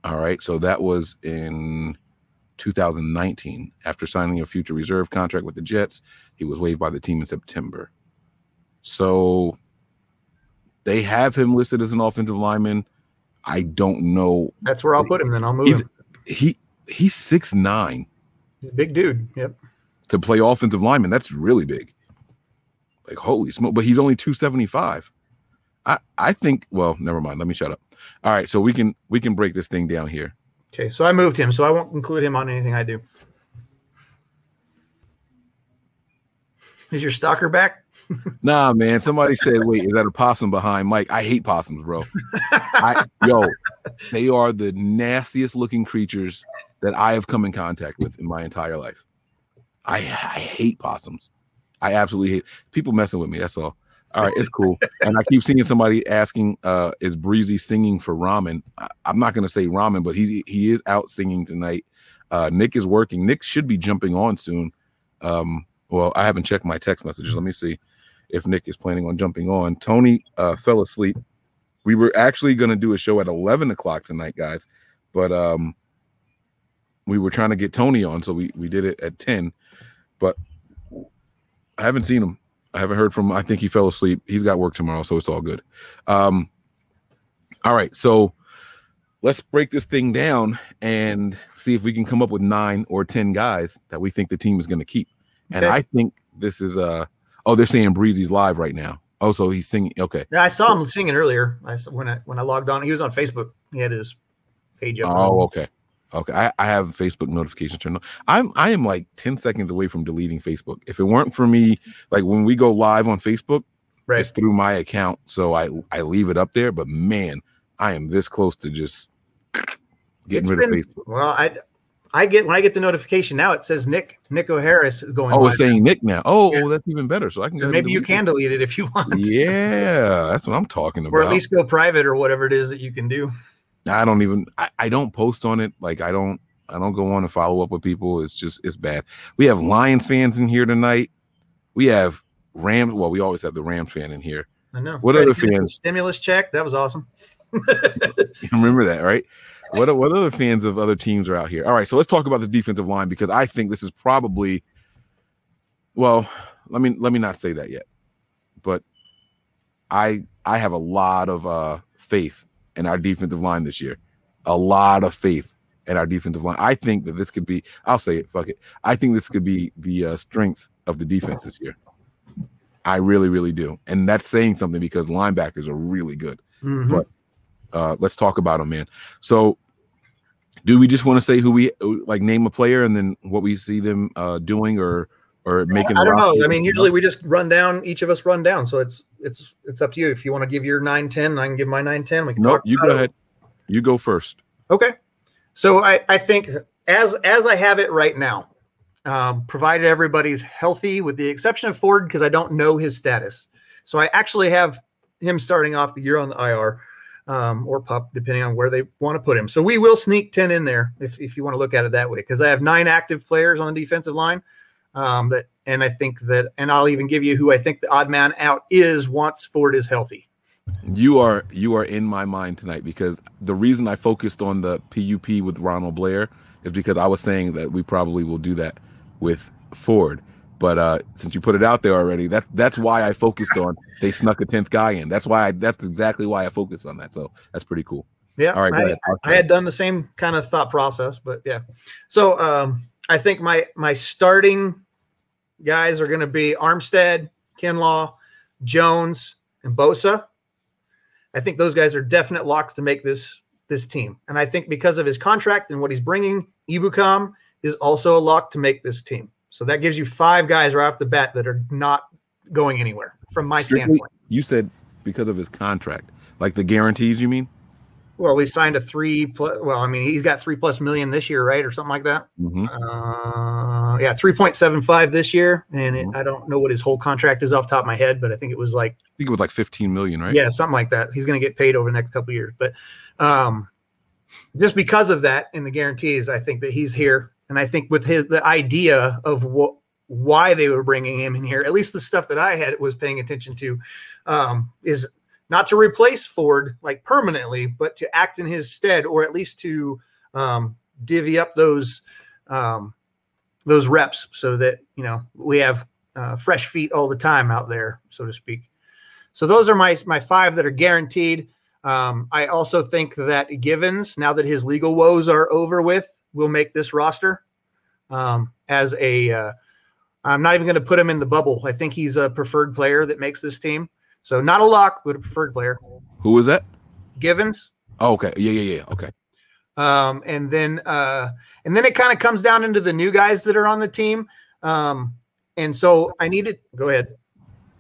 Speaker 5: All right, so that was in 2019. After signing a future reserve contract with the Jets, he was waived by the team in September. So they have him listed as an offensive lineman. I don't know.
Speaker 6: That's where I'll put him then. I'll move
Speaker 5: He's,
Speaker 6: him.
Speaker 5: he he's six nine
Speaker 6: He's big dude. Yep.
Speaker 5: to play offensive lineman. That's really big. Like holy smoke! But he's only two seventy five. I I think. Well, never mind. Let me shut up. All right, so we can we can break this thing down here.
Speaker 6: Okay. So I moved him. So I won't include him on anything I do. Is your stalker back?
Speaker 5: Nah, man. Somebody said, "Wait, is that a possum behind Mike?" I hate possums, bro. I, yo, they are the nastiest looking creatures that I have come in contact with in my entire life. I I hate possums. I absolutely hate people messing with me. That's all. All right, it's cool. And I keep seeing somebody asking, uh, "Is Breezy singing for Ramen?" I, I'm not gonna say Ramen, but he he is out singing tonight. Uh, Nick is working. Nick should be jumping on soon. Um, well, I haven't checked my text messages. Let me see if Nick is planning on jumping on. Tony uh, fell asleep. We were actually going to do a show at 11 o'clock tonight, guys, but um, we were trying to get Tony on, so we we did it at 10. But I haven't seen him. I haven't heard from him. I think he fell asleep. He's got work tomorrow, so it's all good. Um, all right, so let's break this thing down and see if we can come up with nine or ten guys that we think the team is going to keep. And I think this is uh oh, they're saying Breezy's live right now. Oh, so he's singing. Okay.
Speaker 6: Yeah, I saw him singing earlier. I when I when I logged on, he was on Facebook. He had his page up.
Speaker 5: Oh, okay. Okay. I, I have Facebook notifications turned on. I'm I am like 10 seconds away from deleting Facebook. If it weren't for me, like when we go live on Facebook,
Speaker 6: Right.
Speaker 5: it's through my account. So I I leave it up there. But man, I am this close to just getting
Speaker 6: It's
Speaker 5: rid
Speaker 6: been-
Speaker 5: of Facebook.
Speaker 6: Well, I I get when I get the notification now, it says Nick Nick O'Harris is going.
Speaker 5: Oh,
Speaker 6: live.
Speaker 5: it's saying Nick now. Oh,
Speaker 6: Yeah.
Speaker 5: oh, that's even better. So I can
Speaker 6: So maybe you can delete it if you want.
Speaker 5: Yeah, that's what I'm talking about.
Speaker 6: or at least go private or whatever it is that you can do.
Speaker 5: I don't even I, I don't post on it. Like I don't I don't go on and follow up with people. It's just it's bad. We have Lions fans in here tonight. We have Rams. Well, we always have the Rams fan in here.
Speaker 6: I know.
Speaker 5: What other fans?
Speaker 6: Stimulus check. That was awesome.
Speaker 5: Remember that, right? What what other fans of other teams are out here? All right, so let's talk about the defensive line because I think this is probably well, let me let me not say that yet. But I I have a lot of uh faith in our defensive line this year. A lot of faith in our defensive line. I think that this could be I'll say it, fuck it. I think this could be the uh, strength of the defense this year. I really really do. And that's saying something because linebackers are really good.
Speaker 6: Mhm.
Speaker 5: But uh, let's talk about them, man. So, do we just want to say who we like name a player and then what we see them uh, doing or or making?
Speaker 6: I don't know. I mean, usually we just run down. Each of us run down. So it's it's it's up to you. If you want to give your nine ten, I can give my nine ten. We can
Speaker 5: nope.
Speaker 6: talk.
Speaker 5: You go
Speaker 6: it.
Speaker 5: ahead. You go first.
Speaker 6: Okay. So I, I think as as I have it right now, um, provided everybody's healthy, with the exception of Ford, because I don't know his status. So I actually have him starting off the year on the IR um, or pup, depending on where they want to put him. So we will sneak 10 in there if, if you want to look at it that way, because I have nine active players on the defensive line. Um, that and I think that, and I'll even give you who I think the odd man out is once Ford is healthy.
Speaker 5: You are you are in my mind tonight because the reason I focused on the PUP with Ronald Blair is because I was saying that we probably will do that with Ford. But uh, since you put it out there already, that's that's why I focused on they snuck a tenth guy in. That's why I, that's exactly why I focused on that. So that's pretty cool.
Speaker 6: Yeah,
Speaker 5: All right,
Speaker 6: I. I had done the same kind of thought process, but yeah. So um, I think my my starting guys are going to be Armstead, Kinlaw, Jones, and Bosa. I think those guys are definite locks to make this this team, and I think because of his contract and what he's bringing, Ebukam is also a lock to make this team. So that gives you five guys right off the bat that are not going anywhere from my
Speaker 5: Strictly-
Speaker 6: standpoint.
Speaker 5: You said because of his contract, like the guarantees. You mean?
Speaker 6: Well, we signed a three plus. Well, I mean, he's got three plus million this year, right, or something like that.
Speaker 5: Mhm.
Speaker 6: Uh, yeah, three point seven five this year, and
Speaker 5: Mm-hmm.
Speaker 6: I don't know what his whole contract is off the top of my head, but I think it was like
Speaker 5: I think it was like 15 million, right?
Speaker 6: yeah, something like that. He's going to get paid over the next couple of years, but um, just because of that and the guarantees, I think that he's here, and I think with his the idea of what why they were bringing him in here, at least the stuff that I had was paying attention to, um, is not to replace Ford like permanently, but to act in his stead, or at least to um, divvy up those um, those reps so that you know we have uh, fresh feet all the time out there, so to speak. So those are my my five that are guaranteed. Um, I also think that Givens, now that his legal woes are over with, will make this roster um, as a. Uh, I'm not even going to put him in the bubble. I think he's a preferred player that makes this team. So not a lock, but a preferred player.
Speaker 5: Who was that?
Speaker 6: Givens.
Speaker 5: Oh, okay. Yeah, yeah, yeah. Okay.
Speaker 6: Um, and then uh, and then it kind of comes down into the new guys that are on the team. Um, and so I needed go ahead.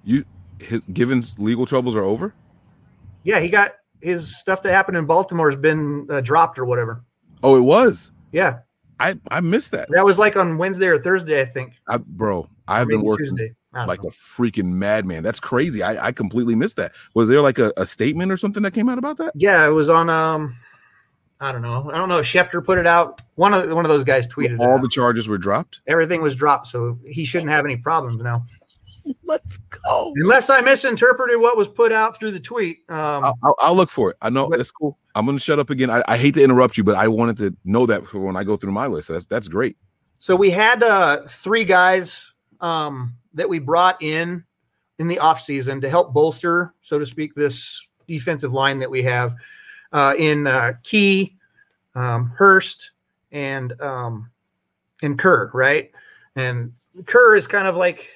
Speaker 5: You his Givens legal troubles are over.
Speaker 6: Yeah, he got his stuff that happened in Baltimore has been uh, dropped or whatever.
Speaker 5: Oh, it was.
Speaker 6: Yeah,
Speaker 5: I I missed that.
Speaker 6: that was like on Wednesday or Thursday, I think.
Speaker 5: I, bro, I've been working
Speaker 6: Tuesday.
Speaker 5: Like
Speaker 6: know.
Speaker 5: a freaking madman. That's crazy. I, I completely missed that. Was there like a, a statement or something that came out about that?
Speaker 6: yeah, it was on. Um, I don't know. I don't know. if Schefter put it out. One of one of those guys tweeted.
Speaker 5: All the charges were dropped.
Speaker 6: Everything was dropped, so he shouldn't have any problems now.
Speaker 5: Let's go.
Speaker 6: Unless I misinterpreted what was put out through the tweet. Um,
Speaker 5: I'll, I'll, I'll look for it. I know
Speaker 6: But-
Speaker 5: that's cool. I'm gonna shut up again. I, I hate to interrupt you, but I wanted to know that for when I go through my list. So that's that's great.
Speaker 6: So we had uh, three guys um, that we brought in in the offseason to help bolster, so to speak, this defensive line that we have uh, in uh, Key, um, Hurst, and um, and Kerr, right? And Kerr is kind of like,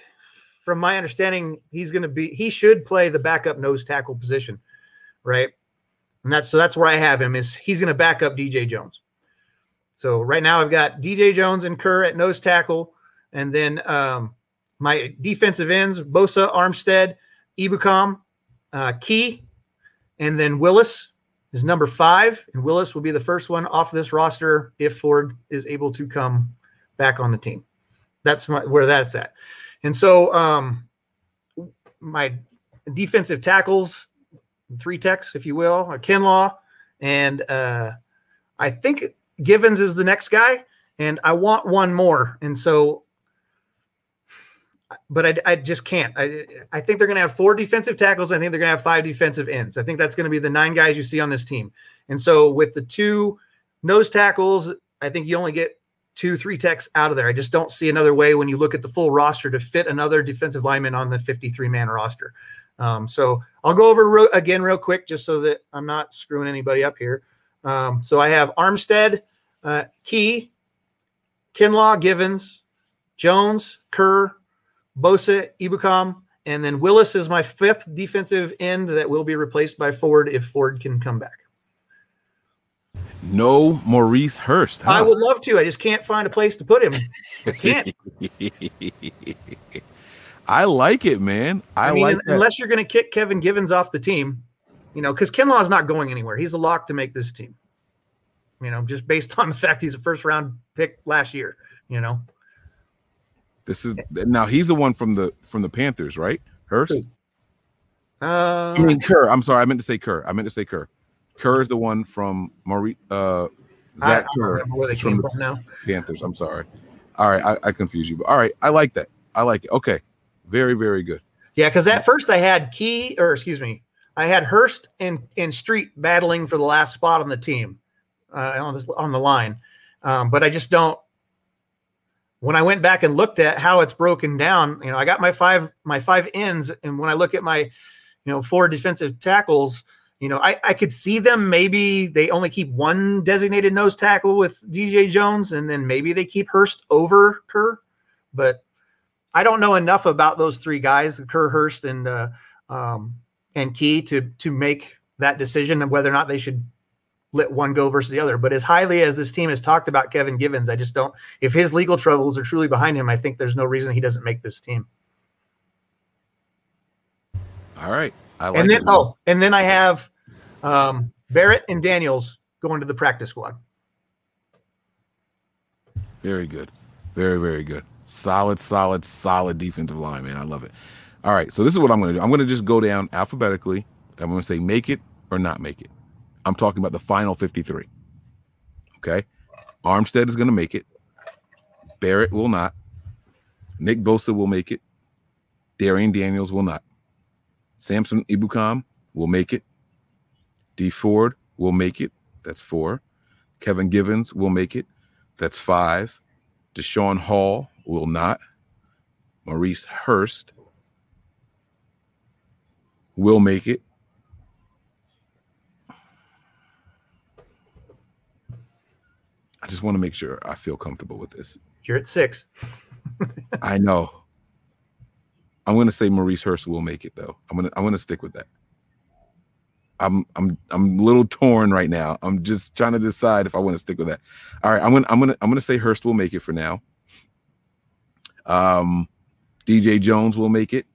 Speaker 6: from my understanding, he's going to be he should play the backup nose tackle position, right? And that's so that's where I have him is he's going to back up DJ Jones. So right now I've got DJ Jones and Kerr at nose tackle, and then um, my defensive ends: Bosa, Armstead, Ebukam, uh, Key, and then Willis is number five, and Willis will be the first one off this roster if Ford is able to come back on the team. That's my, where that's at. And so um, my defensive tackles, three techs, if you will, are Kinlaw, and uh, I think Givens is the next guy, and I want one more. And so, but I, I just can't. I, I think they're going to have four defensive tackles. I think they're going to have five defensive ends. I think that's going to be the nine guys you see on this team. And so, with the two nose tackles, I think you only get two, three techs out of there. I just don't see another way when you look at the full roster to fit another defensive lineman on the 53 man roster. Um, so I'll go over again real quick just so that I'm not screwing anybody up here. Um, so I have Armstead, uh, Key, Kinlaw, Givens, Jones, Kerr, Bosa, Ebukam, and then Willis is my fifth defensive end that will be replaced by Ford if Ford can come back.
Speaker 5: No Maurice Hurst.
Speaker 6: I would love to. I just can't find a place to put him. I can't.
Speaker 5: I like it, man. I,
Speaker 6: I, mean,
Speaker 5: like that.
Speaker 6: unless you're going to kick Kevin Givens off the team, you know, because Kinlaw's not going anywhere. He's a lock to make this team. You know, just based on the fact he's a first round pick last year. You know,
Speaker 5: This is now he's the one from the from the Panthers, right? Hurst.
Speaker 6: uh,
Speaker 5: I mean Kerr. I'm sorry, I meant to say Kerr. I meant to say Kerr. Kerr is the one from Maurice uh
Speaker 6: I, I
Speaker 5: Kerr
Speaker 6: remember where they
Speaker 5: is
Speaker 6: came
Speaker 5: the
Speaker 6: from now.
Speaker 5: Panthers. I'm sorry. All right, I, I confuse you, but all right, I like that. I like it. Okay, very very good.
Speaker 6: Yeah, because at first I had Key, or excuse me, I had Hurst and and Street battling for the last spot on the team, uh, on the on the line, um, but I just don't. When I went back and looked at how it's broken down, you know, I got my five my five ends, and when I look at my, you know, four defensive tackles, you know, I, I could see them maybe they only keep one designated nose tackle with DJ Jones, and then maybe they keep Hurst over Kerr, but I don't know enough about those three guys, Kerr, Hurst, and uh, um, and Key, to to make that decision of whether or not they should let one go versus the other. But as highly as this team has talked about Kevin Givens, I just don't. If his legal troubles are truly behind him, I think there's no reason he doesn't make this team.
Speaker 5: All right. I like
Speaker 6: and then
Speaker 5: it.
Speaker 6: oh, and then I have um, Barrett and Daniels going to the practice squad.
Speaker 5: Very good. Very, very good. Solid, solid, solid defensive line, man. I love it. All right. So this is what I'm going to do. I'm going to just go down alphabetically. I'm going to say make it or not make it. I'm talking about the final 53. Okay. Armstead is going to make it. Barrett will not. Nick Bosa will make it. Darian Daniels will not. Samson Ebukam will make it. Dee Ford will make it. That's four. Kevin Givens will make it. That's five. Deshaun Hall will not. Maurice Hurst will make it. I just want to make sure I feel comfortable with this.
Speaker 6: You're at six.
Speaker 5: I know. I'm gonna say Maurice Hurst will make it though. I'm gonna I'm gonna stick with that. I'm I'm I'm a little torn right now. I'm just trying to decide if I want to stick with that. All right, I'm gonna I'm gonna I'm gonna say Hurst will make it for now. Um, DJ Jones will make it.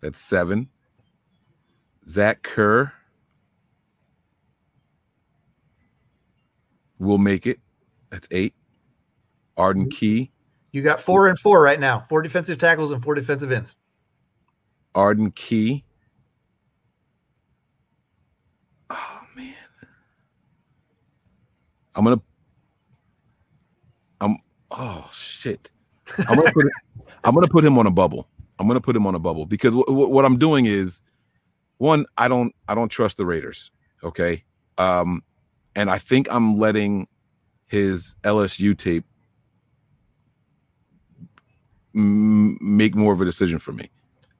Speaker 5: That's seven. Zach Kerr will make it. That's eight. Arden Key,
Speaker 6: You got four and four right now. Four defensive tackles and four defensive ends.
Speaker 5: Arden Key. Oh man. I'm gonna I'm oh shit. I'm gonna put I'm gonna put him on a bubble. I'm gonna put him on a bubble because wh- wh- what I'm doing is one, I don't I don't trust the Raiders. Okay. Um, and I think I'm letting his LSU tape m- make more of a decision for me.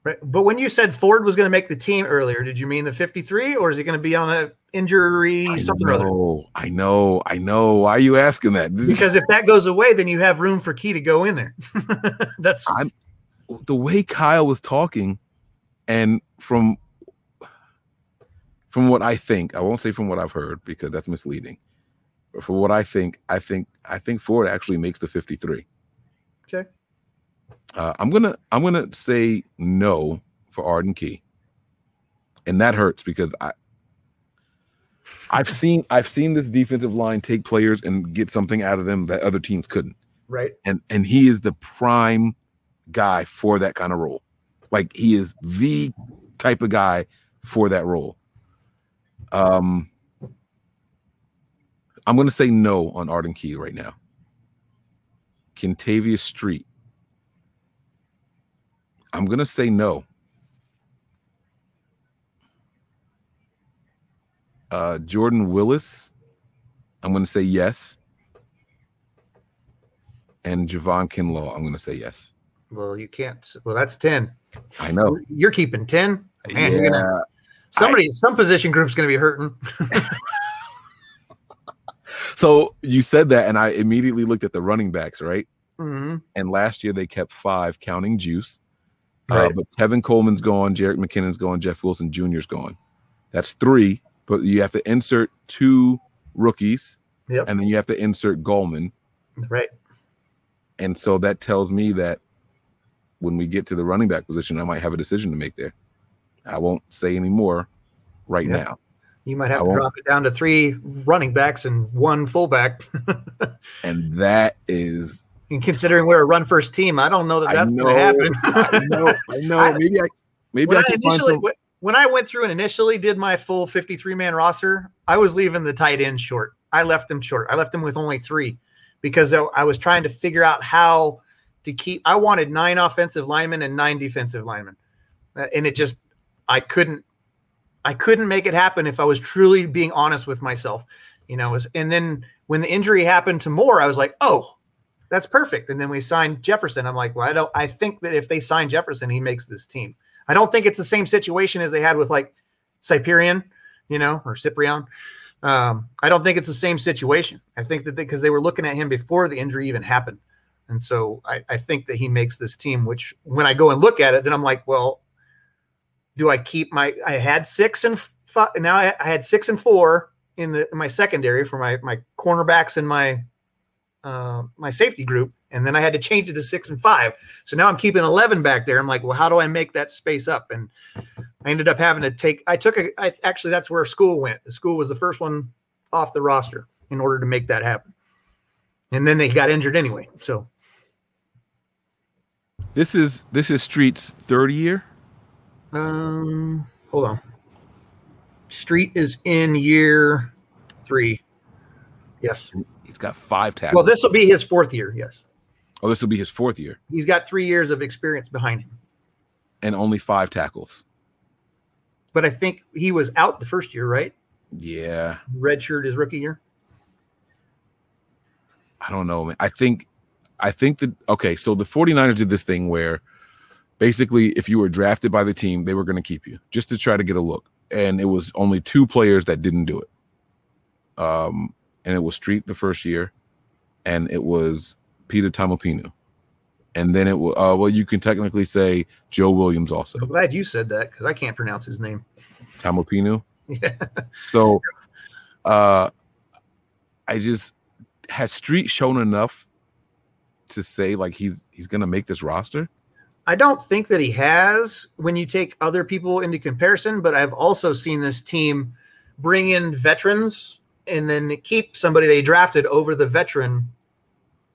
Speaker 6: Right. But when you said Ford was going to make the team earlier, did you mean the 53 or is he going to be on a injury,
Speaker 5: I
Speaker 6: something or other?
Speaker 5: know, I know, I know. Why are you asking that? This-
Speaker 6: Because if that goes away, then you have room for Key to go in there. That's
Speaker 5: I'm the way Kyle was talking, and from from what I think, I won't say from what I've heard because that's misleading. For what I think, I think I think Ford actually makes the 53.
Speaker 6: okay.
Speaker 5: Uh, I'm gonna I'm gonna say no for Arden Key, and that hurts because I I've seen I've seen this defensive line take players and get something out of them that other teams couldn't,
Speaker 6: Right.
Speaker 5: and and he is the prime guy for that kind of role. Like he is the type of guy for that role. Um, I'm gonna say no on Arden Key right now. Kentavious Street. I'm gonna say no. Uh, Jordan Willis. I'm gonna say yes. And Javon Kinlaw. I'm gonna say yes.
Speaker 6: Well, you can't. Well, that's 10.
Speaker 5: I know.
Speaker 6: You're keeping 10. Man, you're gonna
Speaker 5: Yeah.
Speaker 6: somebody, some position group's going to be hurting.
Speaker 5: So you said that, and I immediately looked at the running backs, right?
Speaker 6: hmm
Speaker 5: And last year they kept five, counting Juice. Uh, but Tevin Coleman's gone, Jerick McKinnon's gone, Jeff Wilson Jr.'s gone. That's three, but you have to insert two rookies,
Speaker 6: Yep.
Speaker 5: and then you have to insert Gallman.
Speaker 6: Right.
Speaker 5: And so that tells me that when we get to the running back position, I might have a decision to make there. I won't say any more right
Speaker 6: Yeah.
Speaker 5: now.
Speaker 6: You might
Speaker 5: I
Speaker 6: have to
Speaker 5: won't-
Speaker 6: drop it down to three running backs and one fullback.
Speaker 5: And that is
Speaker 6: and considering we're a run first team, I don't know that that's going to happen.
Speaker 5: I know, I know.
Speaker 6: I-
Speaker 5: maybe I maybe
Speaker 6: when
Speaker 5: I
Speaker 6: I initially
Speaker 5: some,
Speaker 6: when I went through and initially did my full 53 man roster, I was leaving the tight end short. I left them short. I left them with only three because I I was trying to figure out how to keep. I wanted nine offensive linemen and nine defensive linemen, Uh, and it just I couldn't I couldn't make it happen if I was truly being honest with myself, you know. was- And then when the injury happened to Moore, I was like, oh, that's perfect. And then we signed Jefferson. I'm like, well, I don't. I think that if they sign Jefferson, he makes this team. I don't think it's the same situation as they had with like Cyprian, you know, or Cyprian. Um, I don't think it's the same situation. I think that because they, were looking at him before the injury even happened, and so I, I think that he makes this team. Which when I go and look at it, then I'm like, well, do I keep my? I had six and five. Now I, I had six and four in the in my secondary for my my cornerbacks and my uh, my safety group, and then I had to change it to six and five. So now I'm keeping eleven back there. I'm like, well, how do I make that space up? And I ended up having to take. I took a. I, actually, that's where Skule went. The Skule was the first one off the roster in order to make that happen. And then they got injured anyway. So
Speaker 5: This is this is Street's third year.
Speaker 6: Um, hold on. Street is in year three. Yes.
Speaker 5: He's got five tackles.
Speaker 6: Well, this will be his fourth year. Yes.
Speaker 5: oh, this will be his fourth year
Speaker 6: He's got three years of experience behind him.
Speaker 5: and only five tackles.
Speaker 6: But I think he was out the first year, right?
Speaker 5: Yeah,
Speaker 6: Redshirt his rookie year.
Speaker 5: I don't know, man. I think I think that okay, so the 49ers did this thing where basically if you were drafted by the team, they were going to keep you just to try to get a look. And it was only two players that didn't do it. Um and it was Street the first year and it was Pita Taumoepenu. And then it was uh well you can technically say Joe Williams also.
Speaker 6: I'm glad you said that because I can't pronounce his name.
Speaker 5: Tamopinu.
Speaker 6: Yeah.
Speaker 5: So uh I just has Street shown enough to say like he's he's gonna make this roster?
Speaker 6: I don't think that he has when you take other people into comparison, but I've also seen this team bring in veterans and then keep somebody they drafted over the veteran.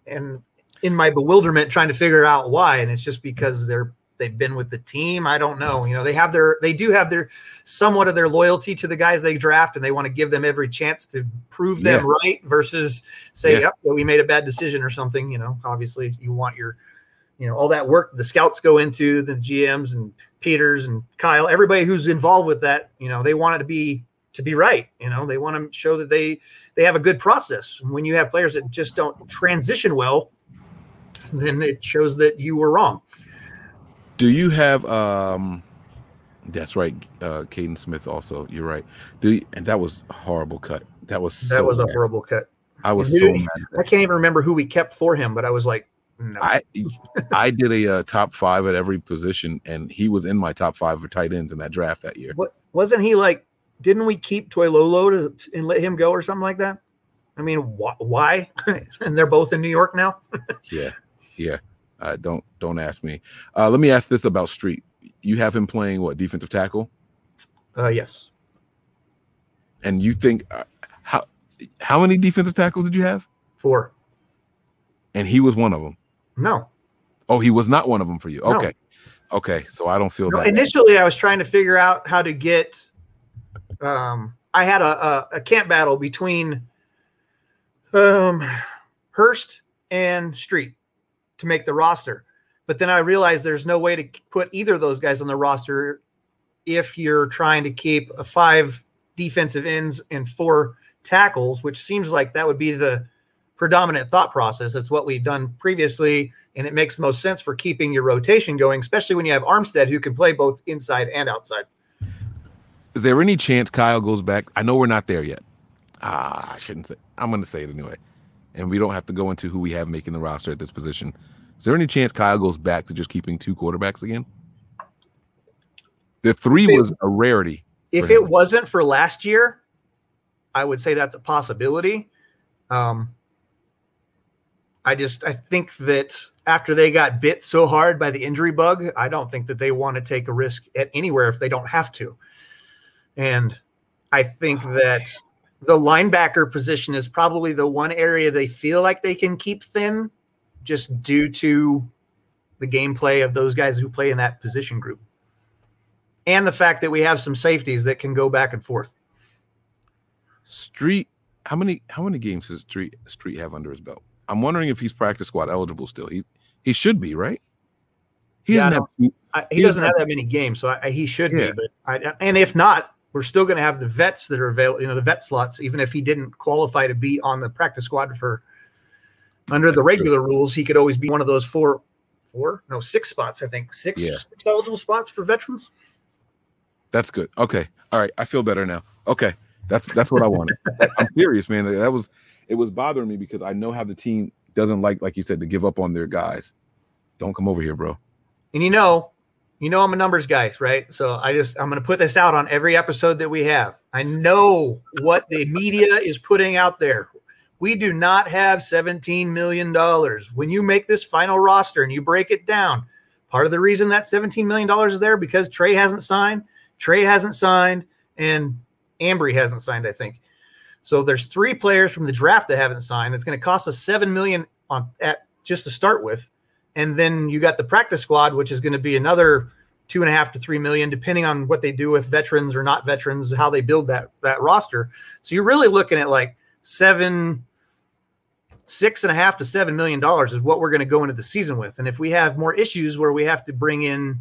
Speaker 6: And in my bewilderment, trying to figure out why, and it's just because they're they've been with the team. I don't know. You know, they have their they do have their somewhat of their loyalty to the guys they draft, and they want to give them every chance to prove them right versus say,
Speaker 5: Yeah.
Speaker 6: yep, we made a bad decision or something. You know, obviously you want your you know all that work the scouts go into the gms and peters and kyle everybody who's involved with that you know they want it to be to be right you know they want to show that they they have a good process when you have players that just don't transition well then it shows that you were wrong
Speaker 5: Do you have um that's right, uh Kaden Smith also. You're right. Do you, and that was a horrible cut. That was
Speaker 6: that
Speaker 5: so
Speaker 6: was a
Speaker 5: bad.
Speaker 6: horrible cut
Speaker 5: I was so mad.
Speaker 6: i can't even remember who we kept for him but i was like no
Speaker 5: I I did a uh, top five at every position, and he was in my top five for tight ends in that draft that year.
Speaker 6: what wasn't he like didn't we keep Toilolo to and let him go or something like that i mean wh- why and they're both in new york now
Speaker 5: Yeah, yeah. Uh, don't don't ask me. Uh, let me ask this about Street. You have him playing what defensive tackle,
Speaker 6: uh yes
Speaker 5: and you think uh, how how many defensive tackles did you have?
Speaker 6: four
Speaker 5: And he was one of them.
Speaker 6: No
Speaker 5: Oh, he was not one of them for you.
Speaker 6: No.
Speaker 5: Okay, okay. So I don't feel
Speaker 6: No, initially, I was trying to figure out how to get. Um, I had a, a, a camp battle between um, Hurst and Street to make the roster, but then I realized there's no way to put either of those guys on the roster if you're trying to keep a five defensive ends and four tackles, which seems like that would be the predominant thought process. It's what we've done previously, and it makes the most sense for keeping your rotation going, especially when you have Armstead who can play both inside and outside.
Speaker 5: Is there any chance Kyle goes back? I know we're not there yet. Ah, I shouldn't say. I'm going to say it anyway, and we don't have to go into who we have making the roster at this position. Is there any chance Kyle goes back to just keeping two quarterbacks again? The three was a rarity.
Speaker 6: If it wasn't for last year, I would say that's a possibility. Um, I just I think that after they got bit so hard by the injury bug, I don't think that they want to take a risk at anywhere if they don't have to. And I think oh, that the linebacker position is probably the one area they feel like they can keep thin just due to the gameplay of those guys who play in that position group. And the fact that we have some safeties that can go back and forth.
Speaker 5: Street, how many how many games does Street Street have under his belt? I'm wondering if he's practice squad eligible still. He he should be, right? He
Speaker 6: Yeah,
Speaker 5: doesn't have
Speaker 6: I, he
Speaker 5: He
Speaker 6: doesn't
Speaker 5: doesn't
Speaker 6: have that many games, so I, he should
Speaker 5: Yeah.
Speaker 6: be. But I, and if not, we're still going to have the vets that are available, you know, the vet slots, even if he didn't qualify to be on the practice squad for under the regular rules, he could always be one of those four, four, no, six spots, I think, six,
Speaker 5: Yeah.
Speaker 6: six eligible spots for veterans.
Speaker 5: That's good. Okay. All right. I feel better now. Okay. That's that's what I wanted. I'm serious, man. That was it was bothering me because I know how the team doesn't like, like you said, to give up on their guys. Don't come over here, bro.
Speaker 6: And you know, you know, I'm a numbers guy, right? So I just I'm going to put this out on every episode that we have. I know what the media is putting out there. We do not have 17 million dollars. When you make this final roster and you break it down, part of the reason that 17 million dollars is there because Trey hasn't signed, Trey hasn't signed, and Ambry hasn't signed. I think. So there's three players from the draft that haven't signed. It's going to cost us seven million on at just to start with, and then you got the practice squad, which is going to be another two and a half to three million, depending on what they do with veterans or not veterans, how they build that that roster. So you're really looking at like seven, six and a half to seven million dollars is what we're going to go into the season with. And if we have more issues where we have to bring in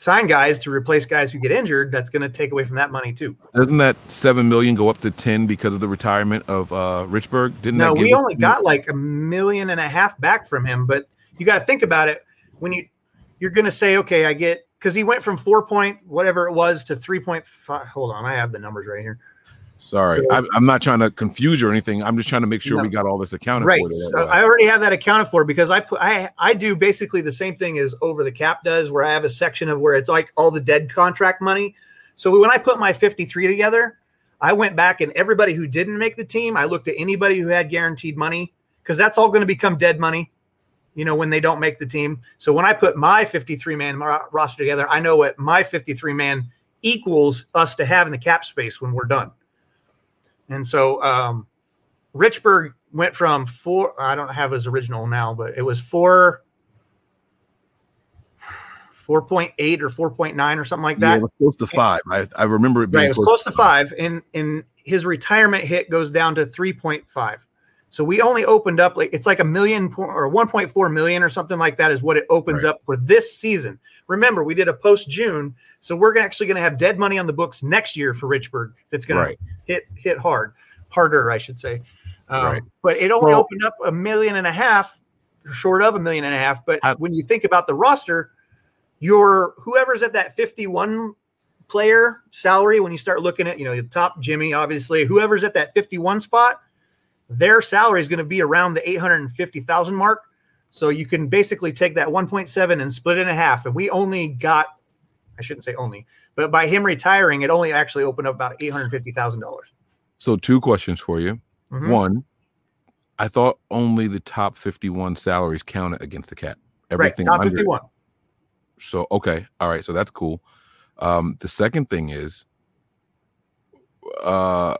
Speaker 6: sign guys to replace guys who get injured, that's going to take away from that money too.
Speaker 5: Doesn't that seven million go up to ten because of the retirement of uh Richburg? Didn't
Speaker 6: No, we
Speaker 5: it-
Speaker 6: only got like a million and a half back from him, but you got to think about it when you you're going to say, okay, I get because he went from four point whatever it was to three point five. Hold on, I have the numbers right here.
Speaker 5: Sorry,
Speaker 6: So-
Speaker 5: I'm, I'm not trying to confuse you or anything. I'm just trying to make sure
Speaker 6: No.
Speaker 5: we got all this accounted
Speaker 6: Right,
Speaker 5: for. the
Speaker 6: so
Speaker 5: right.
Speaker 6: I already have that accounted for because I put I I do basically the same thing as over the cap does, where I have a section of where it's like all the dead contract money. So when I put my 53 together, I went back and everybody who didn't make the team, I looked at anybody who had guaranteed money because that's all going to become dead money, you know, when they don't make the team. So when I put my 53 man roster together, I know what my 53 man equals us to have in the cap space when we're done. And so um, Richburg went from four. I don't have his original now, but it was four, four point eight or four point nine or something like
Speaker 5: yeah,
Speaker 6: that.
Speaker 5: it was close to five. I, I remember it being
Speaker 6: Right, it was close to five, and and his retirement hit goes down to three point five. So we only opened up like it's like a million or one point four million or something like that is what it opens
Speaker 5: Right.
Speaker 6: up for this season. Remember, we did a post June, so we're actually going to have dead money on the books next year for Richburg. That's going
Speaker 5: Right.
Speaker 6: to hit hit hard, harder, I should say. Um,
Speaker 5: Right.
Speaker 6: But it only
Speaker 5: Well-
Speaker 6: opened up a million and a half, short of a million and a half. But
Speaker 5: I-
Speaker 6: when you think about the roster, your whoever's at that 51 player salary, when you start looking at, you know, the top Jimmy, obviously, whoever's at that 51 spot, their salary is going to be around the 850,000 mark. So you can basically take that 1.7 and split it in half. And we only got, I shouldn't say only, but by him retiring, it only actually opened up about $850,000.
Speaker 5: So two questions for you.
Speaker 6: Mhm.
Speaker 5: One, I thought only the top 51 salaries counted against the cap.
Speaker 6: Right, top
Speaker 5: under.
Speaker 6: 51.
Speaker 5: So okay, all right. So that's cool. Um, the second thing is, uh,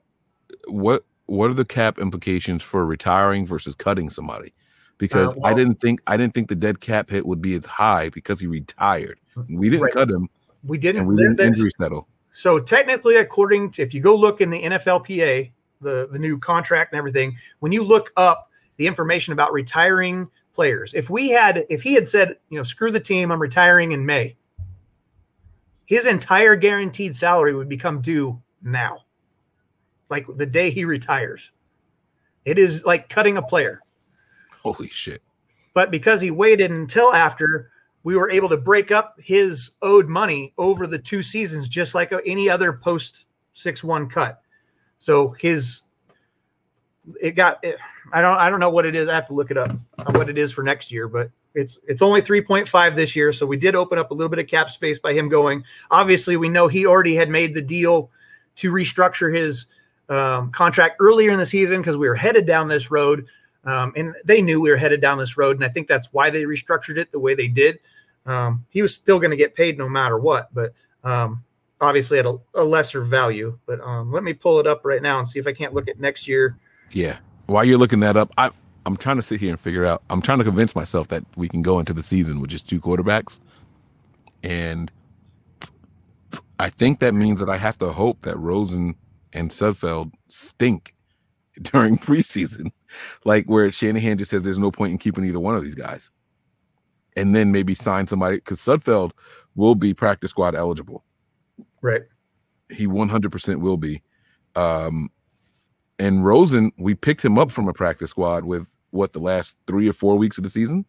Speaker 5: what what are the cap implications for retiring versus cutting somebody? Because uh, I
Speaker 6: well-
Speaker 5: didn't think I didn't think the dead cap hit would be as high because he retired. We didn't
Speaker 6: Right.
Speaker 5: cut him,
Speaker 6: We didn't.
Speaker 5: we didn't injury settle.
Speaker 6: So technically, according to if you go look in the NFLPA, the the new contract and everything, when you look up the information about retiring players, if we had if he had said, you know, screw the team, I'm retiring in May, his entire guaranteed salary would become due now, like the day he retires. It is like cutting a player.
Speaker 5: Holy shit!
Speaker 6: But because he waited until after, we were able to break up his owed money over the two seasons, just like any other post six one cut. So his it got it, I don't I don't know what it is. I have to look it up what it is for next year, but it's it's only 3.5 this year. So we did open up a little bit of cap space by him going. Obviously, we know he already had made the deal to restructure his um, contract earlier in the season because we were headed down this road. Um, and they knew we were headed down this road. And I think that's why they restructured it the way they did. Um, he was still going to get paid no matter what, but um, obviously at a, a lesser value. But um, let me pull it up right now and see if I can't look at next year.
Speaker 5: Yeah. While you're looking that up, I I'm trying to sit here and figure out. I'm trying to convince myself that we can go into the season with just two quarterbacks, and I think that means that I have to hope that Rosen and Sudfeld stink during preseason, like where Shanahan just says there's no point in keeping either one of these guys, and then maybe sign somebody because Sudfeld will be practice squad eligible,
Speaker 6: Right.
Speaker 5: He 100% will be. Um, and Rosen, we picked him up from a practice squad with what the last three or four weeks of the season.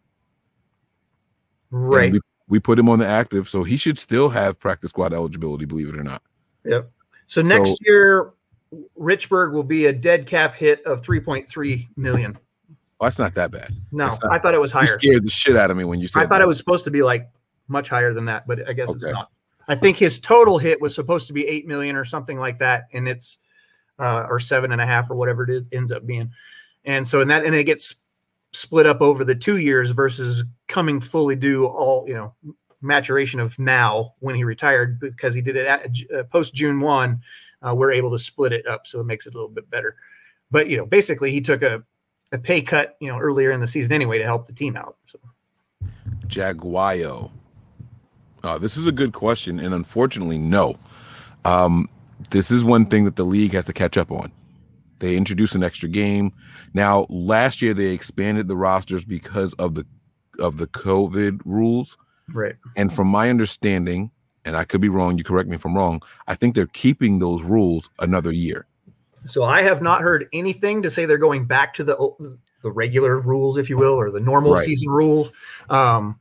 Speaker 6: Right.
Speaker 5: We, we put him on the active, so he should still have practice squad eligibility, believe it or not.
Speaker 6: Yep. So next
Speaker 5: So-
Speaker 6: year, Richburg will be a dead cap hit of 3.3 million.
Speaker 5: Well, that's not that bad.
Speaker 6: No,
Speaker 5: not-
Speaker 6: I thought it was
Speaker 5: You
Speaker 6: higher.
Speaker 5: scared the shit out of me when you said
Speaker 6: I thought
Speaker 5: that.
Speaker 6: it was supposed to be like much higher than that, but I guess it's not. I think his total hit was supposed to be eight million or something like that, and it's uh, or seven and a half or whatever it is, ends up being. And so in that, and it gets split up over the two years versus coming fully due all you know maturation of now when he retired because he did it at uh, post June one. Uh, we're able to split it up, so it makes it a little bit better. But you know, basically, he took a a pay cut, you know, earlier in the season anyway to help the team out. So.
Speaker 5: Jaguayo. Uh, this is a good question, and unfortunately, no. Um, this is one thing that the league has to catch up on. They introduced an extra game. Now, last year they expanded the rosters because of the of the COVID rules.
Speaker 6: Right.
Speaker 5: And from my understanding, and I could be wrong, you correct me if I'm wrong, I think they're keeping those rules another year.
Speaker 6: So I have not heard anything to say they're going back to the the regular rules, if you will, or the normal
Speaker 5: Right.
Speaker 6: season rules. Um,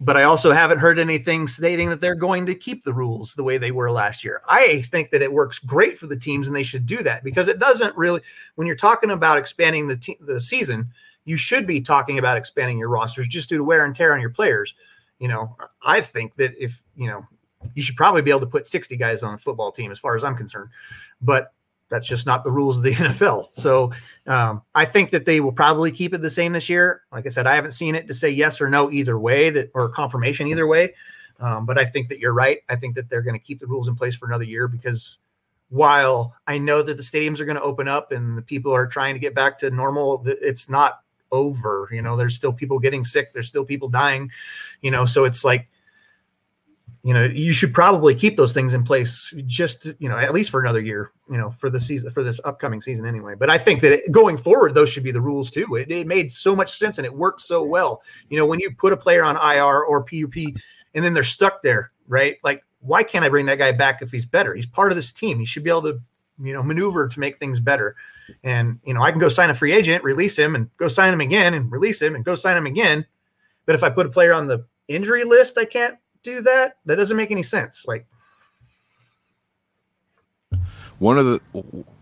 Speaker 6: but I also haven't heard anything stating that they're going to keep the rules the way they were last year. I think that it works great for the teams, and they should do that because it doesn't really. When you're talking about expanding the te- the season, you should be talking about expanding your rosters just due to wear and tear on your players. You know, I think that if you know, you should probably be able to put 60 guys on a football team, as far as I'm concerned. But that's just not the rules of the NFL. So um, I think that they will probably keep it the same this year. Like I said, I haven't seen it to say yes or no either way that or confirmation either way. Um, but I think that you're right. I think that they're going to keep the rules in place for another year because while I know that the stadiums are going to open up and the people are trying to get back to normal, it's not over. You know, there's still people getting sick. There's still people dying. You know, so it's like you know you should probably keep those things in place just you know at least for another year you know for the season for this upcoming season anyway but i think that going forward those should be the rules too it, it made so much sense and it worked so well you know when you put a player on ir or pup and then they're stuck there right like why can't i bring that guy back if he's better he's part of this team he should be able to you know maneuver to make things better and you know i can go sign a free agent release him and go sign him again and release him and go sign him again but if i put a player on the injury list i can't do that that doesn't make any sense like
Speaker 5: one of the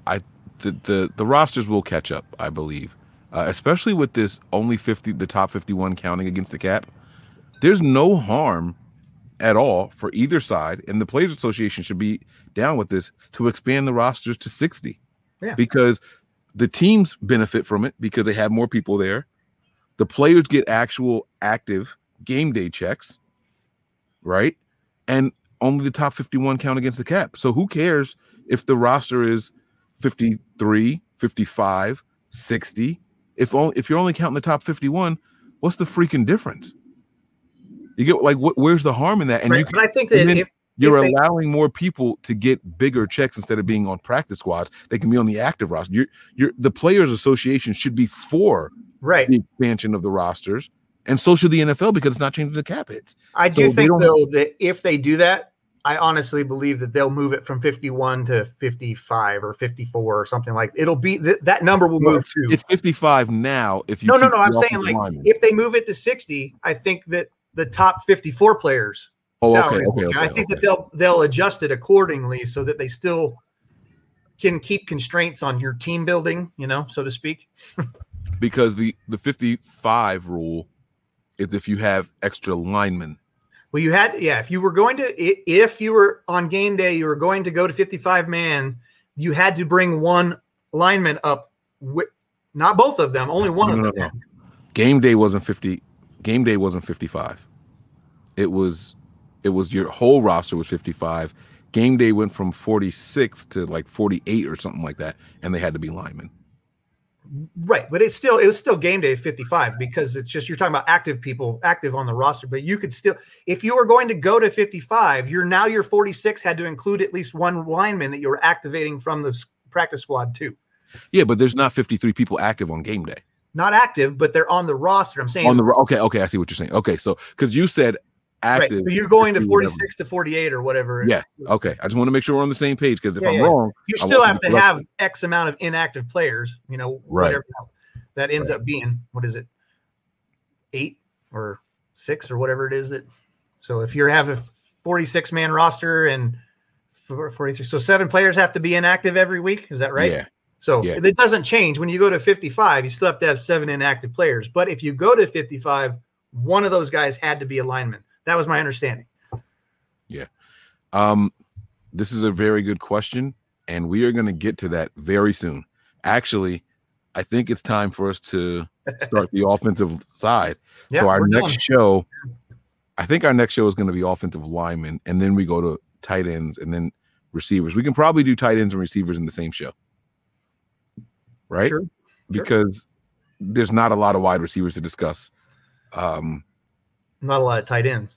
Speaker 5: I the the, the rosters will catch up, I believe, uh, especially with this only fifty the top fifty one counting against the cap. There's no harm at all for either side, and the Players Association should be down with this to expand the rosters to sixty.
Speaker 6: Yeah.
Speaker 5: because the teams benefit from it because they have more people there. The players get actual active game day checks, right? And only the top 51 count against the cap. So who cares if the roster is 53, 55, 60? If only if you're only counting the top 51, what's the freaking difference? You get like wh- where's the harm in that? And
Speaker 6: right,
Speaker 5: you
Speaker 6: but i think that
Speaker 5: then
Speaker 6: if,
Speaker 5: you're
Speaker 6: they-
Speaker 5: allowing more people to get bigger checks instead of being on practice squads. They can be on the active roster. You're, you're the players association should be for
Speaker 6: right
Speaker 5: the expansion of the rosters, and so should the NFL because it's not changing the cap hits.
Speaker 6: i do think though that if they do that i honestly believe that they'll move it from 51 to 55 or 54 or something like it'll be th- that number will move to
Speaker 5: It's 55 now. If you
Speaker 6: no no no i'm saying like
Speaker 5: linemen.
Speaker 6: if they move it to 60 i think that the top 54 players
Speaker 5: Oh, okay,
Speaker 6: salary
Speaker 5: okay,
Speaker 6: will- I
Speaker 5: okay,
Speaker 6: think that they'll they'll adjust it accordingly so that they still can keep constraints on your team building, you know, so to speak.
Speaker 5: because the the 55 rule is if you have extra linemen.
Speaker 6: Well, you had yeah, if you were going to if you were on game day, you were going to go to 55 man, you had to bring one lineman up with not both of them, only one
Speaker 5: No,
Speaker 6: of
Speaker 5: no,
Speaker 6: them.
Speaker 5: no. Game day wasn't 50. Game day wasn't 55. It was it was your whole roster was 55. Game day went from 46 to like 48 or something like that, and they had to be linemen.
Speaker 6: Right, but it's still it was still game day 55 because it's just you're talking about active people active on the roster, but you could still if you were going to go to 55, you're now your 46 had to include at least one lineman that you were activating from the practice squad too.
Speaker 5: Yeah, but there's not 53 people active on game day.
Speaker 6: Not active, but they're on the roster. I'm saying
Speaker 5: On the okay, okay, I see what you're saying. Okay, so because you said
Speaker 6: Right. So you're going to
Speaker 5: do whatever.
Speaker 6: 46 to 48 or whatever.
Speaker 5: Yeah. Okay. I just want to make sure we're on the same page because if
Speaker 6: Yeah,
Speaker 5: I'm
Speaker 6: yeah.
Speaker 5: wrong,
Speaker 6: You still have to have. X amount of inactive players, you know,
Speaker 5: Right.
Speaker 6: whatever that ends up being. What is it? Eight or six or whatever it is that. So if you have a 46 man roster and 43, so seven players have to be inactive every week. Is that right?
Speaker 5: Yeah.
Speaker 6: So
Speaker 5: Yeah.
Speaker 6: it doesn't change when you go to 55. You still have to have seven inactive players. But if you go to 55, one of those guys had to be a lineman. That was my understanding. Yeah.
Speaker 5: Um, this is a very good question, and we are going to get to that very soon. Actually, I think it's time for us to start the offensive side.
Speaker 6: Yeah,
Speaker 5: so our next
Speaker 6: done.
Speaker 5: show, I think our next show is going to be offensive linemen, and then we go to tight ends, and then receivers. We can probably do tight ends and receivers in the same show, right?
Speaker 6: Sure.
Speaker 5: Because there's not a lot of wide receivers to discuss. Um,
Speaker 6: Not a lot of tight ends.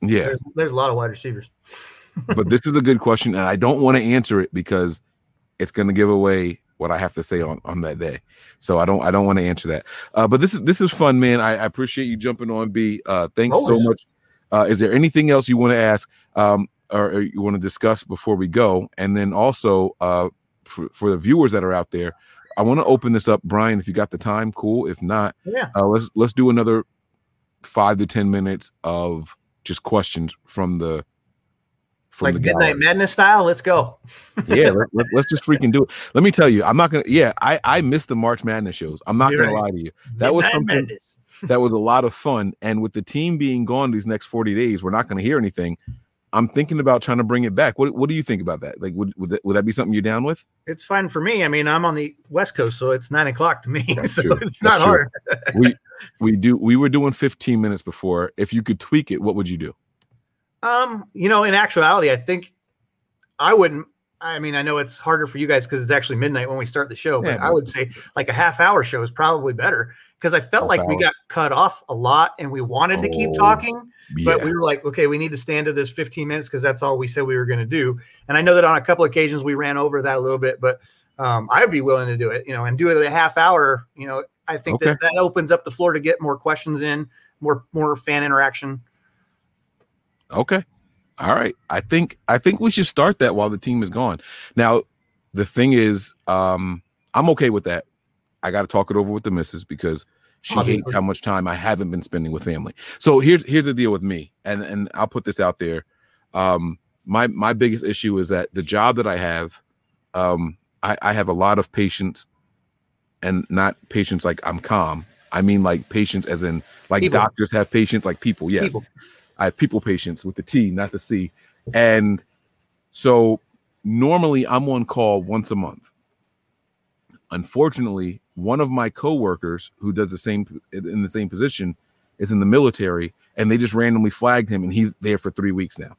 Speaker 5: yeah,
Speaker 6: There's, there's a lot of wide receivers.
Speaker 5: but this is a good question, and I don't want to answer it because it's going to give away what I have to say on on that day. So I don't I don't want to answer that. Uh, but this is this is fun, man. I, I appreciate you jumping on. B. Uh, thanks so much. Uh, is there anything else you want to ask um, or, or you want to discuss before we go? And then also uh, for for the viewers that are out there, I want to open this up, Brian. If you got the time, cool. If not,
Speaker 6: Yeah.
Speaker 5: uh, let's let's do another five to ten minutes of just questions from the from
Speaker 6: Like
Speaker 5: the
Speaker 6: Midnight. Madness style. Let's go.
Speaker 5: yeah let, let, us just freaking do it let me tell you i'm not gonna yeah i i miss the march madness shows i'm not
Speaker 6: You're
Speaker 5: gonna
Speaker 6: right.
Speaker 5: lie to you that was something
Speaker 6: Madness.
Speaker 5: that was a lot of fun and with the team being gone these next 40 days we're not gonna hear anything i'm thinking about trying to bring it back what, what do you think about that like would, would, that, would that be something you're down with
Speaker 6: It's fine for me. I mean, I'm on the West Coast, so it's nine o'clock to me.
Speaker 5: That's
Speaker 6: so
Speaker 5: true.
Speaker 6: it's not hard.
Speaker 5: we we do we were doing 15 minutes before if you could tweak it what would you do
Speaker 6: Um, you know, in actuality, I think I wouldn't. I mean, I know it's harder for you guys because it's actually midnight when we start the show, but
Speaker 5: Yeah,
Speaker 6: I would say like a half hour show is probably better because I felt like we got cut off a lot and we wanted to keep
Speaker 5: Oh,
Speaker 6: talking, but we were like, okay, we need to stand to this 15 minutes because that's all we said we were going to do. And I know that on a couple occasions we ran over that a little bit, but um, I would be willing to do it, you know, and do it at a half hour. You know, I think that that opens up the floor to get more questions in, more more fan interaction.
Speaker 5: Okay. All right. I think I think we should start that while the team is gone. Now, the thing is, um, I'm okay with that. I got to talk it over with the missus because she
Speaker 6: Obviously.
Speaker 5: hates how much time I haven't been spending with family. So here's here's the deal with me, and and I'll put this out there. Um, my my biggest issue is that the job that I have, um, I, I have a lot of patience, and not patience like I'm calm. I mean like patience as in like
Speaker 6: People.
Speaker 5: doctors have patience, like people. Yes,
Speaker 6: People.
Speaker 5: I have people patience with the T, not the C. And so normally I'm on call once a month. Unfortunately, one of my coworkers who does the same in the same position is in the military and they just randomly flagged him and he's there for 3 weeks now.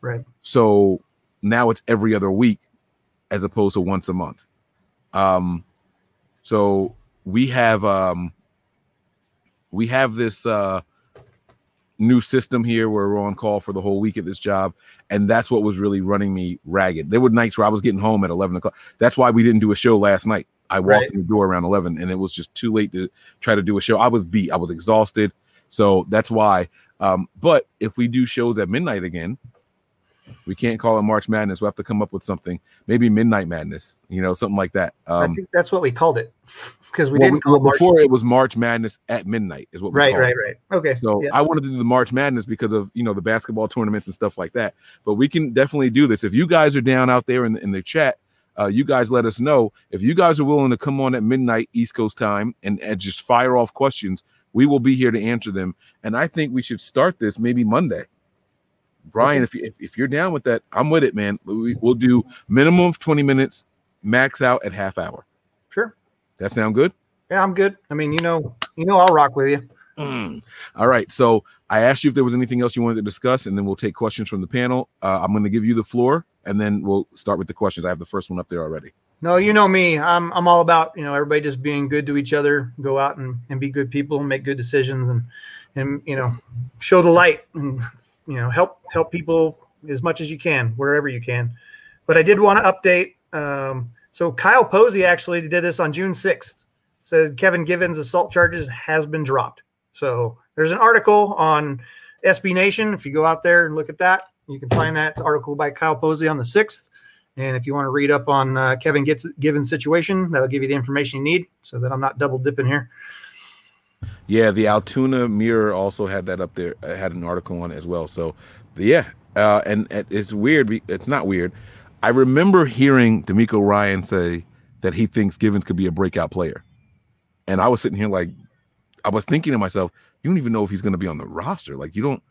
Speaker 6: Right.
Speaker 5: So now it's every other week as opposed to once a month. Um so we have um we have this uh new system here where we're on call for the whole week at this job and that's what was really running me ragged there were nights where i was getting home at 11 o'clock that's why we didn't do a show last night i walked
Speaker 6: Right.
Speaker 5: in the door around 11 and it was just too late to try to do a show i was beat i was exhausted so that's why um but if we do shows at midnight again we can't call it march madness we'll have to come up with something maybe midnight madness you know something like that
Speaker 6: I
Speaker 5: um
Speaker 6: think that's what we called it because we
Speaker 5: well,
Speaker 6: didn't
Speaker 5: we-
Speaker 6: call
Speaker 5: well,
Speaker 6: it March-
Speaker 5: before it was march madness at midnight is what we
Speaker 6: Right,
Speaker 5: called it.
Speaker 6: right, right. Okay.
Speaker 5: So
Speaker 6: yeah.
Speaker 5: I wanted to do the March Madness because of you know the basketball tournaments and stuff like that. But we can definitely do this. If you guys are down out there in, in the chat, uh, you guys let us know. If you guys are willing to come on at midnight East Coast time and, and just fire off questions, we will be here to answer them. And I think we should start this maybe Monday. Brian, if, you, if if you're down with that, I'm with it, man. We, we'll do minimum of 20 minutes, max out at half hour.
Speaker 6: sure.
Speaker 5: That sound good?
Speaker 6: Yeah, I'm good. I mean, you know, you know, I'll rock with you.
Speaker 5: Mm. All right. So I asked you if there was anything else you wanted to discuss, and then we'll take questions from the panel. Uh, I'm going to give you the floor, and then we'll start with the questions. I have the first one up there already.
Speaker 6: No, you know me. I'm I'm all about you know everybody just being good to each other. Go out and, and be good people and make good decisions and and you know show the light and you know help help people as much as you can wherever you can. But I did want to update. Um, so Kyle Posey actually did this on June 6th. Says Kevin Givens assault charges has been dropped. So there's an article on SB Nation. If you go out there and look at that, you can find that article by Kyle Posey on the sixth. And if you want to read up on uh, Kevin Gets Given situation, that'll give you the information you need, so that I'm not double dipping here.
Speaker 5: Yeah, the Altoona Mirror also had that up there. uh, Had an article on it as well. So, yeah, uh, and, and it's weird. It's not weird. I remember hearing DeMeco Ryan say that he thinks Givens could be a breakout player, and I was sitting here like, I was thinking to myself, you don't even know if he's going to be on the roster. Like, you don't,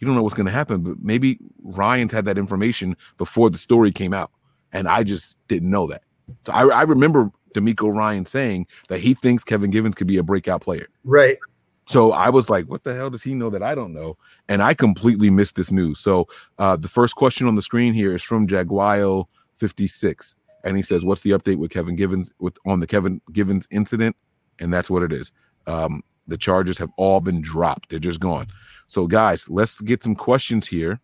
Speaker 5: you don't know what's going to happen. But maybe Ryan's had that information before the story came out, and I just didn't know that. So I, I remember DeMeco Ryan saying that he thinks Kevin Givens could be a breakout player.
Speaker 6: Right.
Speaker 5: So I was like, what the hell does he know that I don't know? And I completely missed this news. So uh, the first question on the screen here is from Jaguayo 56. And he says, What's the update with Kevin Givens with on the Kevin Givens incident? And that's what it is. Um, the charges have all been dropped. They're just gone. So guys, let's get some questions here.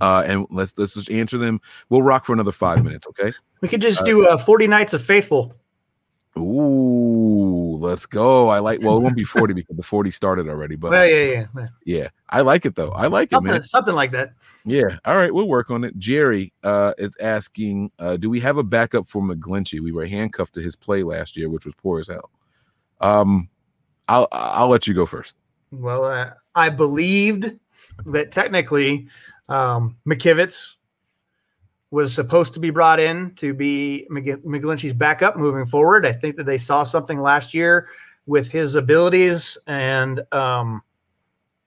Speaker 5: Uh, and let's let's just answer them. We'll rock for another five minutes, okay?
Speaker 6: We could just do uh, 40 Nights of Faithful.
Speaker 5: Ooh, let's go. I like well, it won't be 40 because the 40 started already, but
Speaker 6: Well, yeah, yeah, yeah.
Speaker 5: yeah, I like it though. I like it,
Speaker 6: Something,
Speaker 5: man.
Speaker 6: something like that.
Speaker 5: Yeah. All right, we'll work on it. Jerry uh is asking, uh, do we have a backup for McGlinchey? We were handcuffed to his play last year, which was poor as hell. Um, I'll I'll let you go first.
Speaker 6: Well, uh, I believed that technically um, McKivitz was supposed to be brought in to be McG- McGlinchey's backup moving forward. I think that they saw something last year with his abilities, and um,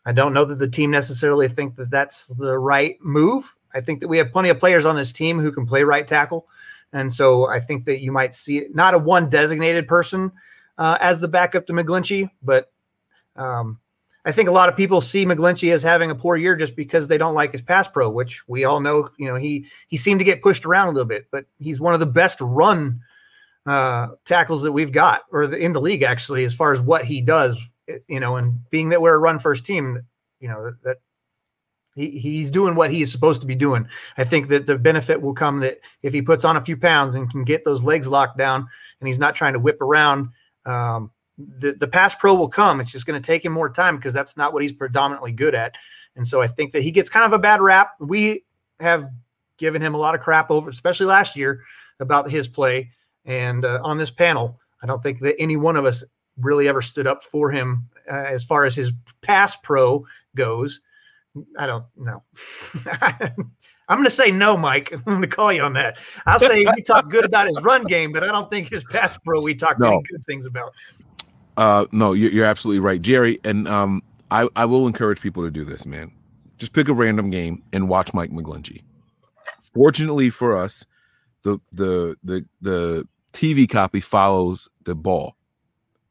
Speaker 6: I don't know that the team necessarily think that that's the right move. I think that we have plenty of players on this team who can play right tackle, and so I think that you might see it, not a one designated person uh, as the backup to McGlinchey, but um, I think a lot of people see McGlinchey as having a poor year just because they don't like his pass pro, which we all know. You know, he he seemed to get pushed around a little bit, but he's one of the best run uh, tackles that we've got, or the, in the league actually, as far as what he does. You know, and being that we're a run first team, you know that, that he, he's doing what he is supposed to be doing. I think that the benefit will come that if he puts on a few pounds and can get those legs locked down, and he's not trying to whip around. Um, the, the pass pro will come. It's just going to take him more time because that's not what he's predominantly good at. And so I think that he gets kind of a bad rap. We have given him a lot of crap over, especially last year, about his play. And uh, on this panel, I don't think that any one of us really ever stood up for him uh, as far as his pass pro goes. I don't know. I'm going to say no, Mike. I'm going to call you on that. I'll say we talk good about his run game, but I don't think his pass pro we talk
Speaker 5: No.
Speaker 6: any good things about.
Speaker 5: Uh, no, you're, you're absolutely right, Jerry. And um, I I will encourage people to do this, man. Just pick a random game and watch Mike McGlinchey. Fortunately for us, the the the the TV copy follows the ball,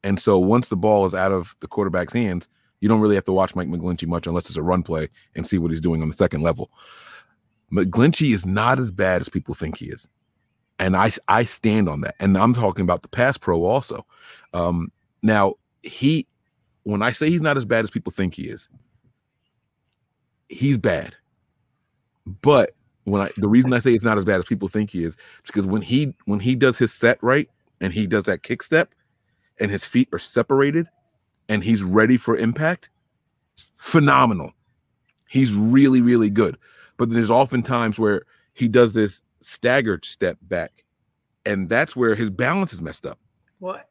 Speaker 5: and so once the ball is out of the quarterback's hands, you don't really have to watch Mike McGlinchey much unless it's a run play and see what he's doing on the second level. McGlinchey is not as bad as people think he is, and I I stand on that. And I'm talking about the pass pro also. Um, now he, when I say he's not as bad as people think he is, he's bad. But when I the reason I say it's not as bad as people think he is because when he when he does his set right and he does that kick step and his feet are separated and he's ready for impact, phenomenal. He's really really good. But there's often times where he does this staggered step back and that's where his balance is messed up.
Speaker 6: What?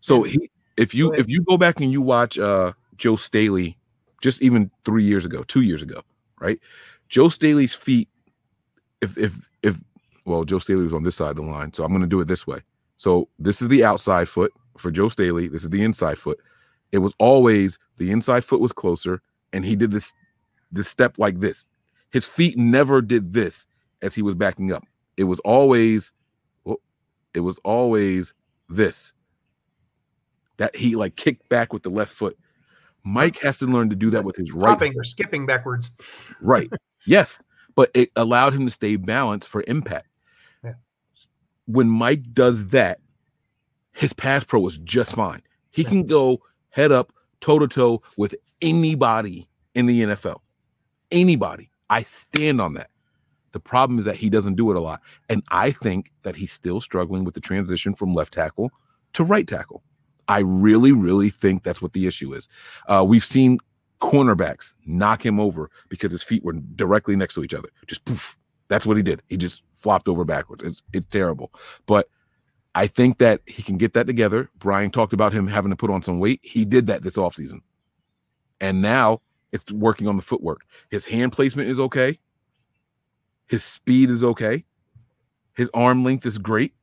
Speaker 5: So he, if you if you go back and you watch uh Joe Staley, just even three years ago, two years ago, right? Joe Staley's feet, if if if well, Joe Staley was on this side of the line, so I'm gonna do it this way. So this is the outside foot for Joe Staley. This is the inside foot. It was always the inside foot was closer, and he did this this step like this. His feet never did this as he was backing up. It was always, it was always this that he like kicked back with the left foot. Mike has to learn to do that with his right.
Speaker 6: Hopping
Speaker 5: foot.
Speaker 6: or skipping backwards.
Speaker 5: Right. yes. But it allowed him to stay balanced for impact.
Speaker 6: Yeah.
Speaker 5: When Mike does that, his pass pro is just fine. He can go head up, toe to toe with anybody in the NFL. Anybody. I stand on that. The problem is that he doesn't do it a lot. And I think that he's still struggling with the transition from left tackle to right tackle. I really, really think that's what the issue is. Uh, we've seen cornerbacks knock him over because his feet were directly next to each other. Just poof. That's what he did. He just flopped over backwards. It's it's terrible. But I think that he can get that together. Brian talked about him having to put on some weight. He did that this offseason. And now it's working on the footwork. His hand placement is okay. His speed is okay. His arm length is great.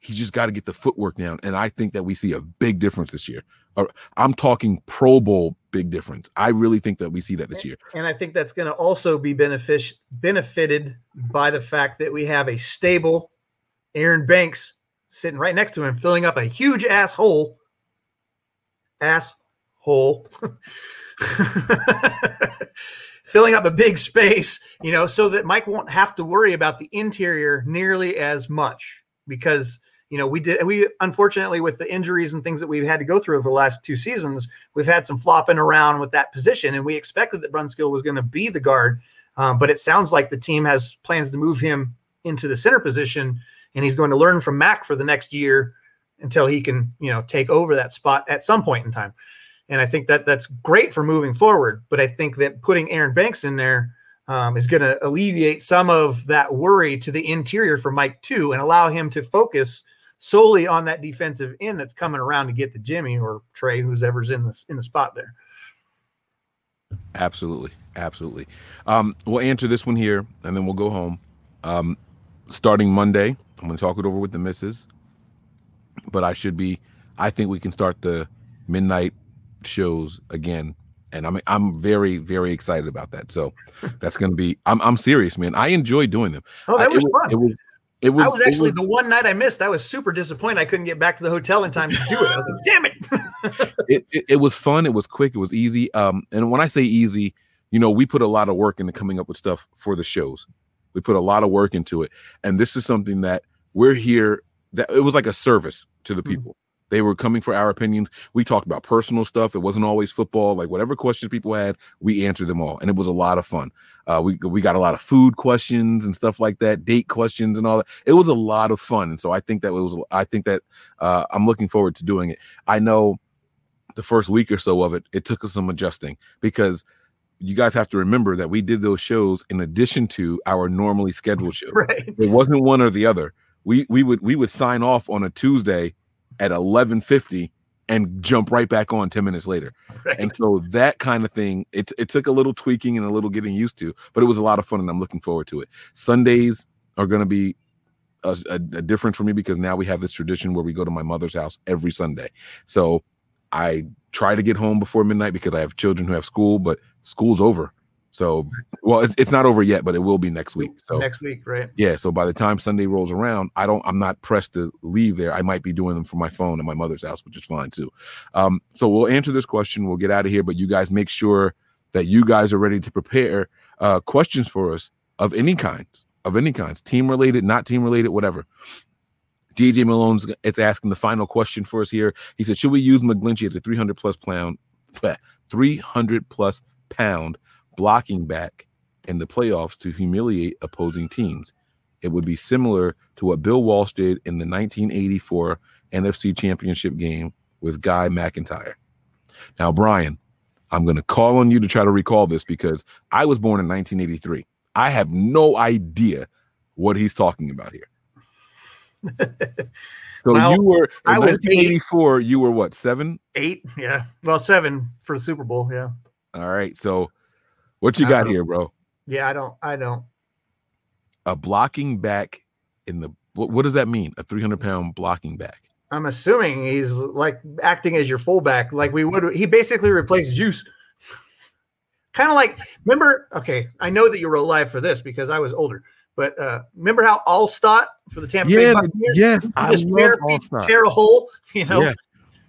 Speaker 5: He just got to get the footwork down. And I think that we see a big difference this year. Uh, I'm talking Pro Bowl big difference. I really think that we see that this year.
Speaker 6: And I think that's going to also be benefic- benefited by the fact that we have a stable Aaron Banks sitting right next to him, filling up a huge asshole. Asshole. filling up a big space, you know, so that Mike won't have to worry about the interior nearly as much because you know we did we unfortunately with the injuries and things that we've had to go through over the last two seasons we've had some flopping around with that position and we expected that Brunskill was going to be the guard um, but it sounds like the team has plans to move him into the center position and he's going to learn from Mac for the next year until he can you know take over that spot at some point in time and I think that that's great for moving forward but I think that putting Aaron Banks in there um, is going to alleviate some of that worry to the interior for Mike too, and allow him to focus solely on that defensive end that's coming around to get to Jimmy or Trey, who's ever's in the in the spot there.
Speaker 5: Absolutely, absolutely. Um, we'll answer this one here, and then we'll go home. Um, starting Monday, I'm going to talk it over with the misses, but I should be. I think we can start the midnight shows again and I'm I'm very very excited about that. So that's going to be I'm I'm serious, man. I enjoy doing them.
Speaker 6: Oh, that was
Speaker 5: it,
Speaker 6: fun.
Speaker 5: It was it was
Speaker 6: I was actually
Speaker 5: was,
Speaker 6: the one night I missed. I was super disappointed. I couldn't get back to the hotel in time to do it. I was like, damn it.
Speaker 5: it, it, it was fun. It was quick. It was easy. Um, and when I say easy, you know, we put a lot of work into coming up with stuff for the shows. We put a lot of work into it, and this is something that we're here. That it was like a service to the people. They were coming for our opinions. We talked about personal stuff. It wasn't always football. Like whatever questions people had, we answered them all, and it was a lot of fun. Uh, we we got a lot of food questions and stuff like that, date questions and all that. It was a lot of fun, and so I think that was. I think that uh, I'm looking forward to doing it. I know the first week or so of it, it took us some adjusting because you guys have to remember that we did those shows in addition to our normally scheduled shows.
Speaker 6: right.
Speaker 5: It wasn't one or the other. We we would we would sign off on a Tuesday at 11:50 and jump right back on 10 minutes later.
Speaker 6: Right.
Speaker 5: And so that kind of thing, it it took a little tweaking and a little getting used to, but it was a lot of fun and I'm looking forward to it. Sundays are going to be a, a, a difference for me because now we have this tradition where we go to my mother's house every Sunday. So I try to get home before midnight because I have children who have school, but school's over. So, well, it's, it's not over yet, but it will be next week. So
Speaker 6: next week, right?
Speaker 5: yeah. So by the time Sunday rolls around, I don't, I'm not pressed to leave there. I might be doing them from my phone at my mother's house, which is fine too. Um, so we'll answer this question. We'll get out of here, but you guys make sure that you guys are ready to prepare uh, questions for us of any kind, of any kinds, team related, not team related, whatever. DJ Malone's it's asking the final question for us here. He said, "Should we use McGlinchey as a 300 plus pound, 300 plus pound blocking back in the playoffs to humiliate opposing teams? It would be similar to what Bill Walsh did in the 1984 NFC Championship game with Guy McIntyre." Now, Brian, I'm going to call on you to try to recall this because I was born in 1983. I have no idea what he's talking about here. So
Speaker 6: Well,
Speaker 5: you were in
Speaker 6: I was eight.
Speaker 5: 1984. You were what seven?
Speaker 6: Eight, yeah. Well, seven for the Super Bowl, yeah.
Speaker 5: All right. So what you got here, bro?
Speaker 6: Yeah, I don't, I don't.
Speaker 5: A blocking back in the what, what does that mean? A 300 pound blocking back.
Speaker 6: I'm assuming he's like acting as your fullback, like we would. He basically replaced Juice. kind of like, remember? Okay, I know that you were alive for this because I was older. But uh, remember how Alstott for the Tampa Bay
Speaker 5: Yeah,
Speaker 6: Buccaneers?
Speaker 5: yes, I
Speaker 6: just
Speaker 5: love
Speaker 6: tear,
Speaker 5: Alstott.
Speaker 6: tear a hole, you know,
Speaker 5: Yeah.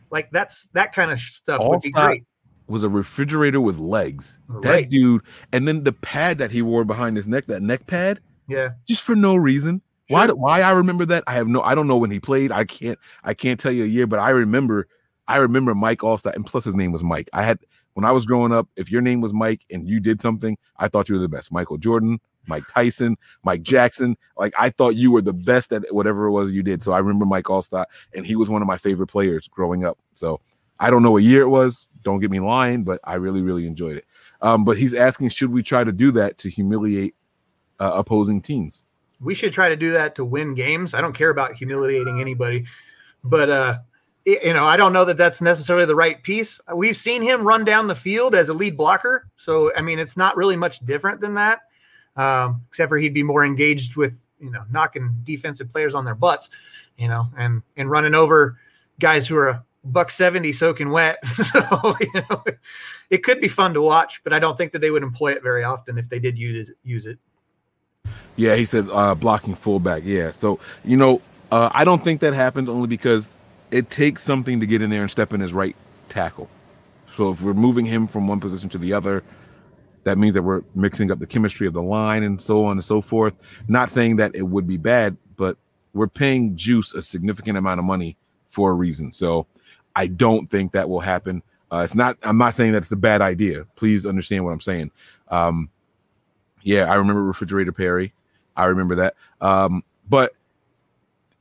Speaker 6: like that's that kind of stuff would be great.
Speaker 5: Was a refrigerator with legs. That dude, and then the pad that he wore behind his neck, that neck pad,
Speaker 6: Yeah,
Speaker 5: just for no reason. Why?
Speaker 6: Sure.
Speaker 5: do- Why I remember that? I have no. I don't know when he played. I can't. I can't tell you a year, but I remember. I remember Mike Alstott, and plus his name was Mike. I had when I was growing up. If your name was Mike and you did something, I thought you were the best. Michael Jordan, Mike Tyson, Mike Jackson. Like I thought you were the best at whatever it was you did. So I remember Mike Alstott, and he was one of my favorite players growing up. So I don't know what year it was. Don't get me lying, but I really, really enjoyed it. Um, but he's asking, should we try to do that to humiliate uh, opposing teams?
Speaker 6: We should try to do that to win games. I don't care about humiliating anybody, but uh, you know, I don't know that that's necessarily the right piece. We've seen him run down the field as a lead blocker, so I mean, it's not really much different than that, um, except for he'd be more engaged with you know knocking defensive players on their butts, you know, and and running over guys who are buck seventy soaking wet. so you know, it could be fun to watch, but I don't think that they would employ it very often if they did use it, use it.
Speaker 5: Yeah, he said uh, blocking fullback. Yeah, so you know, uh, I don't think that happens only because it takes something to get in there and step in his right tackle. So if we're moving him from one position to the other, that means that we're mixing up the chemistry of the line and so on and so forth. Not saying that it would be bad, but we're paying Juice a significant amount of money for a reason. So I don't think that will happen. Uh, it's not. I'm not saying that's a bad idea. Please understand what I'm saying. Um, yeah, I remember Refrigerator Perry. I remember that. Um, but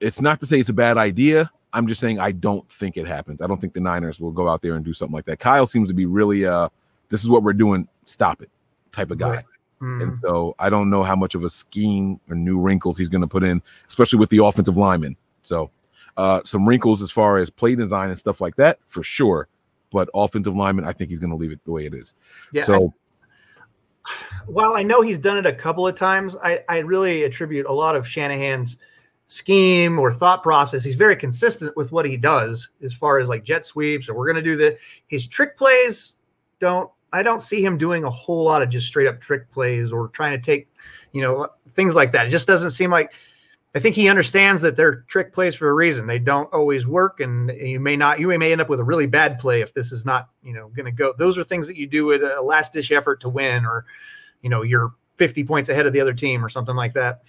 Speaker 5: it's not to say it's a bad idea. I'm just saying I don't think it happens. I don't think the Niners will go out there and do something like that. Kyle seems to be really uh this is what we're doing, stop it type of guy.
Speaker 6: Right. Mm.
Speaker 5: And so I don't know how much of a scheme or new wrinkles he's going to put in, especially with the offensive lineman. So uh some wrinkles as far as play design and stuff like that for sure. But offensive lineman, I think he's going to leave it the way it is.
Speaker 6: Yeah,
Speaker 5: so
Speaker 6: while I know he's done it a couple of times, I, I really attribute a lot of Shanahan's scheme or thought process. He's very consistent with what he does as far as like jet sweeps or we're going to do the his trick plays. Don't I don't see him doing a whole lot of just straight up trick plays or trying to take, you know, things like that. It just doesn't seem like. I think he understands that they're trick plays for a reason. They don't always work, and you may not. You may end up with a really bad play if this is not, you know, going to go. Those are things that you do with a last dish effort to win, or, you know, you're 50 points ahead of the other team or something like that.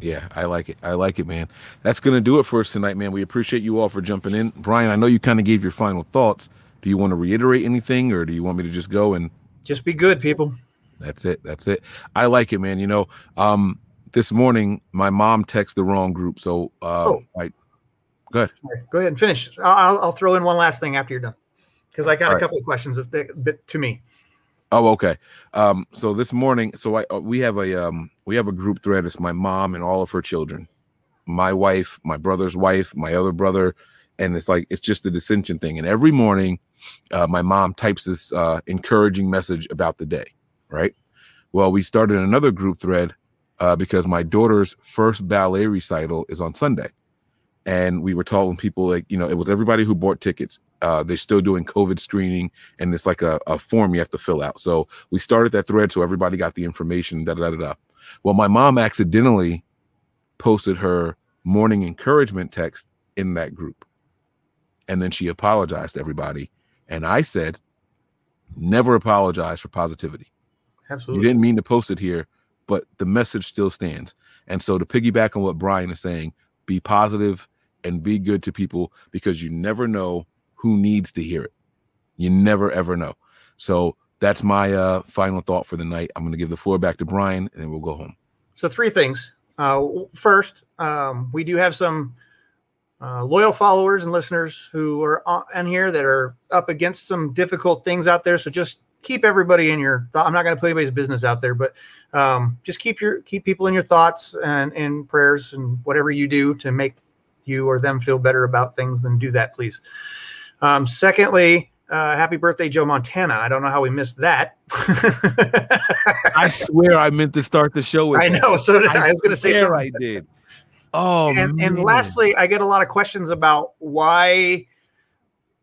Speaker 5: Yeah, I like it. I like it, man. That's going to do it for us tonight, man. We appreciate you all for jumping in. Brian, I know you kind of gave your final thoughts. Do you want to reiterate anything or do you want me to just go and
Speaker 6: Just be good, people.
Speaker 5: that's it? That's it. I like it, man. You know, um this morning my mom texted the wrong group, so uh
Speaker 6: Oh.
Speaker 5: I good.
Speaker 6: Sorry, Go ahead and finish. I'll, I'll- throw in one last thing after you're done because I got
Speaker 5: All
Speaker 6: a
Speaker 5: right.
Speaker 6: couple of questions of bit to me.
Speaker 5: Oh, okay. Um, so this morning, so I uh, we have a um we have a group thread. It's my mom and all of her children, my wife, my brother's wife, my other brother, and it's like it's just a dissension thing. And every morning, uh, my mom types this uh, encouraging message about the day, right? Well, we started another group thread uh, because my daughter's first ballet recital is on Sunday, and we were telling people like you know it was everybody who bought tickets. Uh, they're still doing COVID screening, and it's like a, a form you have to fill out. So we started that thread so everybody got the information. Da da da da. Well, my mom accidentally posted her morning encouragement text in that group, and then she apologized to everybody. And I said, never apologize for positivity.
Speaker 6: Absolutely.
Speaker 5: You didn't mean to post it here, but the message still stands. And so to piggyback on what Brian is saying, be positive and be good to people because you never know who needs to hear it. You never ever know. So that's my uh final thought for the night. I'm going to give the floor back to Brian and then we'll go home.
Speaker 6: So three things. Uh, first, um, we do have some uh, loyal followers and listeners who are on here that are up against some difficult things out there. So just keep everybody in your. Th- I'm not going to put anybody's business out there, but um, just keep your keep people in your thoughts and and prayers and whatever you do to make you or them feel better about things. Then do that, please. Um, secondly, uh, happy birthday, Joe Montana. I don't know how we missed that.
Speaker 5: I swear I meant to start the show with
Speaker 6: I
Speaker 5: that.
Speaker 6: know. So I, I was going to say.
Speaker 5: I did. Oh,
Speaker 6: and, and lastly, I get a lot of questions about why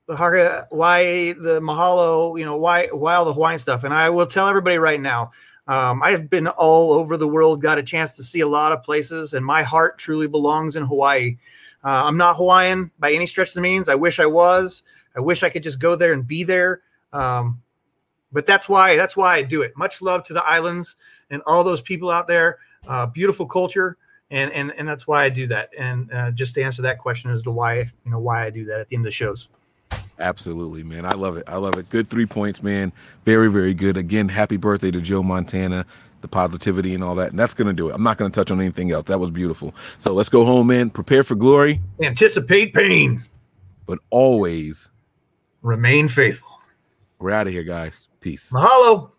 Speaker 6: the Haga, why the Mahalo, you know, why why all the Hawaiian stuff. And I will tell everybody right now, um, I've been all over the world, got a chance to see a lot of places, and my heart truly belongs in Hawaii. Uh, I'm not Hawaiian by any stretch of the means. I wish I was. I wish I could just go there and be there. Um, but that's why that's why I do it. Much love to the islands and all those people out there. Uh, beautiful culture and and and that's why I do that. And uh, just to answer that question as to why you know why I do that at the end of the shows.
Speaker 5: Absolutely, man. I love it. I love it. Good three points, man. Very, very good. Again, happy birthday to Joe Montana, the positivity and all that. And that's going to do it. I'm not going to touch on anything else. That was beautiful. So let's go home, man. Prepare for glory,
Speaker 6: Anticipate pain,
Speaker 5: but always
Speaker 6: remain faithful.
Speaker 5: We're out of here, guys. Peace.
Speaker 6: Mahalo.